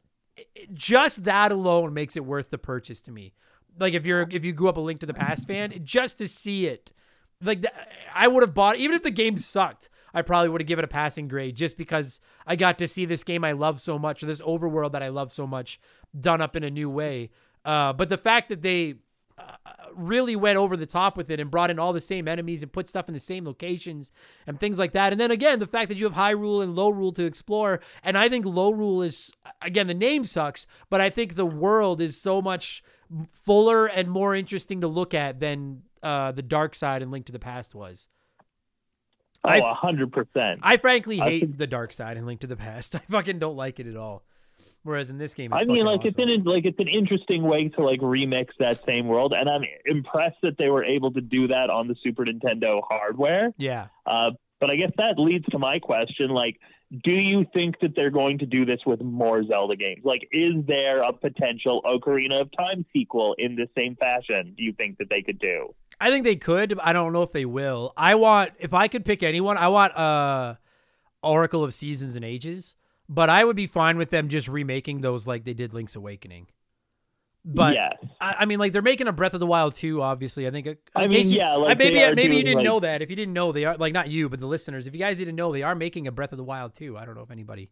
Speaker 1: just that alone makes it worth the purchase to me like if you're if you grew up a Link to the Past fan, just to see it, like I would have bought even if the game sucked. I probably would have given it a passing grade just because I got to see this game I love so much, or this overworld that I love so much, done up in a new way. Uh, but the fact that they uh, really went over the top with it and brought in all the same enemies and put stuff in the same locations and things like that. And then again, the fact that you have Hyrule and Lorule to explore. And I think Lorule is, again, the name sucks, but I think the world is so much fuller and more interesting to look at than uh, the dark side and Link to the Past was.
Speaker 4: Oh, hundred percent.
Speaker 1: I frankly hate think... the dark side and Link to the Past. I fucking don't like it at all. Whereas in this game, I mean,
Speaker 4: like
Speaker 1: awesome.
Speaker 4: it's an like it's an interesting way to like remix that same world, and I'm impressed that they were able to do that on the Super Nintendo hardware.
Speaker 1: Yeah.
Speaker 4: Uh, but I guess that leads to my question: like, do you think that they're going to do this with more Zelda games? Like, is there a potential Ocarina of Time sequel in the same fashion? Do you think that they could do?
Speaker 1: I think they could. I don't know if they will. I want if I could pick anyone, I want uh Oracle of Seasons and Ages but I would be fine with them just remaking those like they did Link's Awakening. But
Speaker 4: yes.
Speaker 1: I, I, mean, like they're making a Breath of the Wild too. Obviously, I think.
Speaker 4: Uh, I mean,
Speaker 1: you,
Speaker 4: yeah, like
Speaker 1: maybe maybe you didn't
Speaker 4: like,
Speaker 1: know that. If you didn't know, they are like not you, but the listeners. If you guys didn't know, they are making a Breath of the Wild too. I don't know if anybody.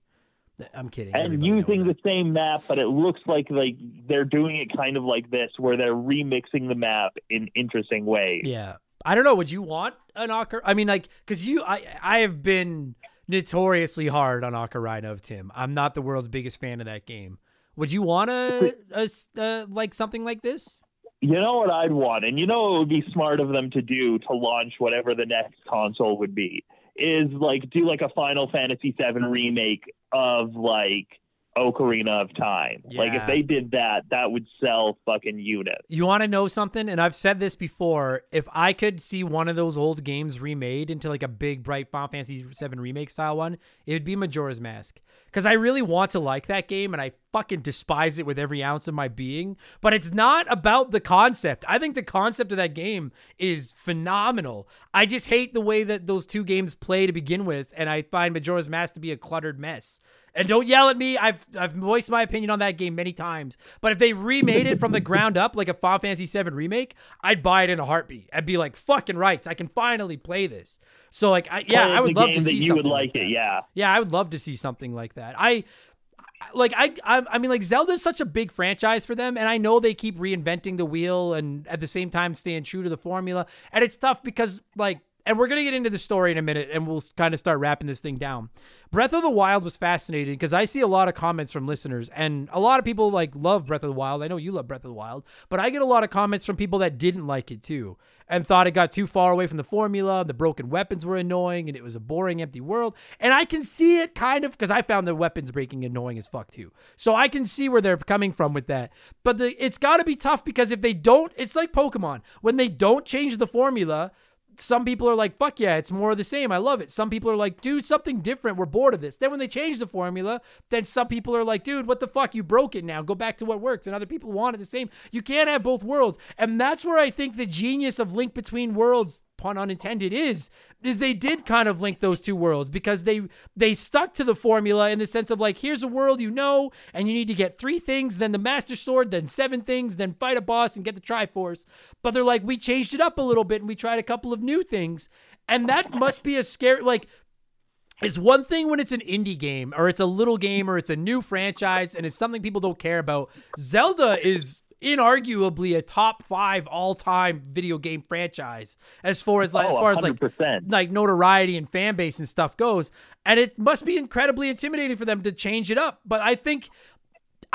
Speaker 1: I'm kidding.
Speaker 4: And using the same map, but it looks like like they're doing it kind of like this, where they're remixing the map in interesting ways.
Speaker 1: Yeah, I don't know. Would you want an Ocar? I mean, like, because you, I, I have been notoriously hard on Ocarina of Tim. I'm not the world's biggest fan of that game. Would you want a, a, a like something like this?
Speaker 4: You know what I'd want, and you know it would be smart of them to do to launch whatever the next console would be, is like do like a Final Fantasy VII remake of like Ocarina of Time. Yeah. Like if they did that, that would sell fucking units.
Speaker 1: You want to know something? And I've said this before. If I could see one of those old games remade into like a big, bright Final Fantasy VII remake style one, it would be Majora's Mask. Because I really want to like that game, and I fucking despise it with every ounce of my being. But it's not about the concept. I think the concept of that game is phenomenal. I just hate the way that those two games play to begin with, and I find Majora's Mask to be a cluttered mess. And don't yell at me. I've I've voiced my opinion on that game many times. But if they remade it from the ground up, like a Final Fantasy VII remake, I'd buy it in a heartbeat. I'd be like, "Fucking rights! I can finally play this." So like, I, yeah, I would love to see something.
Speaker 4: you would like,
Speaker 1: like
Speaker 4: it. Yeah,
Speaker 1: yeah, I would love to see something like that. I like I, I I mean like Zelda's such a big franchise for them and I know they keep reinventing the wheel and at the same time staying true to the formula and it's tough because like and we're going to get into the story in a minute and we'll kind of start wrapping this thing down. Breath of the Wild was fascinating because I see a lot of comments from listeners and a lot of people like love Breath of the Wild. I know you love Breath of the Wild, but I get a lot of comments from people that didn't like it too and thought it got too far away from the formula. The broken weapons were annoying and it was a boring, empty world. And I can see it kind of because I found the weapons breaking annoying as fuck too. So I can see where they're coming from with that. But the, it's got to be tough because if they don't, it's like Pokemon. When they don't change the formula, some people are like, fuck yeah, it's more of the same. I love it. Some people are like, dude, something different. We're bored of this. Then when they change the formula, then some people are like, dude, what the fuck? You broke it now. Go back to what works. And other people want it the same. You can't have both worlds. And that's where I think the genius of Link Between Worlds pun unintended is is they did kind of link those two worlds because they they stuck to the formula in the sense of like here's a world you know and you need to get three things then the master sword then seven things then fight a boss and get the triforce but they're like we changed it up a little bit and we tried a couple of new things and that must be a scary like it's one thing when it's an indie game or it's a little game or it's a new franchise and it's something people don't care about. Zelda is inarguably a top five all time video game franchise as far as like
Speaker 4: oh,
Speaker 1: as far 100%. as like like notoriety and fan base and stuff goes. And it must be incredibly intimidating for them to change it up. But I think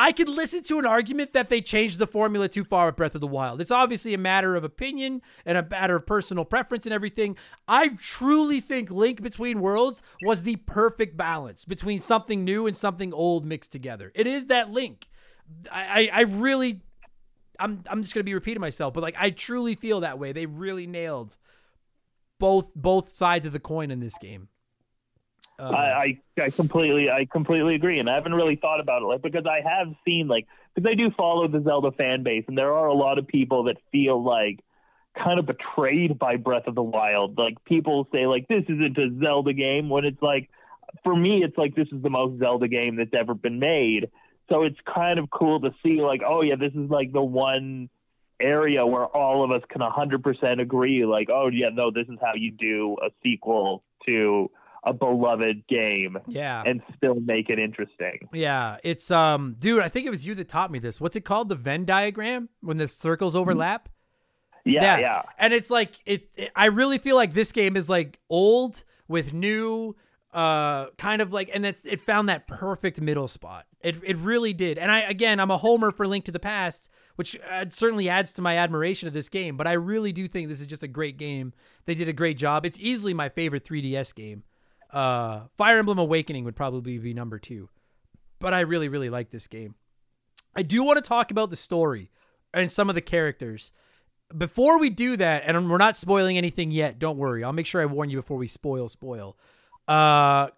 Speaker 1: I could listen to an argument that they changed the formula too far with Breath of the Wild. It's obviously a matter of opinion and a matter of personal preference and everything. I truly think Link Between Worlds was the perfect balance between something new and something old mixed together. It is that Link. I, I, I really, I'm, I'm just gonna be repeating myself, but like I truly feel that way. They really nailed both both sides of the coin in this game. Um,
Speaker 4: I, I I completely I completely agree, and I haven't really thought about it like because I have seen like because I do follow the Zelda fan base, and there are a lot of people that feel like kind of betrayed by Breath of the Wild. Like people say like this isn't a Zelda game when it's like for me it's like this is the most Zelda game that's ever been made. So it's kind of cool to see like oh yeah this is like the one area where all of us can 100% agree like oh yeah no this is how you do a sequel to a beloved game
Speaker 1: yeah.
Speaker 4: and still make it interesting.
Speaker 1: Yeah, it's um, dude. I think it was you that taught me this. What's it called? The Venn diagram when the circles overlap.
Speaker 4: Yeah,
Speaker 1: Yeah.
Speaker 4: yeah.
Speaker 1: And it's like it, it. I really feel like this game is like old with new, uh, kind of like, and that's it found that perfect middle spot. It it really did. And I again, I'm a homer for Link to the Past, which uh, certainly adds to my admiration of this game. But I really do think this is just a great game. They did a great job. It's easily my favorite 3DS game. Uh, Fire Emblem Awakening would probably be number two, but I really really like this game. I do want to talk about the story and some of the characters. Before we do that, and we're not spoiling anything yet, don't worry. I'll make sure I warn you before we spoil spoil. Uh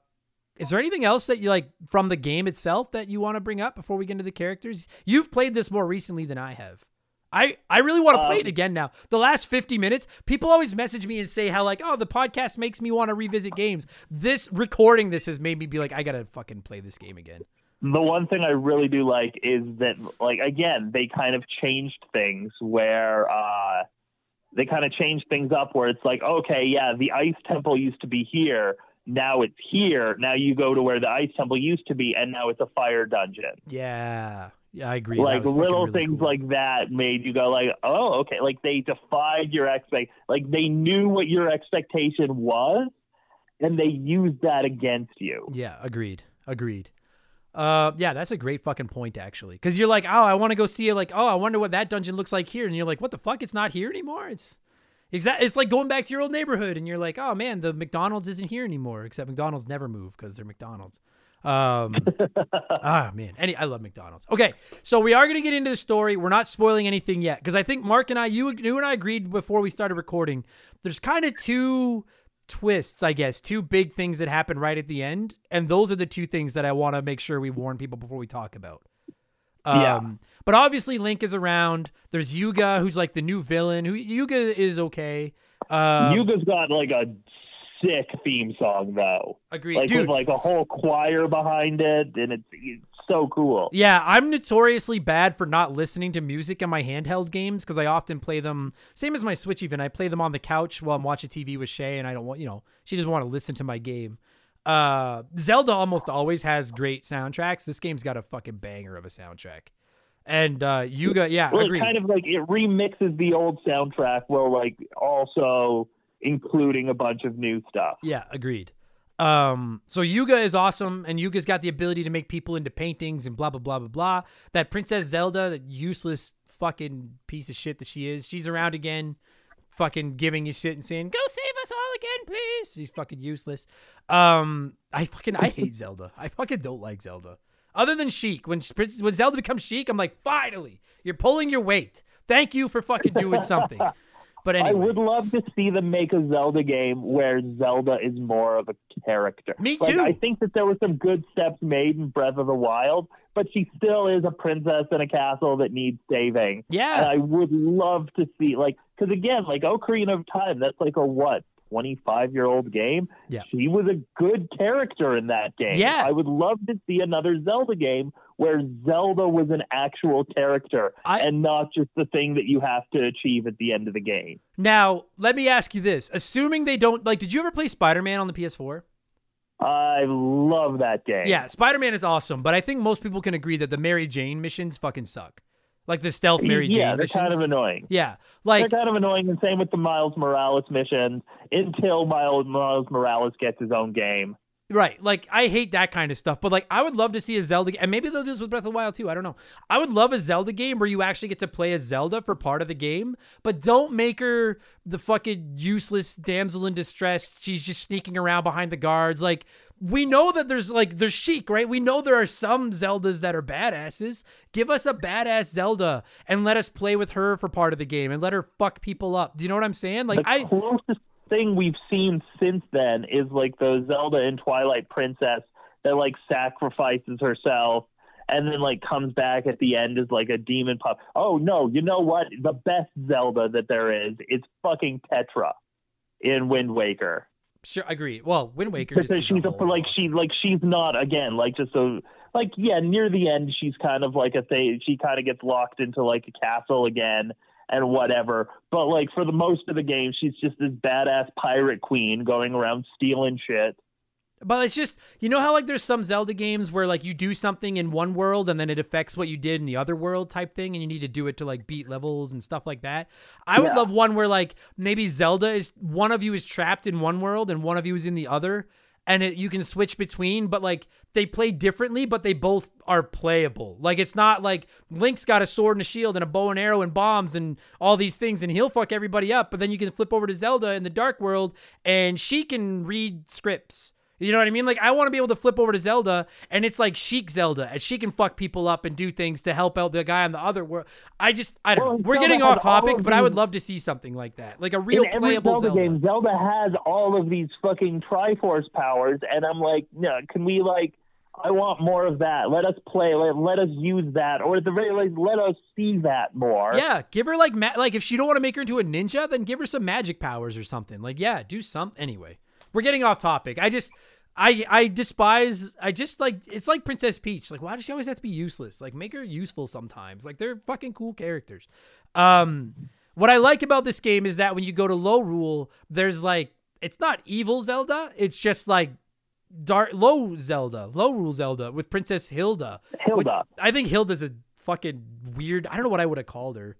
Speaker 1: is there anything else that you like from the game itself that you want to bring up before we get into the characters? You've played this more recently than I have. I, I really want to play it
Speaker 4: Um,
Speaker 1: again now. The last 50 minutes, people always message me and say how like, "Oh, the podcast makes me want to revisit games." This recording this has made me be like, "I got to fucking play this game again."
Speaker 4: The one thing I really do like is that, like, again, they kind of changed things where uh, they kind of changed things up where it's like, okay, yeah, the ice temple used to be here. Now it's here. Now you go to where the ice temple used to be, and now it's a fire dungeon.
Speaker 1: Yeah. Yeah, I agree.
Speaker 4: Like little
Speaker 1: really
Speaker 4: things
Speaker 1: cool.
Speaker 4: like that made you go like, oh, okay. Like they defied your expect, like they knew what your expectation was, and they used that against you.
Speaker 1: Yeah, agreed. Agreed. Uh, yeah, that's a great fucking point actually, because you're like, oh, I want to go see it. Like, oh, I wonder what that dungeon looks like here, and you're like, what the fuck? It's not here anymore. It's exact. It's like going back to your old neighborhood, and you're like, oh man, the McDonald's isn't here anymore. Except McDonald's never move because they're McDonald's. Um, ah man, any I love McDonald's. Okay, so we are gonna get into the story. We're not spoiling anything yet because I think Mark and I, you, you and I agreed before we started recording. There's kind of two twists, I guess, two big things that happen right at the end, and those are the two things that I want to make sure we warn people before we talk about. Um,
Speaker 4: Yeah.
Speaker 1: But obviously, Link is around. There's Yuga, who's like the new villain. Who Yuga is okay. Um,
Speaker 4: Yuga's got like a sick theme song though,
Speaker 1: agreed,
Speaker 4: like
Speaker 1: dude.
Speaker 4: with like a whole choir behind it, and it's, it's so cool.
Speaker 1: Yeah, I'm notoriously bad for not listening to music in my handheld games because I often play them. Same as my Switch, even I play them on the couch while I'm watching TV with Shay, and I don't want you know she doesn't want to listen to my game. Uh, Zelda almost always has great soundtracks. This game's got a fucking banger of a soundtrack, and uh, Yuga, yeah,
Speaker 4: Well,
Speaker 1: agreed.
Speaker 4: kind of like it remixes the old soundtrack while like also including a bunch of new stuff.
Speaker 1: Yeah, agreed. Um, so Yuga is awesome, and Yuga's got the ability to make people into paintings and blah blah blah blah blah. That Princess Zelda, that useless fucking piece of shit that she is, she's around again, fucking giving you shit and saying, "Go save us all again, please." She's fucking useless. Um, I fucking I hate Zelda. I fucking don't like Zelda. Other than Sheik, when when Zelda becomes Sheik, I'm like, finally, you're pulling your weight. Thank you for fucking doing something. But anyway,
Speaker 4: I would love to see them make a Zelda game where Zelda is more of a character.
Speaker 1: Me
Speaker 4: Like,
Speaker 1: too.
Speaker 4: I think that there were some good steps made in Breath of the Wild, but she still is a princess in a castle that needs saving.
Speaker 1: Yeah.
Speaker 4: And I would love to see, like, because again, like Ocarina of Time, that's like a what, 25 year old game?
Speaker 1: Yeah.
Speaker 4: She was a good character in that game.
Speaker 1: Yeah.
Speaker 4: I would love to see another Zelda game where Zelda was an actual character
Speaker 1: I-
Speaker 4: and not just the thing that you have to achieve at the end of the game.
Speaker 1: Now, let me ask you this. Assuming they don't like did you ever play Spider-Man on the PS4?
Speaker 4: I love that game.
Speaker 1: Yeah, Spider-Man is awesome, but I think most people can agree that the Mary Jane missions fucking suck. Like the stealth Mary Jane
Speaker 4: yeah, they're
Speaker 1: missions.
Speaker 4: kind of annoying.
Speaker 1: yeah. Like
Speaker 4: they're kind of annoying, and same with the Miles Morales missions until Miles, Miles Morales gets his own game.
Speaker 1: Right. Like I hate that kind of stuff, but like I would love to see a Zelda and maybe they'll do this with Breath of the Wild too. I don't know. I would love a Zelda game where you actually get to play as Zelda for part of the game, but don't make her the fucking useless damsel in distress. She's just sneaking around behind the guards. Like we know that there's like there's Sheik, right? We know there are some Zeldas that are badasses. Give us a badass Zelda and let us play with her for part of the game and let her fuck people up. Do you know what I'm saying? Like
Speaker 4: the
Speaker 1: I
Speaker 4: closest thing we've seen since then is like the Zelda and Twilight Princess that like sacrifices herself and then like comes back at the end as like a demon pup. Oh no, you know what? The best Zelda that there is is fucking Tetra in Wind Waker.
Speaker 1: sure I agree. Well, Wind Waker
Speaker 4: Because she's a, like she like she's not again like just so like yeah near the end she's kind of like a thing she kind of gets locked into like a castle again and whatever. But like for the most of the game she's just this badass pirate queen going around stealing shit.
Speaker 1: But it's just you know how like there's some Zelda games where like you do something in one world and then it affects what you did in the other world type thing and you need to do it to like beat levels and stuff like that. I would love one where like maybe Zelda is one of you is trapped in one world and one of you is in the other and it, you can switch between but like they play differently but they both are playable. Like it's not like Link's got a sword and a shield and a bow and arrow and bombs and all these things and he'll fuck everybody up but then you can flip over to Zelda in the dark world and she can read scripts. You know what I mean? Like I want to be able to flip over to Zelda and it's like Sheik Zelda and she can fuck people up and do things to help out the guy on the other world. I just I don't
Speaker 4: Well,
Speaker 1: know. We're
Speaker 4: Zelda
Speaker 1: getting off topic, but I would love to see something like that. Like a real
Speaker 4: in every
Speaker 1: playable
Speaker 4: Zelda,
Speaker 1: Zelda.
Speaker 4: game Zelda has all of these fucking Triforce powers and I'm like no can we like I want more of that let us play let, let us use that or at the very least let us see that more
Speaker 1: Yeah, give her like ma- like if she don't want to make her into a ninja, then give her some magic powers or something. Like yeah, do some anyway. We're getting off topic. I just I I despise I just like it's like Princess Peach. Like why does she always have to be useless? Like make her useful sometimes. Like they're fucking cool characters. Um what I like about this game is that when you go to Lorule, there's like it's not evil Zelda, it's just like dark low Zelda, Lorule Zelda with Princess Hilda.
Speaker 4: Hilda.
Speaker 1: I think Hilda's a fucking weird. I don't know what I would have called her,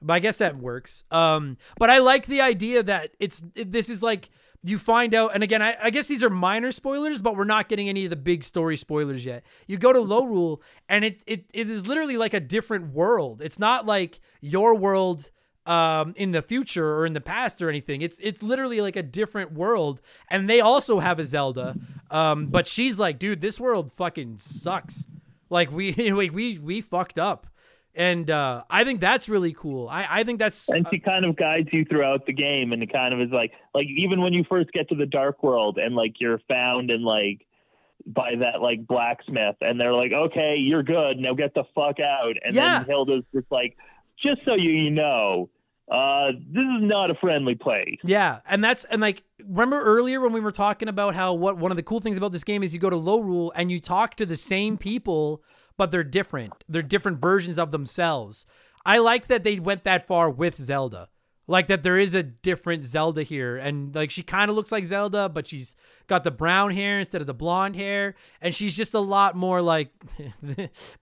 Speaker 1: but I guess that works. Um, but I like the idea that it's this is like you find out, and again, I, I guess these are minor spoilers, but we're not getting any of the big story spoilers yet. You go to Lorule, and it it, it is literally like a different world. It's not like your world um in the future or in the past or anything it's it's literally like a different world and they also have a zelda um but she's like dude this world fucking sucks like we like we we fucked up and uh i think that's really cool. I i think that's
Speaker 4: and she kind of guides you throughout the game and it kind of is like like even when you first get to the dark world and like you're found and like by that like blacksmith and they're like okay you're good. Now get the fuck out. And
Speaker 1: Yeah.
Speaker 4: then hilda's just like just so you, you know uh this is not a friendly place.
Speaker 1: Yeah, and that's and like remember earlier when we were talking about how what one of the cool things about this game is you go to Lorule and you talk to the same people but they're different. They're different versions of themselves. I like that they went that far with Zelda. Like that there is a different Zelda here and like she kind of looks like Zelda but she's got the brown hair instead of the blonde hair and she's just a lot more like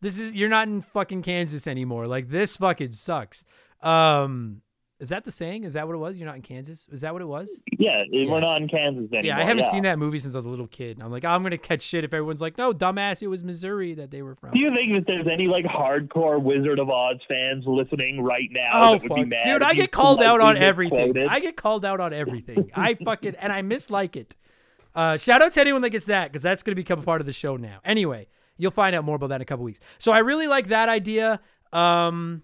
Speaker 1: this is you're not in fucking Kansas anymore. Like this fucking sucks. Um is that the saying? Is that what it was? You're not in Kansas? Is that what it was?
Speaker 4: yeah, we're not in kansas anymore
Speaker 1: Yeah, I haven't seen that movie since I was a little kid. I'm like, I'm gonna catch shit if everyone's like, no, dumbass, it was Missouri that they were from.
Speaker 4: do you think that there's any like hardcore Wizard of Oz fans listening right now
Speaker 1: Oh fuck,
Speaker 4: be mad
Speaker 1: dude! I get called out on everything.
Speaker 4: misquoted?
Speaker 1: I get called out on everything. I fucking and I mislike it. Uh, shout out to anyone that gets that because that's gonna become a part of the show now. Anyway, you'll find out more about that in a couple weeks. So I really like that idea. Um,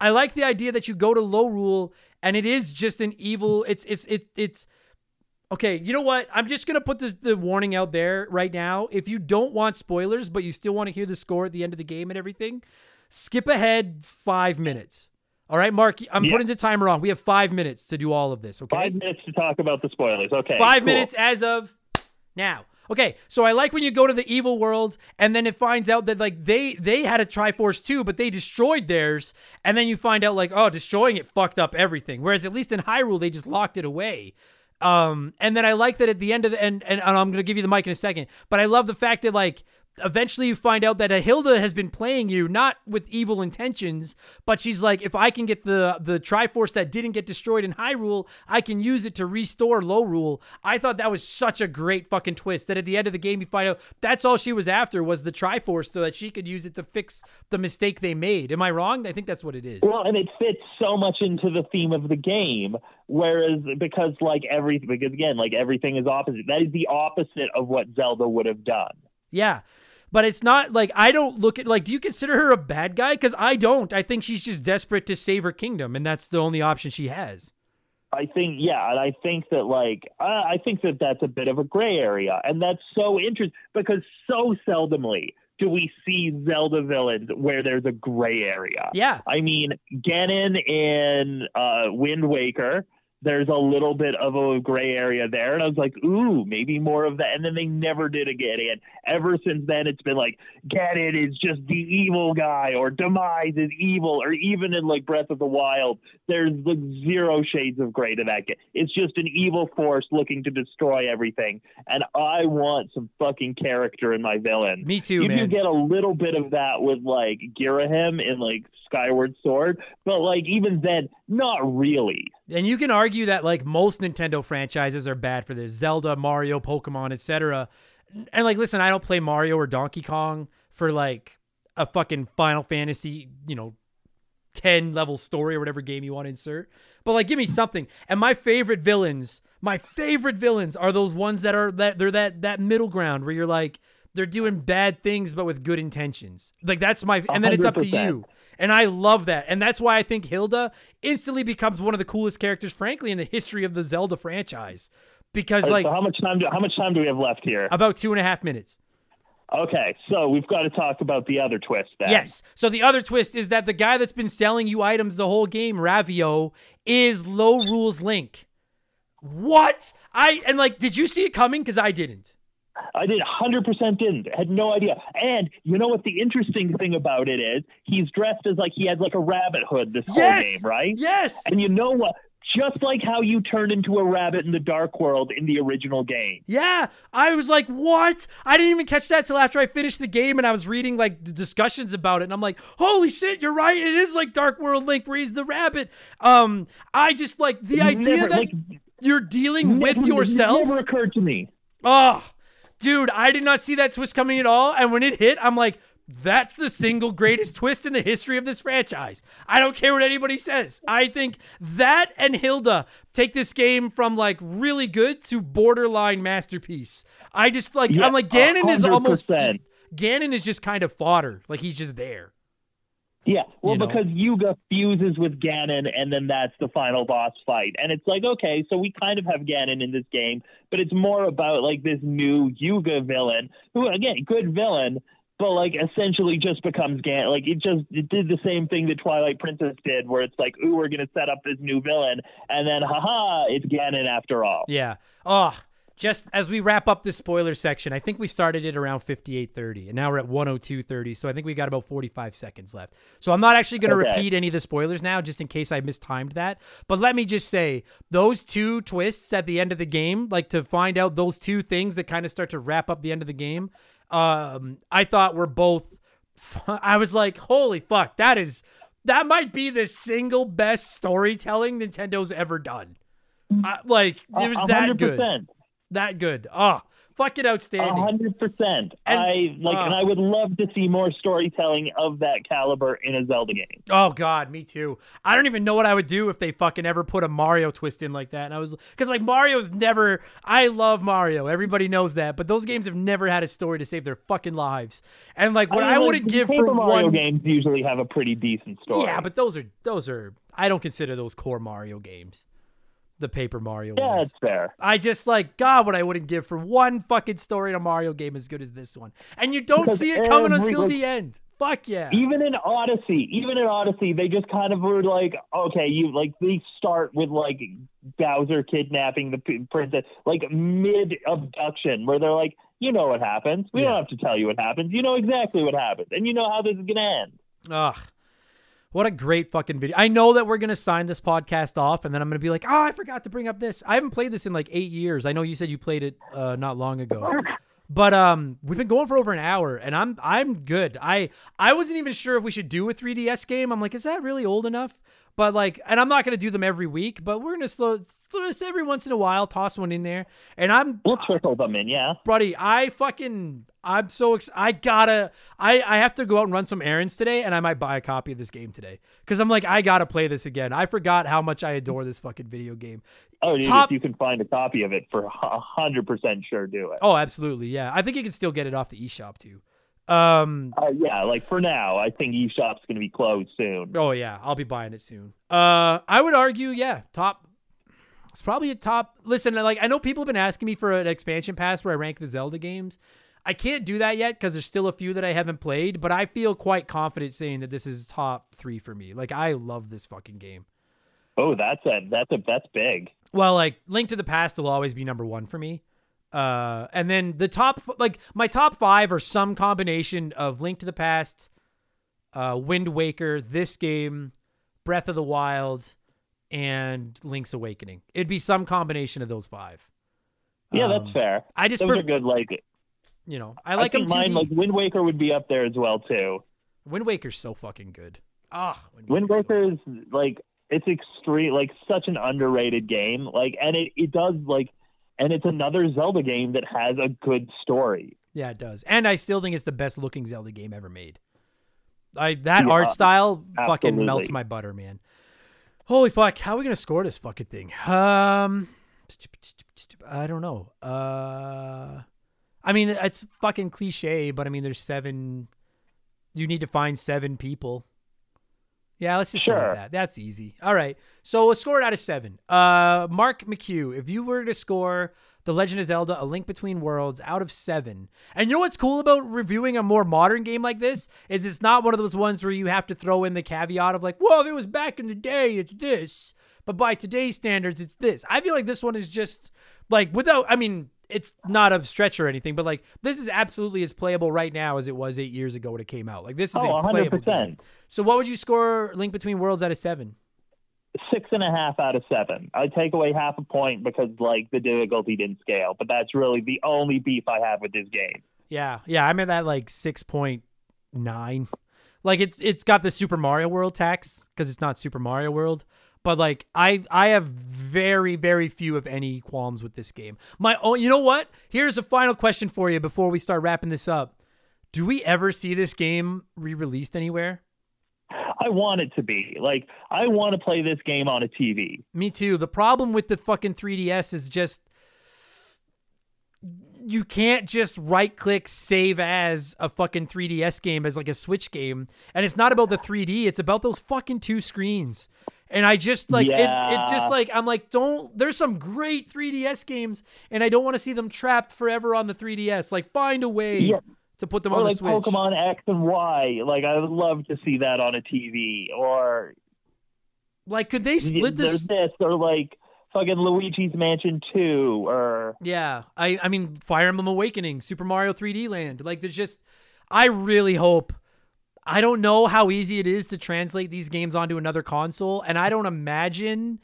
Speaker 1: I like the idea that you go to Lorule and it is just an evil. It's it's it, it's okay. You know what? I'm just gonna put this the warning out there right now. If you don't want spoilers, but you still want to hear the score at the end of the game and everything, skip ahead five minutes. All right, Mark. I'm
Speaker 4: Yeah.
Speaker 1: putting the timer on. We have five minutes to do all of this. Okay.
Speaker 4: five minutes to talk about the spoilers okay
Speaker 1: Five
Speaker 4: cool.
Speaker 1: minutes as of now. Okay, so I like when you go to the evil world and then it finds out that like they they had a Triforce too, but they destroyed theirs, and then you find out like oh, destroying it fucked up everything. Whereas at least in Hyrule they just locked it away. Um, and then I like that at the end of the and, and and I'm gonna give you the mic in a second, but I love the fact that like eventually you find out that Hilda has been playing you not with evil intentions, but she's like, if I can get the the Triforce that didn't get destroyed in Hyrule, I can use it to restore Lorule. I thought that was such a great fucking twist that at the end of the game you find out that's all she was after was the Triforce so that she could use it to fix the mistake they made. Am I wrong? I think that's what it is.
Speaker 4: Well, and it fits so much into the theme of the game. Whereas, because like everything, because again, like everything is opposite. That is the opposite of what Zelda would have done.
Speaker 1: Yeah. But it's not like I don't look at like do you consider her a bad guy cuz I don't. I think she's just desperate to save her kingdom and that's the only option she has.
Speaker 4: I think yeah, and I think that like uh, I think that that's a bit of a gray area, and that's so interesting because so seldomly do we see Zelda villains where there's a gray area.
Speaker 1: Yeah,
Speaker 4: I mean Ganon in uh, Wind Waker there's a little bit of a gray area there. And I was like, ooh, maybe more of that. And then they never did again. And ever since then, it's been like, Ganon is just the evil guy, or Demise is evil, or even in like Breath of the Wild, there's like zero shades of gray to that. It's just an evil force looking to destroy everything. And I want some fucking character in my villain.
Speaker 1: Me too,
Speaker 4: you
Speaker 1: man.
Speaker 4: You get a little bit of that with like Ghirahim in like Skyward Sword, but like even then, not really.
Speaker 1: And you can argue that like most Nintendo franchises are bad for this Zelda, Mario, Pokemon, etc. And like, listen, I don't play Mario or Donkey Kong for like a fucking Final Fantasy, you know, 10 level story or whatever game you want to insert. But like give me something. And my favorite villains, my favorite villains are those ones that are that they're that that middle ground where you're like they're doing bad things but with good intentions. Like that's my and then it's up to
Speaker 4: 100%.
Speaker 1: you. And I love that. And that's why I think Hilda instantly becomes one of the coolest characters, frankly, in the history of the Zelda franchise. Because,
Speaker 4: right,
Speaker 1: like,
Speaker 4: so how much time do how much time do we have left here?
Speaker 1: about two and a half minutes.
Speaker 4: Okay, so we've got to talk about the other twist then.
Speaker 1: Yes. So the other twist is that the guy that's been selling you items the whole game, Ravio, is Lorule's Link. What? I and like, did you see it coming? Because I didn't.
Speaker 4: I did 100% didn't. Had no idea. And you know what the interesting thing about it is? He's dressed as like he had like a rabbit hood this whole
Speaker 1: Yes.
Speaker 4: game, right?
Speaker 1: Yes.
Speaker 4: And you know what? Just like how you turned into a rabbit in the Dark World in the original game.
Speaker 1: Yeah, I was like, "What?" I didn't even catch that till after I finished the game, and I was reading like the discussions about it, and I'm like, "Holy shit, you're right! It is like Dark World Link, where he's the rabbit." Um, I just like the idea
Speaker 4: Never,
Speaker 1: that
Speaker 4: like,
Speaker 1: you're dealing with
Speaker 4: never-
Speaker 1: yourself.
Speaker 4: Never occurred to me.
Speaker 1: Oh, dude, I did not see that twist coming at all, and when it hit, I'm like. That's the single greatest twist in the history of this franchise. I don't care what anybody says. I think that and Hilda take this game from like really good to borderline masterpiece. I just like
Speaker 4: Yeah,
Speaker 1: I'm like Ganon is almost
Speaker 4: 100%.
Speaker 1: just, Ganon is just kind of fodder. Like he's just there.
Speaker 4: Yeah, well,
Speaker 1: You know?
Speaker 4: because Yuga fuses with Ganon, and then that's the final boss fight. And it's like, okay, so we kind of have Ganon in this game, but it's more about like this new Yuga villain, who again, good villain, but like essentially just becomes Ganon. Like it just it did the same thing that Twilight Princess did, where it's like, ooh, we're gonna set up this new villain, and then haha, it's Ganon after all.
Speaker 1: Yeah. Oh, just as we wrap up this spoiler section, I think we started it around 58:30 and now we're at 102:30, so I think we got about 45 seconds left. So I'm not actually going to
Speaker 4: Okay.
Speaker 1: repeat any of the spoilers now just in case I mistimed that. But let me just say, those two twists at the end of the game, like to find out those two things that kind of start to wrap up the end of the game, um I thought were both I was like, "Holy fuck, that is that might be the single best storytelling Nintendo's ever done." Uh, like it was
Speaker 4: A
Speaker 1: that good. That good. Oh, fucking outstanding.
Speaker 4: hundred percent.
Speaker 1: And-
Speaker 4: I like, and
Speaker 1: uh.
Speaker 4: I would love to see more storytelling of that caliber in a Zelda game.
Speaker 1: Oh god, me too. I don't even know what I would do if they fucking ever put a Mario twist in like that. And I was because like Mario's never. I love Mario. Everybody knows that, but those games have never had a story to save their fucking lives. And like what I,
Speaker 4: mean, like,
Speaker 1: wouldn't give for
Speaker 4: Mario
Speaker 1: one.
Speaker 4: games usually have a pretty decent story.
Speaker 1: Yeah, but those are those are. I don't consider those core Mario games. The Paper Mario
Speaker 4: yeah,
Speaker 1: ones.
Speaker 4: it's fair.
Speaker 1: I just like God, what I wouldn't give for one fucking story in a Mario game as good as this one. And you don't
Speaker 4: Because
Speaker 1: see it coming
Speaker 4: every-
Speaker 1: until
Speaker 4: like-
Speaker 1: the end. Fuck yeah.
Speaker 4: Even in Odyssey, even in Odyssey, they just kind of were like, okay, you like they start with like Bowser kidnapping the princess, like mid abduction, where they're like, you know what happens. We
Speaker 1: Yeah.
Speaker 4: don't have to tell you what happens. You know exactly what happens, and you know how this is gonna end.
Speaker 1: Ugh. What a great fucking video. I know that we're going to sign this podcast off and then I'm going to be like, oh, I forgot to bring up this. I haven't played this in like eight years. I know you said you played it uh, not long ago. But um, we've been going for over an hour, and I'm I'm good. I I wasn't even sure if we should do a 3DS game. I'm like, is that really old enough? But like, and I'm not gonna do them every week, but we're gonna slow just every once in a while toss one in there. And I'm
Speaker 4: We'll trickle them in, yeah.
Speaker 1: buddy, I fucking I'm so ex- I gotta I I have to go out and run some errands today, and I might buy a copy of this game today because I'm like I gotta play this again. I forgot how much I adore this fucking video game.
Speaker 4: Oh, dude,
Speaker 1: Top-
Speaker 4: if you can find a copy of it for a hundred percent sure, do it.
Speaker 1: Oh, absolutely, yeah. I think you can still get it off the eShop too. Um,
Speaker 4: Uh, yeah, like for now, I think eShop's going to be closed soon.
Speaker 1: Oh yeah, I'll be buying it soon. Uh, I would argue, yeah, top. It's probably a top. Listen, like I know people have been asking me for an expansion pass where I rank the Zelda games. I can't do that yet because there's still a few that I haven't played, but I feel quite confident saying that this is top three for me. Like I love this fucking game.
Speaker 4: Oh, that's a that's a that's big.
Speaker 1: Well, like Link to the Past will always be number one for me. Uh, and then the top, like my top five are some combination of Link to the Past, uh, Wind Waker, this game, Breath of the Wild, and Link's Awakening. It'd be some combination of those five.
Speaker 4: Yeah,
Speaker 1: Um,
Speaker 4: that's fair.
Speaker 1: I just,
Speaker 4: Those are good. Like
Speaker 1: you know, I like them
Speaker 4: think mine. Like Wind Waker would be up there as well too.
Speaker 1: Wind Waker's so fucking good. Ah,
Speaker 4: Wind
Speaker 1: Waker's so-
Speaker 4: Waker is like it's extreme, like such an underrated game. Like, and it it does like, and it's another Zelda game that has a good story.
Speaker 1: Yeah, it does. And I still think it's the best looking Zelda game ever made. I that
Speaker 4: Yeah,
Speaker 1: art style fucking melts my butter, man. Holy fuck, how are we gonna score this fucking thing? Um I don't know. Uh I mean it's fucking cliche, but I mean there's seven you need to find seven people. Yeah, let's just go with that. That's easy. All right. So we'll score it out of seven. Uh Mark McHugh, if you were to score The Legend of Zelda, A Link Between Worlds out of seven. And you know what's cool about reviewing a more modern game like this? Is it's not one of those ones where you have to throw in the caveat of like, whoa, if it was back in the day, it's this. But by today's standards, it's this. I feel like this one is just like without I mean, it's not a stretch or anything, but like this is absolutely as playable right now as it was eight years ago when it came out. Like this is
Speaker 4: Oh,
Speaker 1: a playable
Speaker 4: 100%.
Speaker 1: game. So what would you score Link Between Worlds out of seven?
Speaker 4: Six and a half out of seven. I take away half a point because like the difficulty didn't scale, but that's really the only beef I have with this game.
Speaker 1: Yeah, yeah, I'm at that like six point nine. Like it's it's got the Super Mario World tax because it's not Super Mario World. But like I I have very very few of any qualms with this game. My oh you know what? Here's a final question for you before we start wrapping this up. Do we ever see this game re-released anywhere?
Speaker 4: I want it to be like I want to play this game on a TV.
Speaker 1: Me too. The problem with the fucking 3DS is just you can't just right click save as a fucking 3DS game as like a Switch game. And it's not about the 3D, it's about those fucking two screens. And I just like it, it just like I'm like don't there's some great 3DS games and I don't want to see them trapped forever on the 3DS. Like find a way
Speaker 4: Yeah.
Speaker 1: to put them
Speaker 4: or
Speaker 1: on
Speaker 4: like
Speaker 1: the Switch.
Speaker 4: Pokemon X and Y. Like I would love to see that on a TV. Or
Speaker 1: Like could they split this
Speaker 4: this or like fucking Luigi's Mansion 2 or
Speaker 1: Yeah, I I mean Fire Emblem Awakening, Super Mario 3D Land. Like there's just I really hope I don't know how easy it is to translate these games onto another console and I don't imagine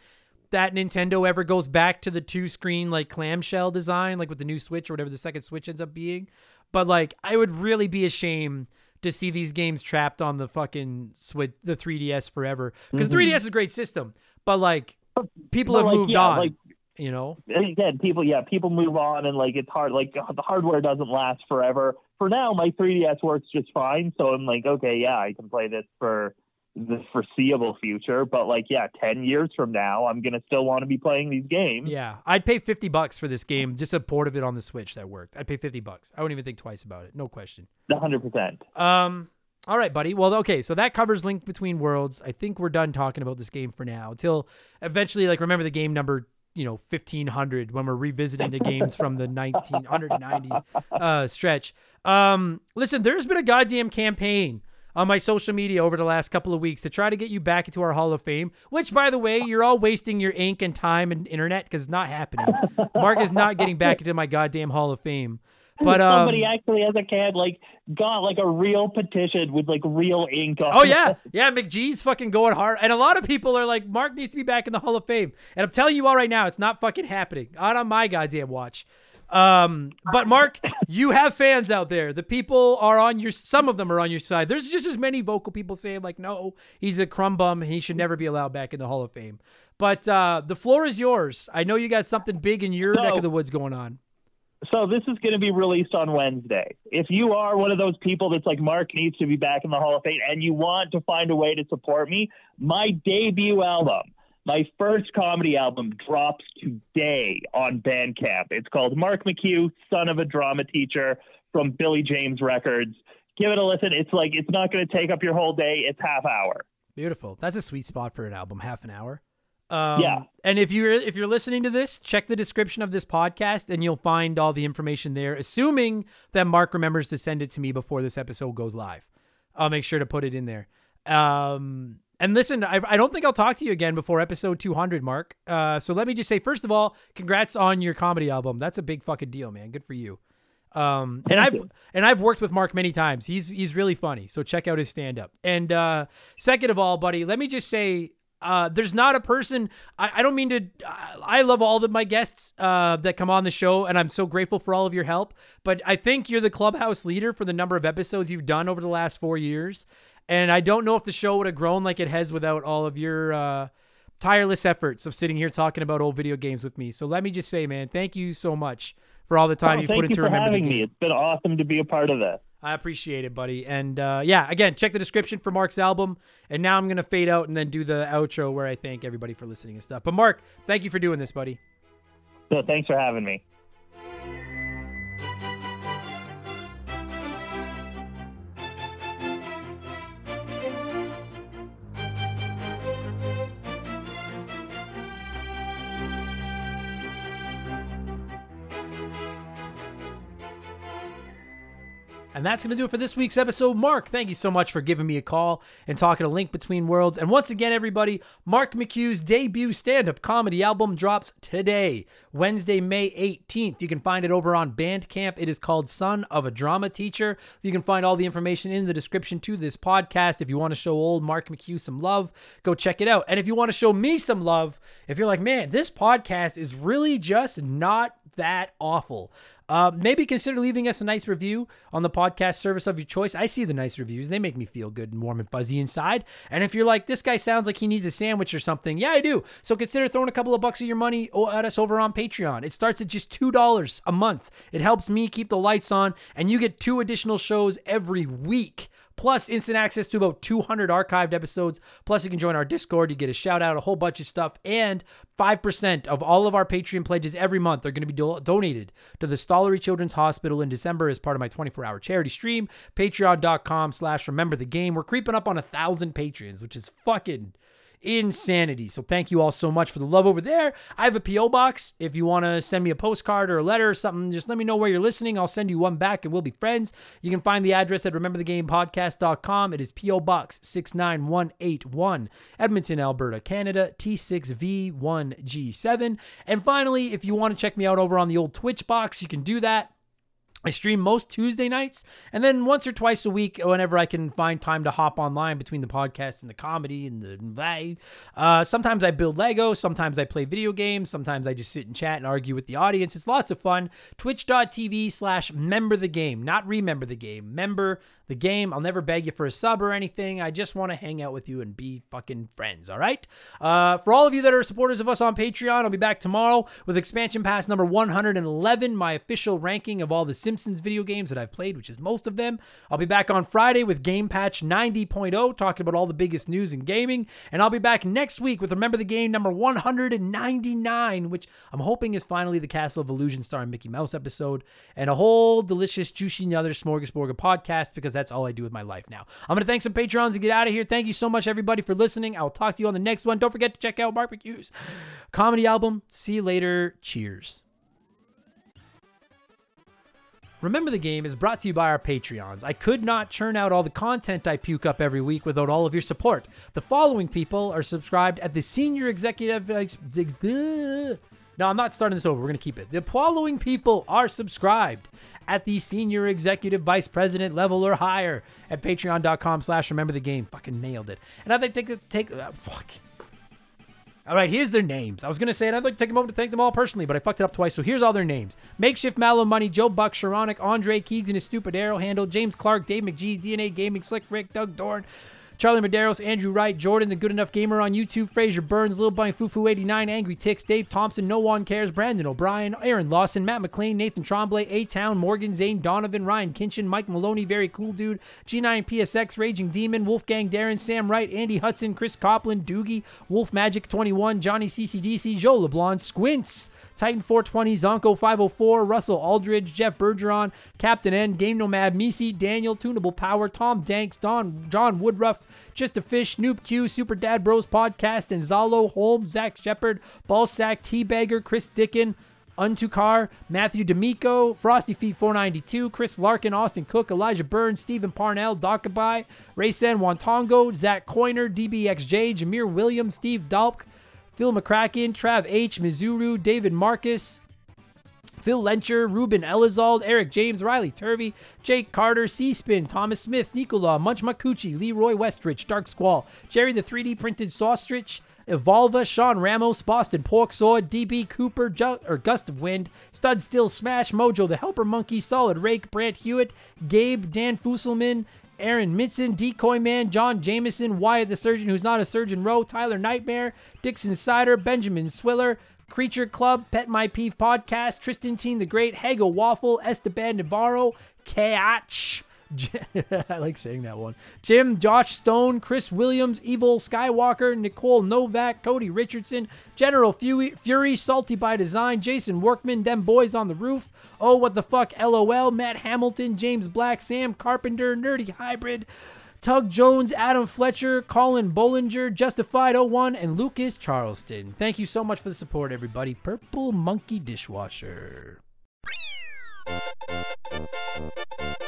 Speaker 1: that Nintendo ever goes back to the two screen like clamshell design like with the new Switch or whatever the second Switch ends up being. But like I would really be ashamed to see these games trapped on the fucking Switch the 3DS forever. Because 3DS mm-hmm. is a great system, but like people
Speaker 4: but,
Speaker 1: have
Speaker 4: like,
Speaker 1: moved
Speaker 4: yeah,
Speaker 1: on,
Speaker 4: like
Speaker 1: you know.
Speaker 4: again, people, yeah, people move on, and like it's hard. Like the hardware doesn't last forever. For now, my 3DS works just fine, so I'm like, okay, yeah, I can play this for the foreseeable future. But like, yeah, ten years from now, I'm gonna still want to be playing these games.
Speaker 1: Yeah, I'd pay fifty bucks for this game, just a port of it on the Switch that worked. I'd pay fifty bucks. I wouldn't even think twice about it, no question.
Speaker 4: hundred percent.
Speaker 1: Um, all right, buddy. Well, okay, so that covers Link Between Worlds. I think we're done talking about this game for now. Until eventually, like, remember the game number, you know, fifteen hundred when we're revisiting the games from the nineteen hundred and ninety uh, stretch. Um, listen, there's been a goddamn campaign on my social media over the last couple of weeks to try to get you back into our Hall of Fame. Which, by the way, you're all wasting your ink and time and internet because it's not happening. Mark is not getting back into my goddamn Hall of Fame. But um,
Speaker 4: somebody actually as a kid like got like a real petition with like real ink on
Speaker 1: Oh yeah, yeah. McGee's fucking going hard, and a lot of people are like, Mark needs to be back in the Hall of Fame. And I'm telling you all right now, it's not fucking happening. Not on my goddamn watch. Um, but Mark, you have fans out there. The people are on your. Some of them are on your side. There's just as many vocal people saying like, no, he's a crumb bum. He should never be allowed back in the Hall of Fame. But uh, the floor is yours. I know you got something big in your
Speaker 4: So-
Speaker 1: neck of the woods going on.
Speaker 4: So this is going to be released on Wednesday. If you are one of those people that's like Mark needs to be back in the Hall of Fame and you want to find a way to support me, my debut album, my first comedy album drops today on Bandcamp. It's called Mark McHugh, Son of a Drama Teacher from Billy James Records. Give it a listen. It's like it's not going to take up your whole day. It's half hour.
Speaker 1: Beautiful. That's a sweet spot for an album, half an hour. Um,
Speaker 4: Yeah.
Speaker 1: And if you're if you're listening to this, check the description of this podcast, and you'll find all the information there. Assuming that Mark remembers to send it to me before this episode goes live, I'll make sure to put it in there. Um, and listen, I, I don't think I'll talk to you again before episode 200, Mark. Uh, so let me just say, first of all, congrats on your comedy album. That's a big fucking deal, man. Good for you. Um, and I've and I've worked with Mark many times. He's he's really funny. So check out his stand up. And uh, second of all, buddy, let me just say. Uh, there's not a person. I, I don't mean to. I love all of my guests uh, that come on the show, and I'm so grateful for all of your help. But I think you're the clubhouse leader for the number of episodes you've done over the last four years. And I don't know if the show would have grown like it has without all of your uh, tireless efforts of sitting here talking about old video games with me. So let me just say, man, thank you so much for all the time
Speaker 4: Oh,
Speaker 1: you put
Speaker 4: you
Speaker 1: into
Speaker 4: for
Speaker 1: remember
Speaker 4: having me. It's been awesome to be a part of this.
Speaker 1: I appreciate it, buddy. And uh, yeah, again, check the description for Mark's album. And now I'm gonna fade out and then do the outro where I thank everybody for listening and stuff. But Mark, thank you for doing this, buddy.
Speaker 4: So thanks for having me.
Speaker 1: And that's going to do it for this week's episode. Mark, thank you so much for giving me a call and talking a link between worlds. And once again, everybody, Mark McHugh's debut stand up comedy album drops today, Wednesday, May 18th. You can find it over on Bandcamp. It is called Son of a Drama Teacher. You can find all the information in the description to this podcast. If you want to show old Mark McHugh some love, go check it out. And if you want to show me some love, if you're like, man, this podcast is really just not that awful. Uh, maybe consider leaving us a nice review on the podcast service of your choice. I see the nice reviews. They make me feel good and warm and fuzzy inside. And if you're like, this guy sounds like he needs a sandwich or something, yeah, I do. So consider throwing a couple of bucks of your money at us over on Patreon. It starts at just $2 a month. It helps me keep the lights on, and you get two additional shows every week plus instant access to about 200 archived episodes. Plus, you can join our Discord. You get a shout out, a whole bunch of stuff, and 5% of all of our Patreon pledges every month are going to be do- donated to the Stollery Children's Hospital in December as part of my 24-hour charity stream. Patreon.com slash remember the game. We're creeping up on a thousand patrons, which is fucking insanity. So thank you all so much for the love over there. I have a PO box. If you want to send me a postcard or a letter or something, just let me know where you're listening. I'll send you one back and we'll be friends. You can find the address at rememberthegamepodcast.com. It is PO Box 69181, Edmonton, Alberta, Canada, T6V1G7. And finally, if you want to check me out over on the old Twitch box, you can do that. I stream most Tuesday nights, and then once or twice a week, whenever I can find time to hop online between the podcast and the comedy and the. Uh, sometimes I build Lego, sometimes I play video games, sometimes I just sit and chat and argue with the audience. It's lots of fun. Twitch.tv slash member the game, not remember the game. Member the game. I'll never beg you for a sub or anything. I just want to hang out with you and be fucking friends, all right? Uh, for all of you that are supporters of us on Patreon, I'll be back tomorrow with expansion pass number 111, my official ranking of all the Simpsons video games that I've played, which is most of them. I'll be back on Friday with Game Patch 90.0, talking about all the biggest news in gaming. And I'll be back next week with Remember the Game number 199, which I'm hoping is finally the Castle of Illusion starring Mickey Mouse episode, and a whole delicious, juicy, other smorgasbord of podcast because that's all I do with my life now. I'm going to thank some Patrons and get out of here. Thank you so much, everybody, for listening. I'll talk to you on the next one. Don't forget to check out McHugh's comedy album. See you later. Cheers. Remember the Game is brought to you by our Patreons. I could not churn out all the content I puke up every week without all of your support. The following people are subscribed at the senior executive. No, I'm not starting this over. We're going to keep it. The following people are subscribed at the senior executive vice president level or higher at patreon.com slash remember the game. Fucking nailed it. And I'd like to take, take uh, fuck. All right, here's their names. I was going to say and I'd like to take a moment to thank them all personally, but I fucked it up twice. So here's all their names Makeshift Mallow Money, Joe Buck, Sharonic, Andre Keegs and his stupid arrow handle, James Clark, Dave McGee, DNA Gaming, Slick Rick, Doug Dorn, Charlie Medeiros, Andrew Wright, Jordan, the Good Enough Gamer on YouTube, Fraser Burns, Lil Bunny Fufu 89, Angry Ticks, Dave Thompson, No One Cares, Brandon O'Brien, Aaron Lawson, Matt McLean, Nathan Tremblay, A Town, Morgan Zane, Donovan, Ryan Kinchin, Mike Maloney, Very Cool Dude, G9 PSX, Raging Demon, Wolfgang Darren, Sam Wright, Andy Hudson, Chris Copland, Doogie, Wolf Magic 21, Johnny CCDC, Joe LeBlanc, Squints, Titan 420, Zonko 504, Russell Aldridge, Jeff Bergeron, Captain N, Game Nomad, Misi, Daniel, Tunable Power, Tom Danks, Don, John Woodruff, Just a Fish, Snoop Q, Super Dad Bros Podcast, and Zalo, Holmes, Zach Shepard, Ballsack, Teabagger, Chris Dickin, Untukar, Matthew D'Amico, Frosty Feet 492, Chris Larkin, Austin Cook, Elijah Burns, Stephen Parnell, Dakabai, Raysen Wantongo, Zach Coiner, DBXJ, Jameer Williams, Steve Dalk, Phil McCracken, Trav H, Mizuru, David Marcus, Phil Lencher, Ruben Elizald, Eric James, Riley Turvey, Jake Carter, C-Spin, Thomas Smith, Nicola, Munch Makuchi, Leroy Westrich, Dark Squall, Jerry the 3D Printed Saustrich, Evolva, Sean Ramos, Boston Pork Sword, DB Cooper, Ju- or Gust of Wind, Stud Still Smash, Mojo the Helper Monkey, Solid Rake, Brant Hewitt, Gabe, Dan Fusselman, Aaron Mitson, Decoy Man, John Jameson, Wyatt the Surgeon Who's Not a Surgeon Rowe, Tyler Nightmare, Dixon Cider, Benjamin Swiller, Creature Club, Pet My Peeve Podcast, Tristan Teen the Great, Hagel Waffle, Esteban Navarro, I like saying that one. Jim, Josh Stone, Chris Williams, Evil Skywalker, Nicole Novak, Cody Richardson, General Fury, Fury, Salty by Design, Jason Workman, Them Boys on the Roof, Oh What the Fuck, LOL, Matt Hamilton, James Black, Sam Carpenter, Nerdy Hybrid, Tug Jones, Adam Fletcher, Colin Bollinger, Justified 01, and Lucas Charleston. Thank you so much for the support, everybody. Purple Monkey Dishwasher.